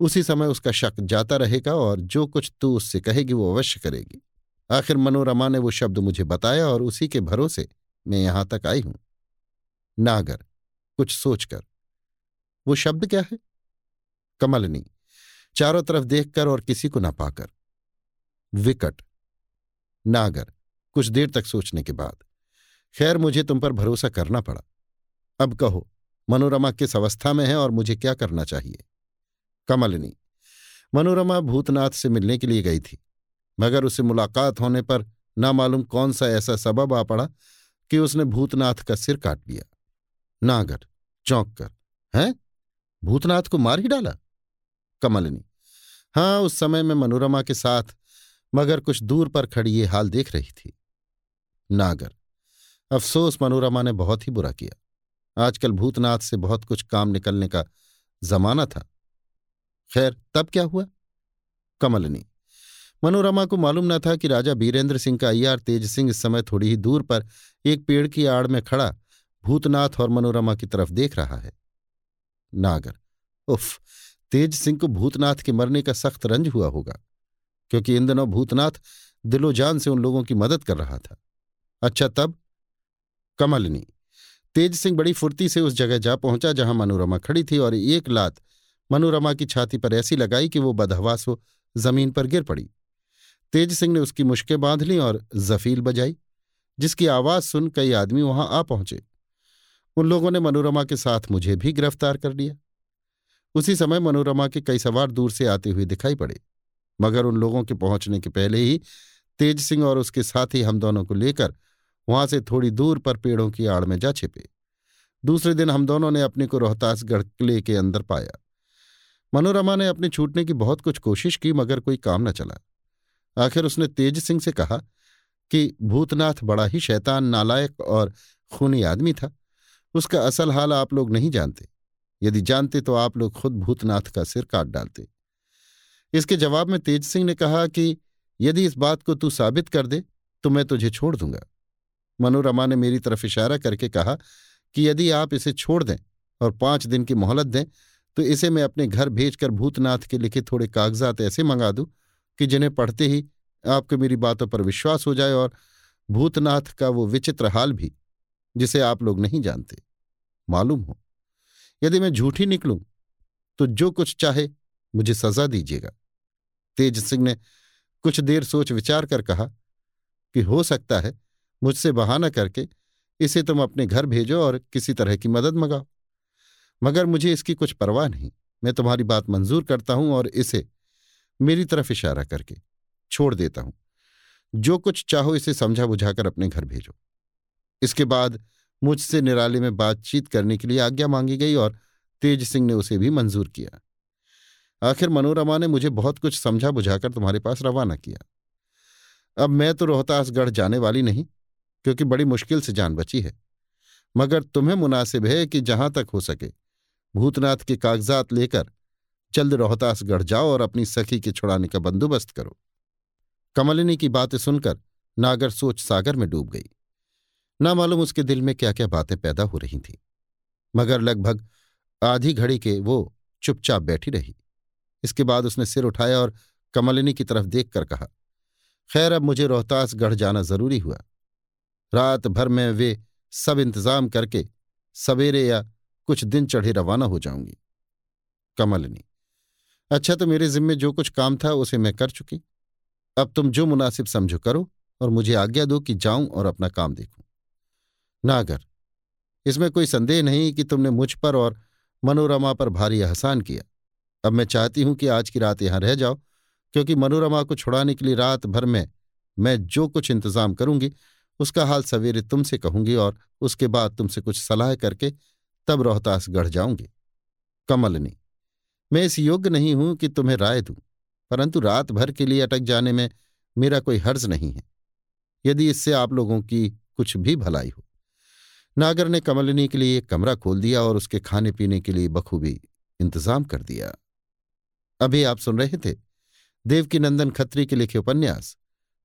उसी समय उसका शक जाता रहेगा और जो कुछ तू उससे कहेगी वो अवश्य करेगी। आखिर मनोरमा ने वो शब्द मुझे बताया और उसी के भरोसे मैं यहाँ तक आई हूँ। नागर, कुछ सोचकर, वो शब्द क्या है? कमलनी, चारों तरफ़ देखकर और किसी को ना पाकर। विकट, नागर कुछ देर तक सोचने के बाद। खैर, मुझे तुम पर भरोसा करना पड़ा। अब कहो, मनोरमा किस अवस्था में है और मुझे क्या करना चाहिए? कमलनी, मनोरमा भूतनाथ से मिलने के लिए गई थी, मगर उसे मुलाकात होने पर ना मालूम कौन सा ऐसा सबब आ पड़ा कि उसने भूतनाथ का सिर काट लिया। नागर, चौंक कर, हैं? भूतनाथ को मार ही डाला? कमलनी, हाँ, उस समय में मनोरमा के साथ, मगर कुछ दूर पर खड़ी ये हाल देख रही थी। नागर। अफसोस, मनोरमा ने बहुत ही बुरा किया। आजकल भूतनाथ से बहुत कुछ काम निकलने का जमाना था। खैर, तब क्या हुआ? कमलनी। मनोरमा को मालूम न था कि राजा बीरेंद्र सिंह का अय्यार तेज सिंह इस समय थोड़ी ही दूर पर एक पेड़ की आड़ में खड़ा भूतनाथ और मनोरमा की तरफ़ देख रहा है। नागर। उफ, तेज सिंह को भूतनाथ के मरने का सख्त रंज हुआ होगा, क्योंकि इन दिनों भूतनाथ दिलोजान से उन लोगों की मदद कर रहा था। अच्छा तब? कमलनी, तेज सिंह बड़ी फुर्ती से उस जगह जा पहुँचा जहाँ मनोरमा खड़ी थी और एक लात मनोरमा की छाती पर ऐसी लगाई कि वो बदहवास हो ज़मीन पर गिर पड़ी। तेज सिंह ने उसकी मुश्कें बाँध ली और जफील बजाई, जिसकी आवाज़ सुन कई आदमी वहाँ आ पहुँचे। उन लोगों ने मनोरमा के साथ मुझे भी गिरफ़्तार कर लिया। उसी समय मनोरमा के कई सवार दूर से आते हुए दिखाई पड़े, मगर उन लोगों के पहुँचने के पहले ही तेज सिंह और उसके साथी हम दोनों को लेकर वहाँ से थोड़ी दूर पर पेड़ों की आड़ में जा छिपे। दूसरे दिन हम दोनों ने अपने को रोहतासगढ़ किले के अंदर पाया। मनोरमा ने अपने छूटने की बहुत कुछ कोशिश की, मगर कोई काम न चला। आखिर उसने तेज सिंह से कहा कि भूतनाथ बड़ा ही शैतान, नालायक और खूनी आदमी था। उसका असल हाल आप लोग नहीं जानते। यदि जानते तो आप लोग खुद भूतनाथ का सिर काट डालते। इसके जवाब में तेज सिंह ने कहा कि यदि इस बात को तू साबित कर दे तो मैं तुझे छोड़ दूँगा। मनोरमा ने मेरी तरफ़ इशारा करके कहा कि यदि आप इसे छोड़ दें और पाँच दिन की मोहलत दें तो इसे मैं अपने घर भेजकर भूतनाथ के लिखे थोड़े कागजात ऐसे मंगा दूँ कि जिन्हें पढ़ते ही आपको मेरी बातों पर विश्वास हो जाए और भूतनाथ का वो विचित्र हाल भी, जिसे आप लोग नहीं जानते, मालूम हो। यदि मैं झूठी निकलूं तो जो कुछ चाहे मुझे सजा दीजिएगा। तेज सिंह ने कुछ देर सोच विचार कर कहा कि हो सकता है मुझसे बहाना करके इसे तुम अपने घर भेजो और किसी तरह की मदद मंगाओ। मगर मुझे इसकी कुछ परवाह नहीं। मैं तुम्हारी बात मंजूर करता हूँ और इसे मेरी तरफ़ इशारा करके छोड़ देता हूँ। जो कुछ चाहो इसे समझा बुझाकर अपने घर भेजो। इसके बाद मुझसे निराले में बातचीत करने के लिए आज्ञा मांगी गई और तेज सिंह ने उसे भी मंजूर किया। आखिर मनोरमा ने मुझे बहुत कुछ समझा बुझाकर तुम्हारे पास रवाना किया। अब मैं तो रोहतासगढ़ जाने वाली नहीं। क्योंकि बड़ी मुश्किल से जान बची है। मगर तुम्हें मुनासिब है कि जहाँ तक हो सके, भूतनाथ के कागजात लेकर जल्द रोहतासगढ़ जाओ और अपनी सखी के छुड़ाने का बंदोबस्त करो। कमलिनी की बातें सुनकर नागर सोच सागर में डूब गई। ना मालूम उसके दिल में क्या क्या बातें पैदा हो रही थीं, मगर लगभग आधी घड़ी के वो चुपचाप बैठी रही। इसके बाद उसने सिर उठाया और कमलिनी की तरफ़ देखकर कहा, खैर, अब मुझे रोहतास गढ़ जाना ज़रूरी हुआ। रात भर में वे सब इंतज़ाम करके सवेरे या कुछ दिन चढ़े रवाना हो जाऊँगी। कमलिनी अच्छा तो मेरे जिम्मे जो कुछ काम था उसे मैं कर चुकी। अब तुम जो मुनासिब समझो करो और मुझे आज्ञा दो कि जाऊँ और अपना काम देखूँ। नागर, इसमें कोई संदेह नहीं कि तुमने मुझ पर और मनोरमा पर भारी एहसान किया। अब मैं चाहती हूँ कि आज की रात यहाँ रह जाओ, क्योंकि मनोरमा को छुड़ाने के लिए रात भर में मैं जो कुछ इंतज़ाम करूँगी उसका हाल सवेरे तुमसे कहूँगी और उसके बाद तुमसे कुछ सलाह करके तब रोहतास गढ़ जाऊँगी। कमलनी मैं इस योग्य नहीं हूँ कि तुम्हें राय दूँ, परंतु रात भर के लिए अटक जाने में मेरा कोई हर्ज नहीं है। यदि इससे आप लोगों की कुछ भी भलाई हो। नागर ने कमलिनी के लिए एक कमरा खोल दिया और उसके खाने पीने के लिए बखूबी इंतज़ाम कर दिया। अभी आप सुन रहे थे देवकी नंदन खत्री के लिखे उपन्यास,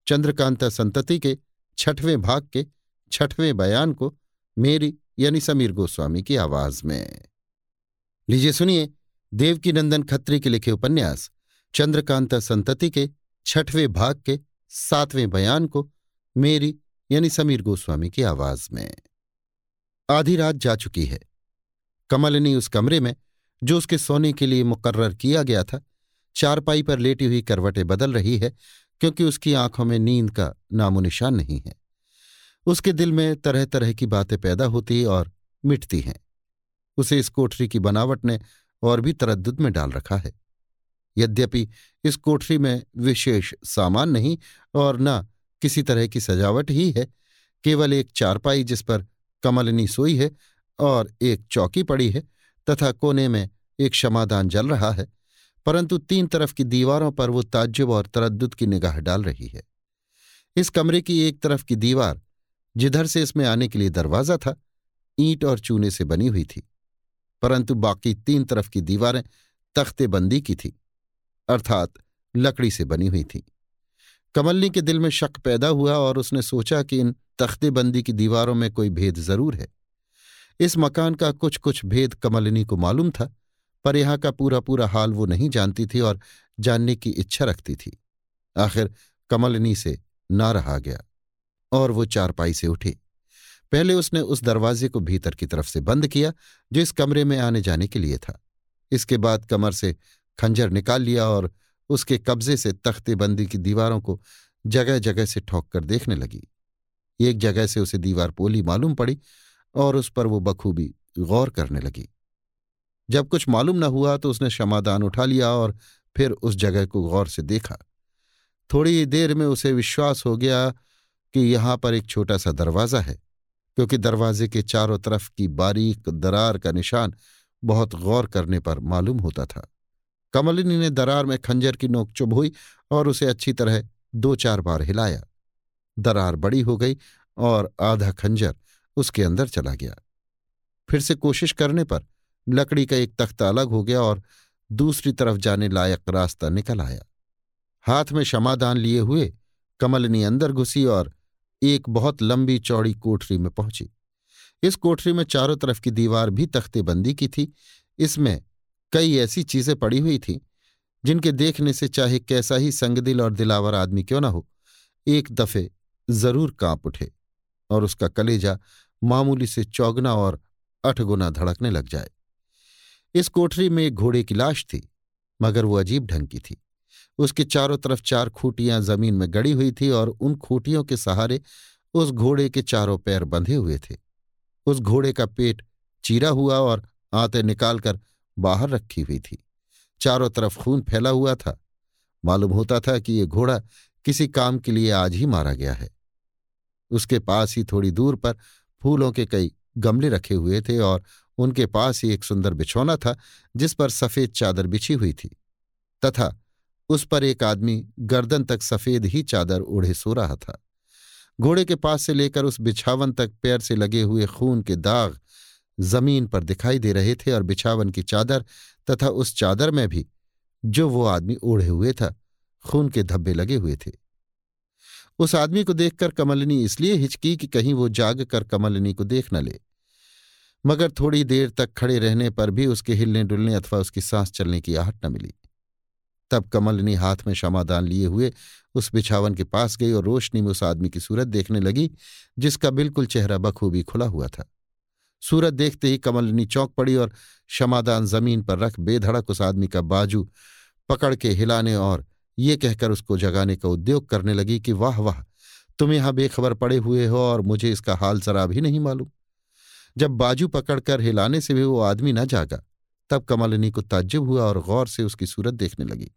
चंद्रकांता संतति के छठवें भाग के छठवें बयान को मेरी यानी समीर गोस्वामी की आवाज़ में। लीजिए सुनिए देवकी नंदन खत्री के लिखे उपन्यास, चंद्रकांता संतति के छठवें भाग के सातवें बयान को मेरी यानी समीर गोस्वामी की आवाज़ में। आधी रात जा चुकी है। कमलिनी उस कमरे में, जो उसके सोने के लिए मुकर्र किया गया था, चारपाई पर लेटी हुई करवटें बदल रही है क्योंकि उसकी आँखों में नींद का नामो निशान नहीं है। उसके दिल में तरह तरह की बातें पैदा होती और मिटती हैं। उसे इस कोठरी की बनावट ने और भी तरद्दुद में डाल रखा है। यद्यपि इस कोठरी में विशेष सामान नहीं और न किसी तरह की सजावट ही है, केवल एक चारपाई जिस पर कमलनी सोई है और एक चौकी पड़ी है तथा कोने में एक क्षमादान जल रहा है परंतु तीन तरफ़ की दीवारों पर वो ताज्जुब और तरद्दुद की निगाह डाल रही है। इस कमरे की एक तरफ़ की दीवार, जिधर से इसमें आने के लिए दरवाज़ा था, ईंट और चूने से बनी हुई थी, परंतु बाकी तीन तरफ़ की दीवारें तख्ते बंदी की थी, अर्थात लकड़ी से बनी हुई थी। कमलनी के दिल में शक पैदा हुआ और उसने सोचा कि इन तख्तेबंदी की दीवारों में कोई भेद ज़रूर है। इस मकान का कुछ कुछ भेद कमलनी को मालूम था पर यहाँ का पूरा पूरा हाल वो नहीं जानती थी और जानने की इच्छा रखती थी। आखिर कमलनी से ना रहा गया और वो चारपाई से उठी। पहले उसने उस दरवाजे को भीतर की तरफ़ से बंद किया, जो इस कमरे में आने जाने के लिए था। इसके बाद कमर से खंजर निकाल लिया और उसके कब्जे से तख्ते बंदी की दीवारों को जगह जगह से ठोक कर देखने लगी। एक जगह से उसे दीवार पोली मालूम पड़ी और उस पर वो बखूबी गौर करने लगी। जब कुछ मालूम न हुआ तो उसने क्षमादान उठा लिया और फिर उस जगह को गौर से देखा। थोड़ी देर में उसे विश्वास हो गया कि यहाँ पर एक छोटा सा दरवाज़ा है, क्योंकि दरवाजे के चारों तरफ़ की बारीक दरार का निशान बहुत गौर करने पर मालूम होता था। कमलिनी ने दरार में खंजर की नोक चुभ और उसे अच्छी तरह दो चार बार हिलाया। दरार बड़ी हो गई और आधा खंजर उसके अंदर चला गया। फिर से कोशिश करने पर लकड़ी का एक तख्ता अलग हो गया और दूसरी तरफ़ जाने लायक रास्ता निकल आया। हाथ में क्षमादान लिए हुए कमलनी अंदर घुसी और एक बहुत लंबी चौड़ी कोठरी में पहुँची। इस कोठरी में चारों तरफ़ की दीवार भी तख्तेबंदी की थी। इसमें कई ऐसी चीज़ें पड़ी हुई थीं, जिनके देखने से चाहे कैसा ही संगदिल और दिलावर आदमी क्यों ना हो, एक दफे ज़रूर काँप उठे और उसका कलेजा मामूली से चौगना और अठगुना धड़कने लग जाए। इस कोठरी में एक घोड़े की लाश थी, मगर वो अजीब ढंग की थी। उसके चारों तरफ़ चार खूटियाँ ज़मीन में गड़ी हुई थी और उन खूटियों के सहारे उस घोड़े के चारों पैर बंधे हुए थे। उस घोड़े का पेट चीरा हुआ और आते निकालकर बाहर रखी हुई थी। चारों तरफ़ खून फैला हुआ था। मालूम होता था कि ये घोड़ा किसी काम के लिए आज ही मारा गया है। उसके पास ही थोड़ी दूर पर फूलों के कई गमले रखे हुए थे और उनके पास ही एक सुंदर बिछौना था, जिस पर सफ़ेद चादर बिछी हुई थी। तथा उस पर एक आदमी गर्दन तक सफ़ेद ही चादर ओढ़े सो रहा था। घोड़े के पास से लेकर उस बिछावन तक पैर से लगे हुए खून के दाग ज़मीन पर दिखाई दे रहे थे और बिछावन की चादर तथा उस चादर में भी जो वो आदमी ओढ़े हुए था, खून के धब्बे लगे हुए थे। उस आदमी को देखकर कमलिनी इसलिए हिचकी कि कहीं वो जाग कर कमलिनी को देख न ले। मगर थोड़ी देर तक खड़े रहने पर भी उसके हिलने डुलने अथवा उसकी सांस चलने की आहट न मिली। तब कमलिनी हाथ में क्षमादान लिए हुए उस बिछावन के पास गई और रोशनी में उस आदमी की सूरत देखने लगी, जिसका बिल्कुल चेहरा बखूबी खुला हुआ था। सूरत देखते ही कमलिनी चौंक पड़ी और क्षमादान ज़मीन पर रख बेधड़क उस आदमी का बाजू पकड़ के हिलाने और ये कहकर उसको जगाने का उद्योग करने लगी कि, वाह वाह, तुम यहाँ बेखबर पड़े हुए हो और मुझे इसका हाल जरा भी नहीं मालूम। जब बाजू पकड़कर हिलाने से भी वो आदमी न जागा, तब कमलिनी को ताज्जुब हुआ और गौर से उसकी सूरत देखने लगी।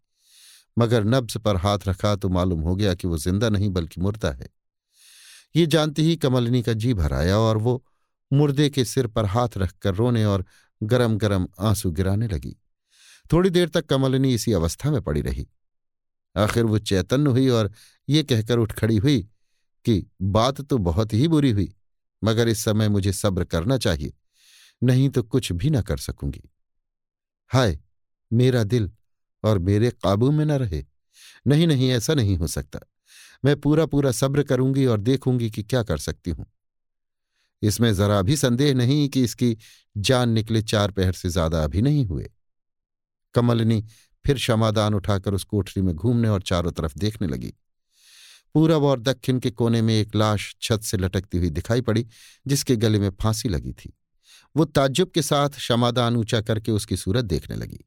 मगर नब्ज पर हाथ रखा तो मालूम हो गया कि वो ज़िंदा नहीं बल्कि मुर्दा है। ये जानती ही कमलिनी का जी भर आया और वो मुर्दे के सिर पर हाथ रखकर रोने और गरम गरम आँसू गिराने लगी। थोड़ी देर तक कमलिनी इसी अवस्था में पड़ी रही। आखिर वो चैतन्य हुई और ये कहकर उठ खड़ी हुई कि, बात तो बहुत ही बुरी हुई। मगर इस समय मुझे सब्र करना चाहिए, नहीं तो कुछ भी न कर सकूँगी। हाय, मेरा दिल और मेरे काबू में न रहे। नहीं नहीं, ऐसा नहीं हो सकता। मैं पूरा पूरा सब्र करूँगी और देखूँगी कि क्या कर सकती हूँ। इसमें जरा भी संदेह नहीं कि इसकी जान निकले चार पहर से ज़्यादा अभी नहीं हुए। कमलनी फिर क्षमादान उठाकर उस कोठरी में घूमने और चारों तरफ़ देखने लगी। पूरब और दक्षिण के कोने में एक लाश छत से लटकती हुई दिखाई पड़ी, जिसके गले में फांसी लगी थी। वो ताज्जुब के साथ क्षमादान ऊँचा करके उसकी सूरत देखने लगी।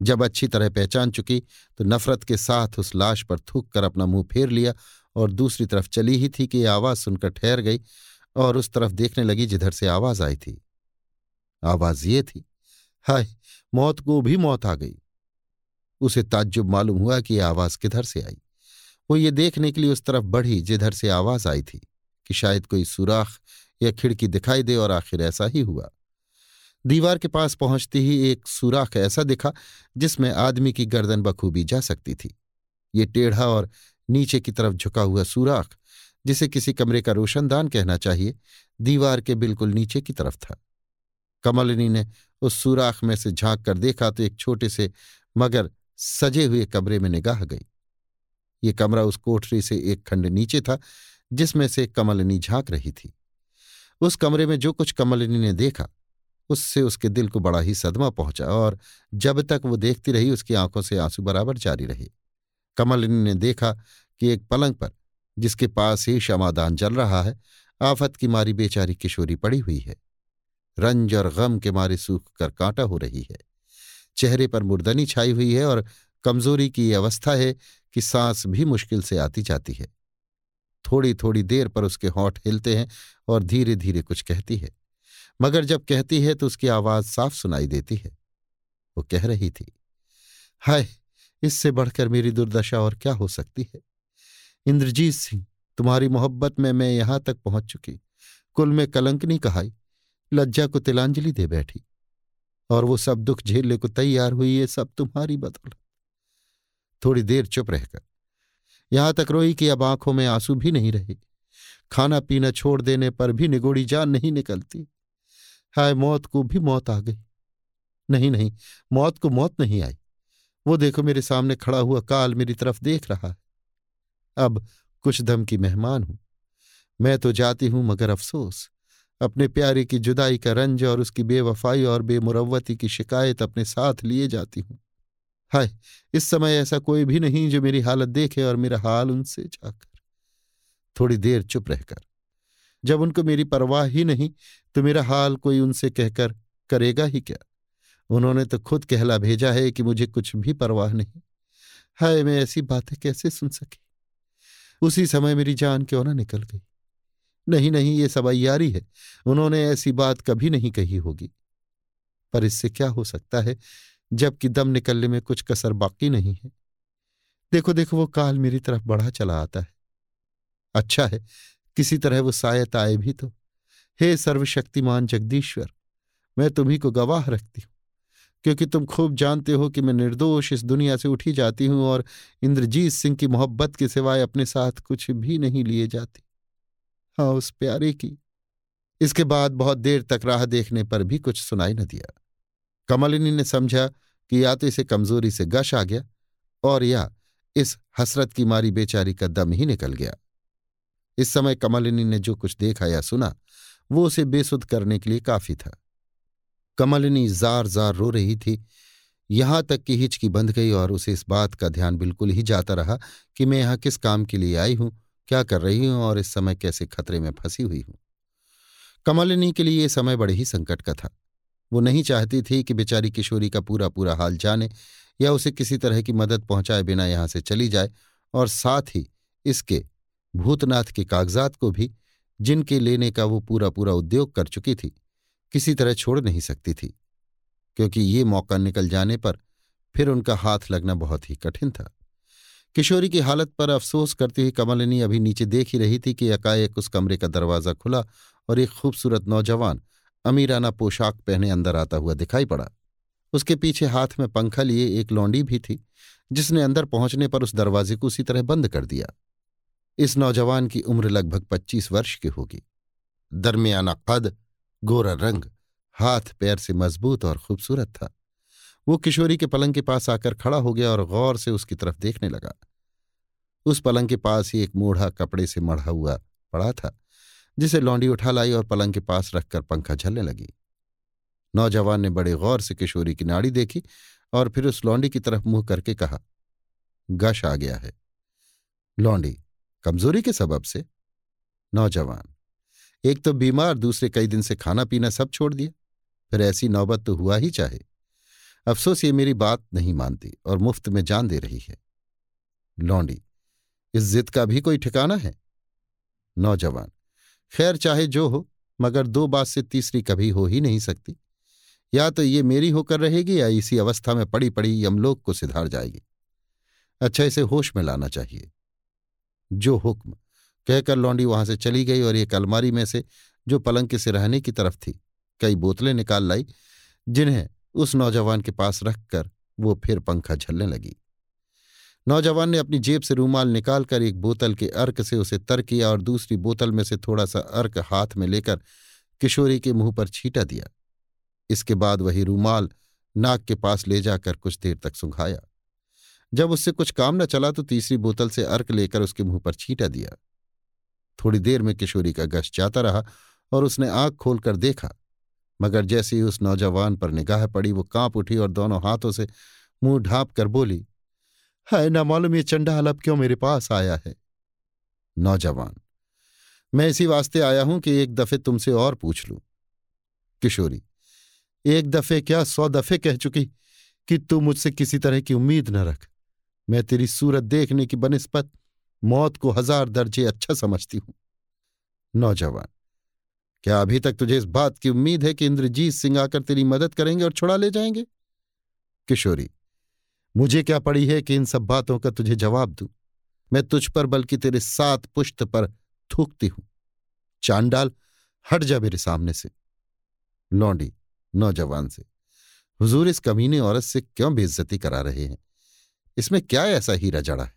जब अच्छी तरह पहचान चुकी तो नफरत के साथ उस लाश पर थूक कर अपना मुँह फेर लिया और दूसरी तरफ़ चली ही थी कि आवाज़ सुनकर ठहर गई और उस तरफ़ देखने लगी जिधर से आवाज़ आई थी। आवाज़ ये थी, हाय, मौत को भी मौत आ गई। उसे ताज्जुब मालूम हुआ कि आवाज़ किधर से आई? वो ये देखने के लिए उस तरफ़ बढ़ी जिधर से आवाज़ आई थी कि शायद कोई सुराख या खिड़की दिखाई दे और आखिर ऐसा ही हुआ। दीवार के पास पहुँचते ही एक सुराख ऐसा दिखा जिसमें आदमी की गर्दन बखूबी जा सकती थी। ये टेढ़ा और नीचे की तरफ़ झुका हुआ सुराख, जिसे किसी कमरे का रोशनदान कहना चाहिए, दीवार के बिल्कुल नीचे की तरफ़ था। कमलिनी ने उस सुराख में से झाँक कर देखा तो एक छोटे से मगर सजे हुए कमरे में निगाह गई। ये कमरा उस कोठरी से एक खंड नीचे था, जिसमें से कमलिनी झाँक रही थी। उस कमरे में जो कुछ कमलिनी ने देखा, उससे उसके दिल को बड़ा ही सदमा पहुँचा और जब तक वो देखती रही, उसकी आँखों से आँसू बराबर जारी रहे। कमलिनी ने देखा कि एक पलंग पर, जिसके पास ही क्षमादान जल रहा है, आफत की मारी बेचारी किशोरी पड़ी हुई है। रंज और गम के मारे सूख कर कांटा हो रही है। चेहरे पर मुर्दनी छाई हुई है और कमज़ोरी की ये अवस्था है कि सांस भी मुश्किल से आती जाती है। थोड़ी थोड़ी देर पर उसके होठ हिलते हैं और धीरे धीरे कुछ कहती है। मगर जब कहती है तो उसकी आवाज़ साफ़ सुनाई देती है। वो कह रही थी, हाय, इससे बढ़कर मेरी दुर्दशा और क्या हो सकती है? इंद्रजीत सिंह, तुम्हारी मोहब्बत में मैं यहाँ तक पहुँच चुकी। कुल में कलंक नहीं कहाई। लज्जा को तिलांजलि दे बैठी। और वो सब दुख झेलने को तैयार हुई, ये सब तुम्हारी बदौलत। थोड़ी देर चुप रहकर। यहाँ तक रोई कि अब आँखों में आँसू भी नहीं रहे। खाना पीना छोड़ देने पर भी निगोड़ी जान नहीं निकलती। हाय, मौत को भी मौत आ गई। नहीं नहीं, मौत को मौत नहीं आई। वो देखो मेरे सामने खड़ा हुआ काल मेरी तरफ़ देख रहा है। अब कुछ दम की मेहमान हूँ। मैं तो जाती हूँ मगर अफसोस। अपने प्यारे की जुदाई का रंज और उसकी बेवफाई और बेमुरवती की शिकायत अपने साथ लिए जाती हूँ। हाय, इस समय ऐसा कोई भी नहीं जो मेरी हालत देखे और मेरा हाल उनसे जाकर थोड़ी देर चुप रहकर। जब उनको मेरी परवाह ही नहीं तो मेरा हाल कोई उनसे कहकर, करेगा ही क्या? उन्होंने तो खुद कहला भेजा है कि मुझे कुछ भी परवाह नहीं। हाय, मैं ऐसी बातें कैसे सुन सकी? उसी समय मेरी जान क्यों ना निकल गई? नहीं नहीं, ये सब अयारी है। उन्होंने ऐसी बात कभी नहीं कही होगी। पर इससे क्या हो सकता है जबकि दम निकलने में कुछ कसर बाकी नहीं है। देखो देखो, वो काल मेरी तरफ़ बढ़ा चला आता है। अच्छा है, किसी तरह वो सायत आए भी तो। हे सर्वशक्तिमान जगदीश्वर, मैं तुम्ही को गवाह रखती हूँ, क्योंकि तुम खूब जानते हो कि मैं निर्दोष इस दुनिया से उठी जाती हूँ और इंद्रजीत सिंह की मोहब्बत के सिवाय अपने साथ कुछ भी नहीं लिए जाती। हाँ उस प्यारे की। इसके बाद बहुत देर तक राह देखने पर भी कुछ सुनाई न दिया। कमलिनी ने समझा कि या तो इसे कमज़ोरी से गश आ गया और या इस हसरत की मारी बेचारी का दम ही निकल गया। इस समय कमलिनी ने जो कुछ देखा या सुना, वो उसे बेसुध करने के लिए काफ़ी था। कमलिनी जार जार रो रही थी। यहाँ तक कि हिचकी बंध गई और उसे इस बात का ध्यान बिल्कुल ही जाता रहा कि मैं यहाँ किस काम के लिए आई हूँ, क्या कर रही हूँ और इस समय कैसे खतरे में फंसी हुई हूँ। कमलिनी के लिए यह समय बड़े ही संकट का था। वो नहीं चाहती थी कि बेचारी किशोरी का पूरा पूरा हाल जाने या उसे किसी तरह की मदद पहुँचाए बिना यहाँ से चली जाए और साथ ही इसके भूतनाथ के कागजात को भी, जिनके लेने का वो पूरा पूरा उद्योग कर चुकी थी, किसी तरह छोड़ नहीं सकती थी, क्योंकि ये मौका निकल जाने पर फिर उनका हाथ लगना बहुत ही कठिन था। किशोरी की हालत पर अफसोस करती हुई कमलिनी अभी नीचे देख ही रही थी कि एकाएक उस कमरे का दरवाज़ा खुला और एक खूबसूरत नौजवान अमीराना पोशाक पहने अंदर आता हुआ दिखाई पड़ा। उसके पीछे हाथ में पंखा लिए एक लौंडी भी थी, जिसने अंदर पहुँचने पर उस दरवाजे को उसी तरह बंद कर दिया। इस नौजवान की उम्र लगभग पच्चीस वर्ष की होगी। दरमियाना कद, गोरा रंग, हाथ पैर से मज़बूत और खूबसूरत था। वो किशोरी के पलंग के पास आकर खड़ा हो गया और गौर से उसकी तरफ़ देखने लगा। उस पलंग के पास ही एक मूढ़ा कपड़े से मढ़ा हुआ पड़ा था। जिसे लौंडी उठा लाई और पलंग के पास रखकर पंखा झलने लगी। नौजवान ने बड़े गौर से किशोरी की नाड़ी देखी और फिर उस लौंडी की तरफ़ मुँह करके कहा, गश आ गया है। लौंडी, कमज़ोरी के सबब से? नौजवान, एक तो बीमार, दूसरे कई दिन से खाना पीना सब छोड़ दिया। फिर ऐसी नौबत तो हुआ ही चाहे। अफसोस ये मेरी बात नहीं मानती और मुफ़्त में जान दे रही है। लौंडी, इस जिद का भी कोई ठिकाना है? नौजवान खैर चाहे जो हो, मगर दो बात से तीसरी कभी हो ही नहीं सकती। या तो ये मेरी होकर रहेगी या इसी अवस्था में पड़ी पड़ी यमलोक को सिधार जाएगी। अच्छा इसे होश में लाना चाहिए। जो हुक्म, कहकर लौंडी वहाँ से चली गई और एक अलमारी में से, जो पलंग के सिरहने की तरफ़ थी, कई बोतलें निकाल लाई, जिन्हें उस नौजवान के पास रखकर वो फिर पंखा झलने लगी। नौजवान ने अपनी जेब से रूमाल निकालकर एक बोतल के अर्क से उसे तर किया और दूसरी बोतल में से थोड़ा सा अर्क हाथ में लेकर किशोरी के मुँह पर छीटा दिया। इसके बाद वही रूमाल नाक के पास ले जाकर कुछ देर तक सुंघाया जब उससे कुछ काम न चला तो तीसरी बोतल से अर्क लेकर उसके मुँह पर छीटा दिया। थोड़ी देर में किशोरी का गश जाता रहा और उसने आँख खोलकर देखा। मगर जैसे ही उस नौजवान पर निगाह पड़ी, वो काँप उठी और दोनों हाथों से मुँह ढांप कर बोली है ना मालूम ये चंडाल अब क्यों मेरे पास आया है? नौजवान, मैं इसी वास्ते आया हूँ कि एक दफे तुमसे और पूछ लूँ। किशोरी, एक दफे क्या सौ दफे कह चुकी कि तू मुझसे किसी तरह की उम्मीद न रख। मैं तेरी सूरत देखने की बनस्पत मौत को हज़ार दर्जे अच्छा समझती हूँ। नौजवान, क्या अभी तक तुझे इस बात की उम्मीद है कि इंद्रजीत सिंह आकर तेरी मदद करेंगे और छुड़ा ले जाएँगे? किशोरी मुझे क्या पड़ी है कि इन सब बातों का तुझे जवाब दूँ? मैं तुझ पर, बल्कि तेरे सात पुष्ट पर थूकती हूँ। चांडाल हट जा मेरे सामने से। लौंडी, नौजवान से, हुजूर इस कमीने औरत से क्यों बेइज्जती करा रहे हैं? इसमें क्या ऐसा हीरा जड़ा है?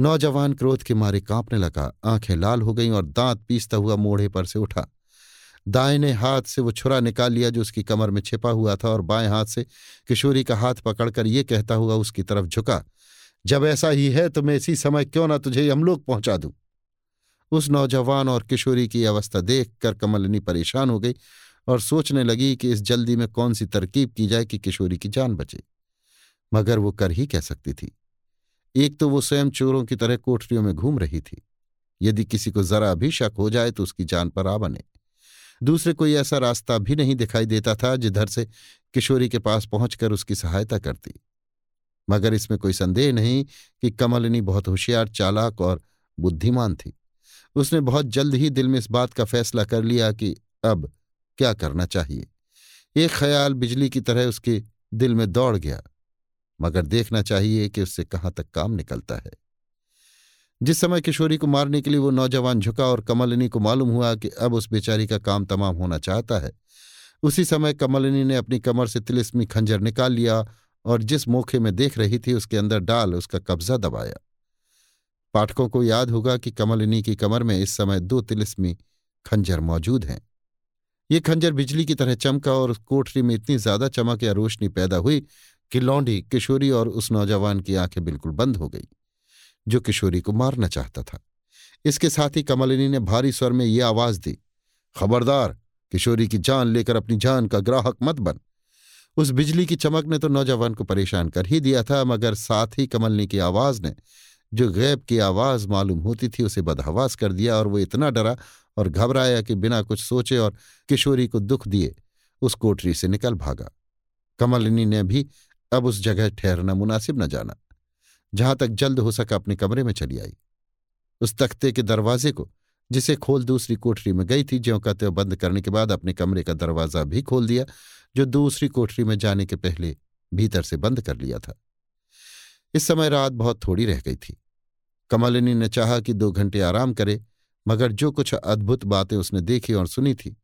नौजवान क्रोध के मारे कांपने लगा, आँखें लाल हो गईं और दांत पीसता हुआ मोढ़े पर से उठा। दाहिने हाथ से वो छुरा निकाल लिया जो उसकी कमर में छिपा हुआ था और बाएँ हाथ से किशोरी का हाथ पकड़कर ये कहता हुआ उसकी तरफ़ झुका, जब ऐसा ही है तो मैं इसी समय क्यों ना तुझे हम लोग पहुँचा दूँ? उस नौजवान और किशोरी की अवस्था देख कर कमलिनी परेशान हो गई और सोचने लगी कि इस जल्दी में कौन सी तरकीब की जाए कि किशोरी की जान बचे। मगर वो कर ही कह सकती थी। एक तो वो स्वयं चोरों की तरह कोठरियों में घूम रही थी। यदि किसी को जरा भी शक हो जाए तो उसकी जान पर आ बने। दूसरे कोई ऐसा रास्ता भी नहीं दिखाई देता था जिधर से किशोरी के पास पहुंचकर उसकी सहायता करती। मगर इसमें कोई संदेह नहीं कि कमलिनी बहुत होशियार, चालाक और बुद्धिमान थी। उसने बहुत जल्द ही दिल में इस बात का फैसला कर लिया कि अब क्या करना चाहिए। एक ख्याल बिजली की तरह उसके दिल में दौड़ गया, मगर देखना चाहिए कि उससे कहाँ तक काम निकलता है। जिस समय किशोरी को मारने के लिए वो नौजवान झुका और कमलिनी को मालूम हुआ कि अब उस बेचारी का काम तमाम होना चाहता है। उसी समय कमलिनी ने अपनी कमर से तिलिस्मी खंजर निकाल लिया और जिस मोखे में देख रही थी उसके अंदर डाल, उसका कब्जा दबाया। पाठकों को याद होगा कि कमलिनी की कमर में इस समय दो तिलिस्मी खंजर मौजूद हैं। ये खंजर बिजली की तरह चमका और कोठरी में इतनी ज़्यादा चमक या रोशनी पैदा हुई कि लौंडी, किशोरी और उस नौजवान की आँखें बिल्कुल बंद हो गई। जो किशोरी को मारना चाहता था। इसके साथ ही कमलिनी ने भारी स्वर में ये आवाज़ दी, खबरदार, किशोरी की जान लेकर अपनी जान का ग्राहक मत बन। उस बिजली की चमक ने तो नौजवान को परेशान कर ही दिया था, मगर साथ ही कमलनी की आवाज़ ने जो गैब की आवाज़ मालूम होती थी, उसे बदहवास कर दिया और वो इतना डरा और घबराया कि बिना कुछ सोचे और किशोरी को दुख दिए, उस कोठरी से निकल भागा। कमलिनी ने भी अब उस जगह ठहरना मुनासिब न जाना। जहाँ तक जल्द हो सका अपने कमरे में चली आई। उस तख्ते के दरवाजे को, जिसे खोल दूसरी कोठरी में गई थी, ज्यों का त्यों बंद करने के बाद अपने कमरे का दरवाज़ा भी खोल दिया, जो दूसरी कोठरी में जाने के पहले भीतर से बंद कर लिया था। इस समय रात बहुत थोड़ी रह गई थी। कमलिनी ने चाहा कि दो घंटे आराम करे, मगर जो कुछ अद्भुत बातें उसने देखी और सुनी थी,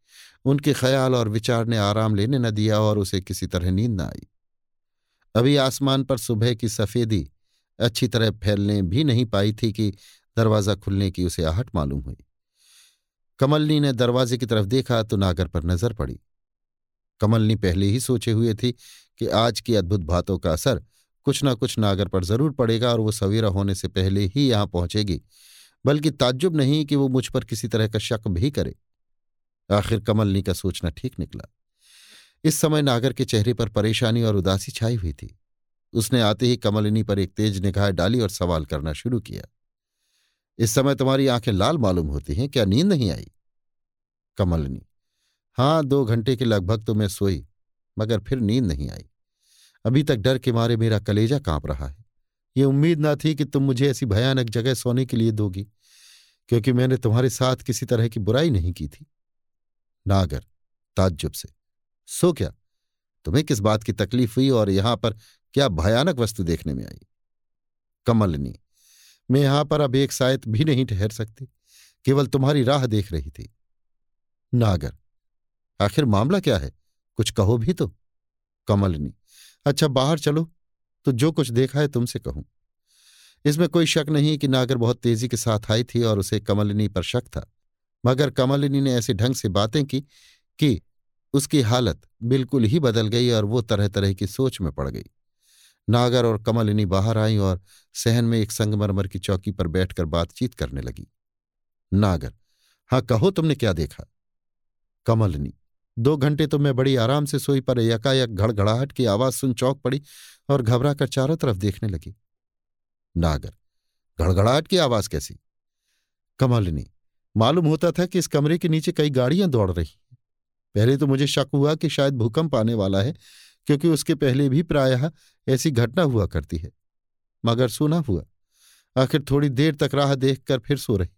उनके ख्याल और विचार ने आराम लेने न दिया और उसे किसी तरह नींद न आई। अभी आसमान पर सुबह की सफेदी अच्छी तरह फैलने भी नहीं पाई थी कि दरवाज़ा खुलने की उसे आहट मालूम हुई। कमलनी ने दरवाजे की तरफ़ देखा तो नागर पर नज़र पड़ी। कमलनी पहले ही सोचे हुए थी कि आज की अद्भुत बातों का असर कुछ न कुछ नागर पर ज़रूर पड़ेगा और वो सवेरा होने से पहले ही यहाँ पहुंचेगी, बल्कि ताज्जुब नहीं कि वो मुझ पर किसी तरह का शक भी करे। आखिर कमलनी का सोचना ठीक निकला। इस समय नागर के चेहरे पर परेशानी और उदासी छाई हुई थी। उसने आते ही कमलिनी पर एक तेज निगाह डाली और सवाल करना शुरू किया। इस समय तुम्हारी आँखें लाल मालूम होती हैं, क्या नींद नहीं आई? कमलनी हाँ दो घंटे के लगभग तो मैं सोई, मगर फिर नींद नहीं आई। अभी तक डर के मारे मेरा कलेजा काँप रहा है। ये उम्मीद ना थी कि तुम मुझे ऐसी भयानक जगह सोने के लिए दोगी, क्योंकि मैंने तुम्हारे साथ किसी तरह की बुराई नहीं की थी। नागर, ताज्जुब से, सो क्या? तुम्हें किस बात की तकलीफ़ हुई और यहाँ पर क्या भयानक वस्तु देखने में आई। कमलनी, मैं यहाँ पर अब एक सायत भी नहीं ठहर सकती, केवल तुम्हारी राह देख रही थी। नागर, आखिर मामला क्या है? कुछ कहो भी तो। कमलनी अच्छा बाहर चलो तो जो कुछ देखा है तुमसे कहूँ। इसमें कोई शक नहीं कि नागर बहुत तेज़ी के साथ आई थी और उसे कमलिनी पर शक था, मगर कमलिनी ने ऐसे ढंग से बातें की कि उसकी हालत बिल्कुल ही बदल गई और वो तरह तरह की सोच में पड़ गई। नागर और कमलिनी बाहर आई और सहन में एक संगमरमर की चौकी पर बैठकर बातचीत करने लगी। नागर हाँ कहो तुमने क्या देखा? कमलिनी दो घंटे तो मैं बड़ी आराम से सोई पर यकायक घड़घड़ाहट की आवाज़ सुन चौक पड़ी और घबरा कर चारों तरफ़ देखने लगी। नागर, घड़घड़ाहट की आवाज़ कैसी? कमलिनी मालूम होता था कि इस कमरे के नीचे कई गाड़ियाँ दौड़ रही पहले तो मुझे शक हुआ कि शायद भूकंप आने वाला है क्योंकि उसके पहले भी प्रायः ऐसी घटना हुआ करती है। मगर सोना हुआ। आखिर थोड़ी देर तक राह देखकर फिर सो रही।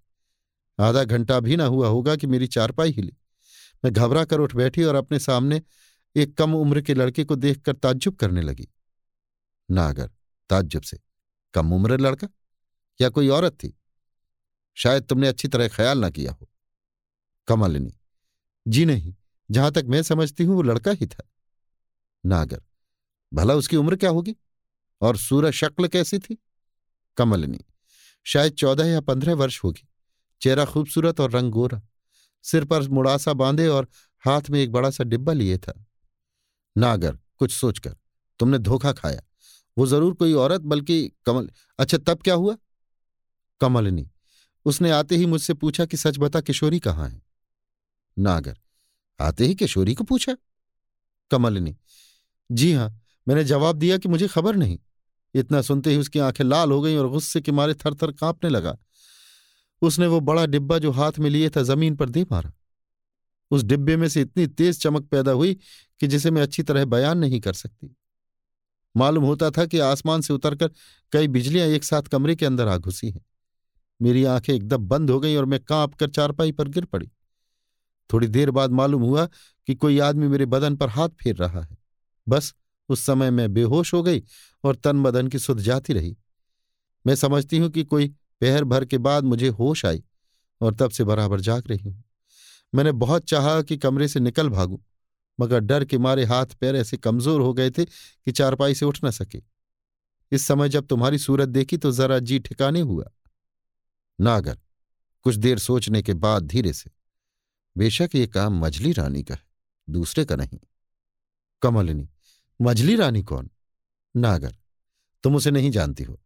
आधा घंटा भी ना हुआ होगा कि मेरी चारपाई हिली। मैं घबरा कर उठ बैठी और अपने सामने एक कम उम्र के लड़के को देखकर ताज्जुब करने लगी। नागर ताज्जुब से। कम उम्र लड़का? या कोई औरत थी? शायद तुमने अच्छी तरह ख्याल ना किया हो। कमलिनी। जी नहीं, जहाँ तक मैं समझती हूँ वो लड़का ही था। नागर। भला उसकी उम्र क्या होगी? और सूरज शक्ल कैसी थी? कमलनी। शायद चौदह या पंद्रह वर्ष होगी। चेहरा खूबसूरत और रंग गोरा। सिर पर मुड़ासा बांधे और हाथ में एक बड़ा सा डिब्बा लिए था। नागर, कुछ सोचकर, तुमने धोखा खाया। वो ज़रूर कोई औरत, बल्कि कमल अच्छा तब क्या हुआ? कमलनी, उसने आते ही मुझसे पूछा कि सच बता किशोरी कहाँ है? नागर, आते ही किशोरी को पूछा। कमलिनी जी हाँ मैंने जवाब दिया कि मुझे खबर नहीं। इतना सुनते ही उसकी आँखें लाल हो गईं और गुस्से के मारे थर थर कांपने लगा। उसने वो बड़ा डिब्बा जो हाथ में लिए था, ज़मीन पर दे मारा। उस डिब्बे में से इतनी तेज चमक पैदा हुई कि जिसे मैं अच्छी तरह बयान नहीं कर सकती। मालूम होता था कि आसमान से उतरकर कई बिजलियाँ एक साथ कमरे के अंदर आ घुसी हैं। मेरी आँखें एकदम बंद हो गईं और मैं काँप कर चारपाई पर गिर पड़ी। थोड़ी देर बाद मालूम हुआ कि कोई आदमी मेरे बदन पर हाथ फेर रहा है। बस उस समय मैं बेहोश हो गई और तन बदन की सुध जाती रही। मैं समझती हूँ कि कोई पहर भर के बाद मुझे होश आई और तब से बराबर जाग रही हूँ। मैंने बहुत चाहा कि कमरे से निकल भागूं, मगर डर के मारे हाथ पैर ऐसे कमज़ोर हो गए थे कि चारपाई से उठ न सके। इस समय जब तुम्हारी सूरत देखी तो जरा जी ठिकाने हुआ। नागर कुछ देर सोचने के बाद धीरे से। बेशक ये काम मजली रानी का है, दूसरे का नहीं। कमलिनी मजली रानी कौन? नागर। तुम उसे नहीं जानती हो।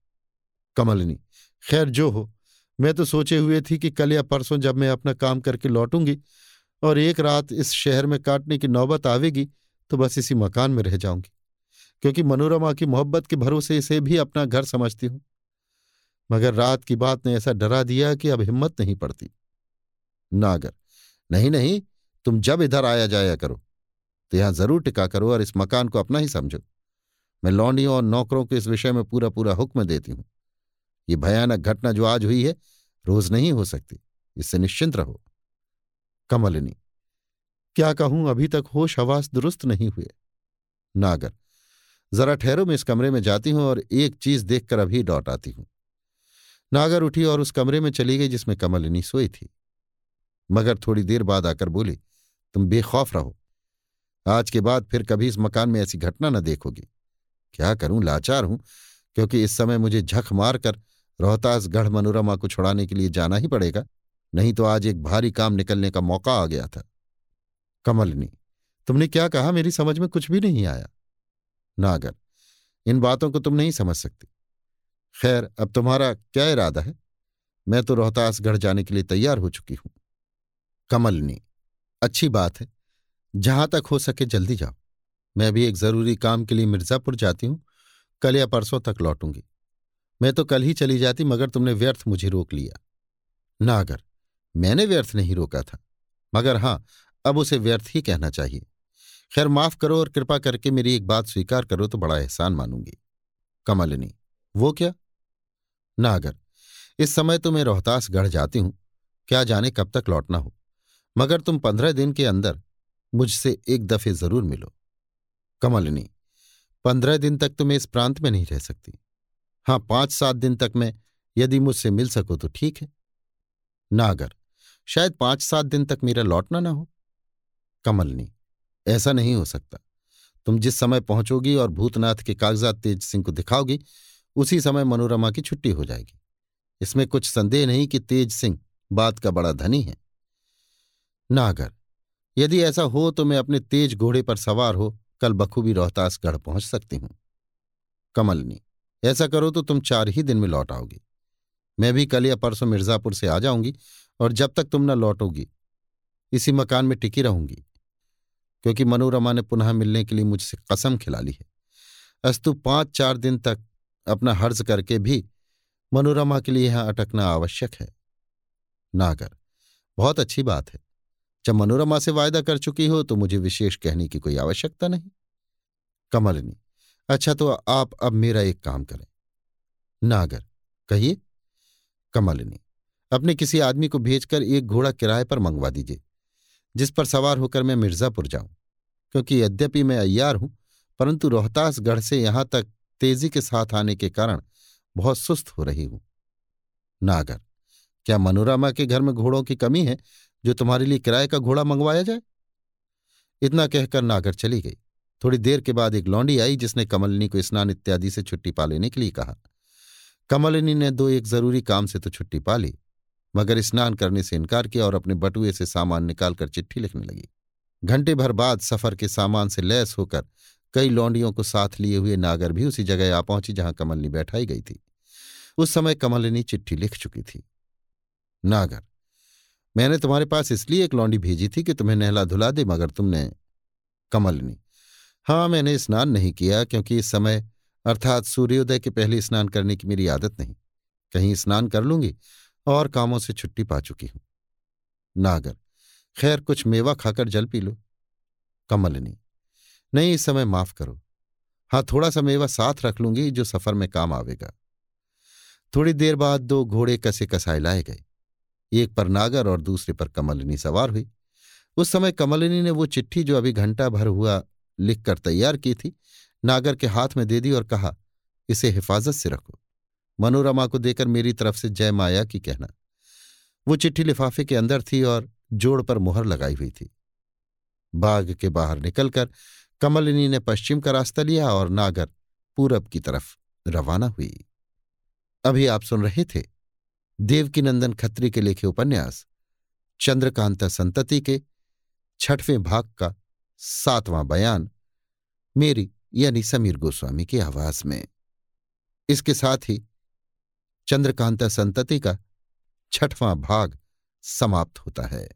कमलिनी, खैर जो हो, मैं तो सोचे हुए थी कि कल या परसों जब मैं अपना काम करके लौटूँगी और एक रात इस शहर में काटने की नौबत आवेगी तो बस इसी मकान में रह जाऊँगी, क्योंकि मनोरमा की मोहब्बत के भरोसे इसे भी अपना घर समझती हूँ। मगर रात की बात ने ऐसा डरा दिया कि अब हिम्मत नहीं पड़ती। नागर, नहीं नहीं, तुम जब इधर आया जाया करो। तो यहाँ ज़रूर टिका करो और इस मकान को अपना ही समझो। मैं लौंडियों और नौकरों को इस विषय में पूरा पूरा हुक्म देती हूँ। ये भयानक घटना जो आज हुई है, रोज नहीं हो सकती। इससे निश्चिंत रहो। कमलिनी, क्या कहूँ, अभी तक होश हवास दुरुस्त नहीं हुए। नागर, जरा ठहरो, मैं इस कमरे में जाती हूँ और एक चीज़ देखकर अभी लौट आती हूँ। नागर उठी और उस कमरे में चली गई जिसमें कमलिनी सोई थी। मगर थोड़ी देर बाद आकर बोली, तुम बेखौफ रहो। आज के बाद फिर कभी इस मकान में ऐसी घटना न देखोगी। क्या करूँ? लाचार हूँ, क्योंकि इस समय मुझे झक मारकर रोहतासगढ़ मनोरमा को छुड़ाने के लिए जाना ही पड़ेगा, नहीं तो आज एक भारी काम निकलने का मौका आ गया था। कमलनी, तुमने क्या कहा? मेरी समझ में कुछ भी नहीं आया। नागर, इन बातों को तुम नहीं समझ सकती। खैर, अब तुम्हारा क्या इरादा है? मैं तो रोहतासगढ़ जाने के लिए तैयार हो चुकी हूँ। कमलनी, अच्छी बात है। जहाँ तक हो सके जल्दी जाओ। मैं भी एक ज़रूरी काम के लिए मिर्जापुर जाती हूँ। कल या परसों तक लौटूँगी। मैं तो कल ही चली जाती मगर तुमने व्यर्थ मुझे रोक लिया। नागर मैंने व्यर्थ नहीं रोका था। मगर हाँ, अब उसे व्यर्थ ही कहना चाहिए। खैर, माफ़ करो और कृपा करके मेरी एक बात स्वीकार करो तो बड़ा एहसान मानूँगी। कमलिनी, वो क्या? नागर इस समय तो मैं रोहतास गढ़ जाती हूँ। क्या जाने कब तक लौटना हो। मगर तुम पंद्रह दिन के अंदर मुझसे एक दफे ज़रूर मिलो। कमलिनी पंद्रह दिन तक तो मैं इस प्रांत में नहीं रह सकती। हाँ, पाँच सात दिन तक मैं, यदि मुझसे मिल सको तो ठीक है। नागर शायद पाँच सात दिन तक मेरा लौटना ना हो। कमलनी ऐसा नहीं हो सकता। तुम जिस समय पहुंचोगी और भूतनाथ के कागजात तेज सिंह को दिखाओगी, उसी समय मनोरमा की छुट्टी हो जाएगी। इसमें कुछ संदेह नहीं कि तेज सिंह, बात का बड़ा धनी है। नागर यदि ऐसा हो तो मैं अपने तेज घोड़े पर सवार हो, कल बखूबी रोहतासगढ़ पहुँच सकती हूँ। कमलनी, ऐसा करो तो तुम चार ही दिन में लौट आओगी। मैं भी कल या परसों मिर्जापुर से आ जाऊँगी और जब तक तुम न लौटोगी, इसी मकान में टिकी रहूँगी, क्योंकि मनोरमा ने पुनः मिलने के लिए मुझसे कसम खिला ली है। अस्तु पाँच चार दिन तक अपना हर्ज करके भी मनोरमा के लिए यहाँ अटकना आवश्यक है। नागर, बहुत अच्छी बात है। जब मनोरमा से वायदा कर चुकी हो तो मुझे विशेष कहने की कोई आवश्यकता नहीं। कमलनी अच्छा तो आप अब मेरा एक काम करें। नागर, कहिए। कमलिनी, अपने किसी आदमी को भेजकर एक घोड़ा किराए पर मंगवा दीजिए, जिस पर सवार होकर मैं मिर्जापुर जाऊँ, क्योंकि यद्यपि मैं अय्यार हूँ, परंतु रोहतासगढ़ से यहाँ तक तेज़ी के साथ आने के कारण बहुत सुस्त हो रही हूँ। नागर, क्या मनोरमा के घर में घोड़ों की कमी है? जो तुम्हारे लिए किराए का घोड़ा मंगवाया जाए? इतना कहकर नागर चली गई। थोड़ी देर के बाद एक लौंडी आई जिसने कमलिनी को स्नान इत्यादि से छुट्टी पा लेने के लिए कहा। कमलिनी ने दो एक ज़रूरी काम से तो छुट्टी पा ली, मगर स्नान करने से इनकार किया और अपने बटुए से सामान निकालकर चिट्ठी लिखने लगी। घंटे भर बाद सफ़र के सामान से लैस होकर कई लौंडियों को साथ लिए हुए नागर भी उसी जगह आ पहुँची जहाँ कमलनी बैठाई गई थी। उस समय कमलिनी चिट्ठी लिख चुकी थी। नागर मैंने तुम्हारे पास इसलिए एक लौंडी भेजी थी कि तुम्हें नहला धुला दे, मगर तुमने कमलनी हाँ मैंने स्नान नहीं किया, क्योंकि इस समय, अर्थात सूर्योदय के पहले स्नान करने की मेरी आदत नहीं। कहीं स्नान कर लूँगी और कामों से छुट्टी पा चुकी हूँ। नागर, खैर, कुछ मेवा खाकर जल पी लो। कमलनी नहीं। इस समय माफ़ करो। हाँ थोड़ा सा मेवा साथ रख लूँगी, जो सफ़र में काम आवेगा। थोड़ी देर बाद दो घोड़े कसे कसाए लाए गए। एक पर नागर और दूसरे पर कमलिनी सवार हुई। उस समय कमलिनी ने वो चिट्ठी जो अभी घंटा भर हुआ लिखकर तैयार की थी, नागर के हाथ में दे दी और कहा, इसे हिफाजत से रखो। मनोरमा को देकर मेरी तरफ़ से जय माया की कहना। वो चिट्ठी लिफाफे के अंदर थी और जोड़ पर मुहर लगाई हुई थी। बाग के बाहर निकलकर कमलिनी ने पश्चिम का रास्ता लिया और नागर पूरब की तरफ़ रवाना हुई। अभी आप सुन रहे थे देवकीनंदन खत्री के लिखे उपन्यास, चंद्रकांता संतति के छठवें भाग का सातवां बयान, मेरी यानी समीर गोस्वामी की आवाज़ में। इसके साथ ही चंद्रकांता संतति का छठवां भाग समाप्त होता है।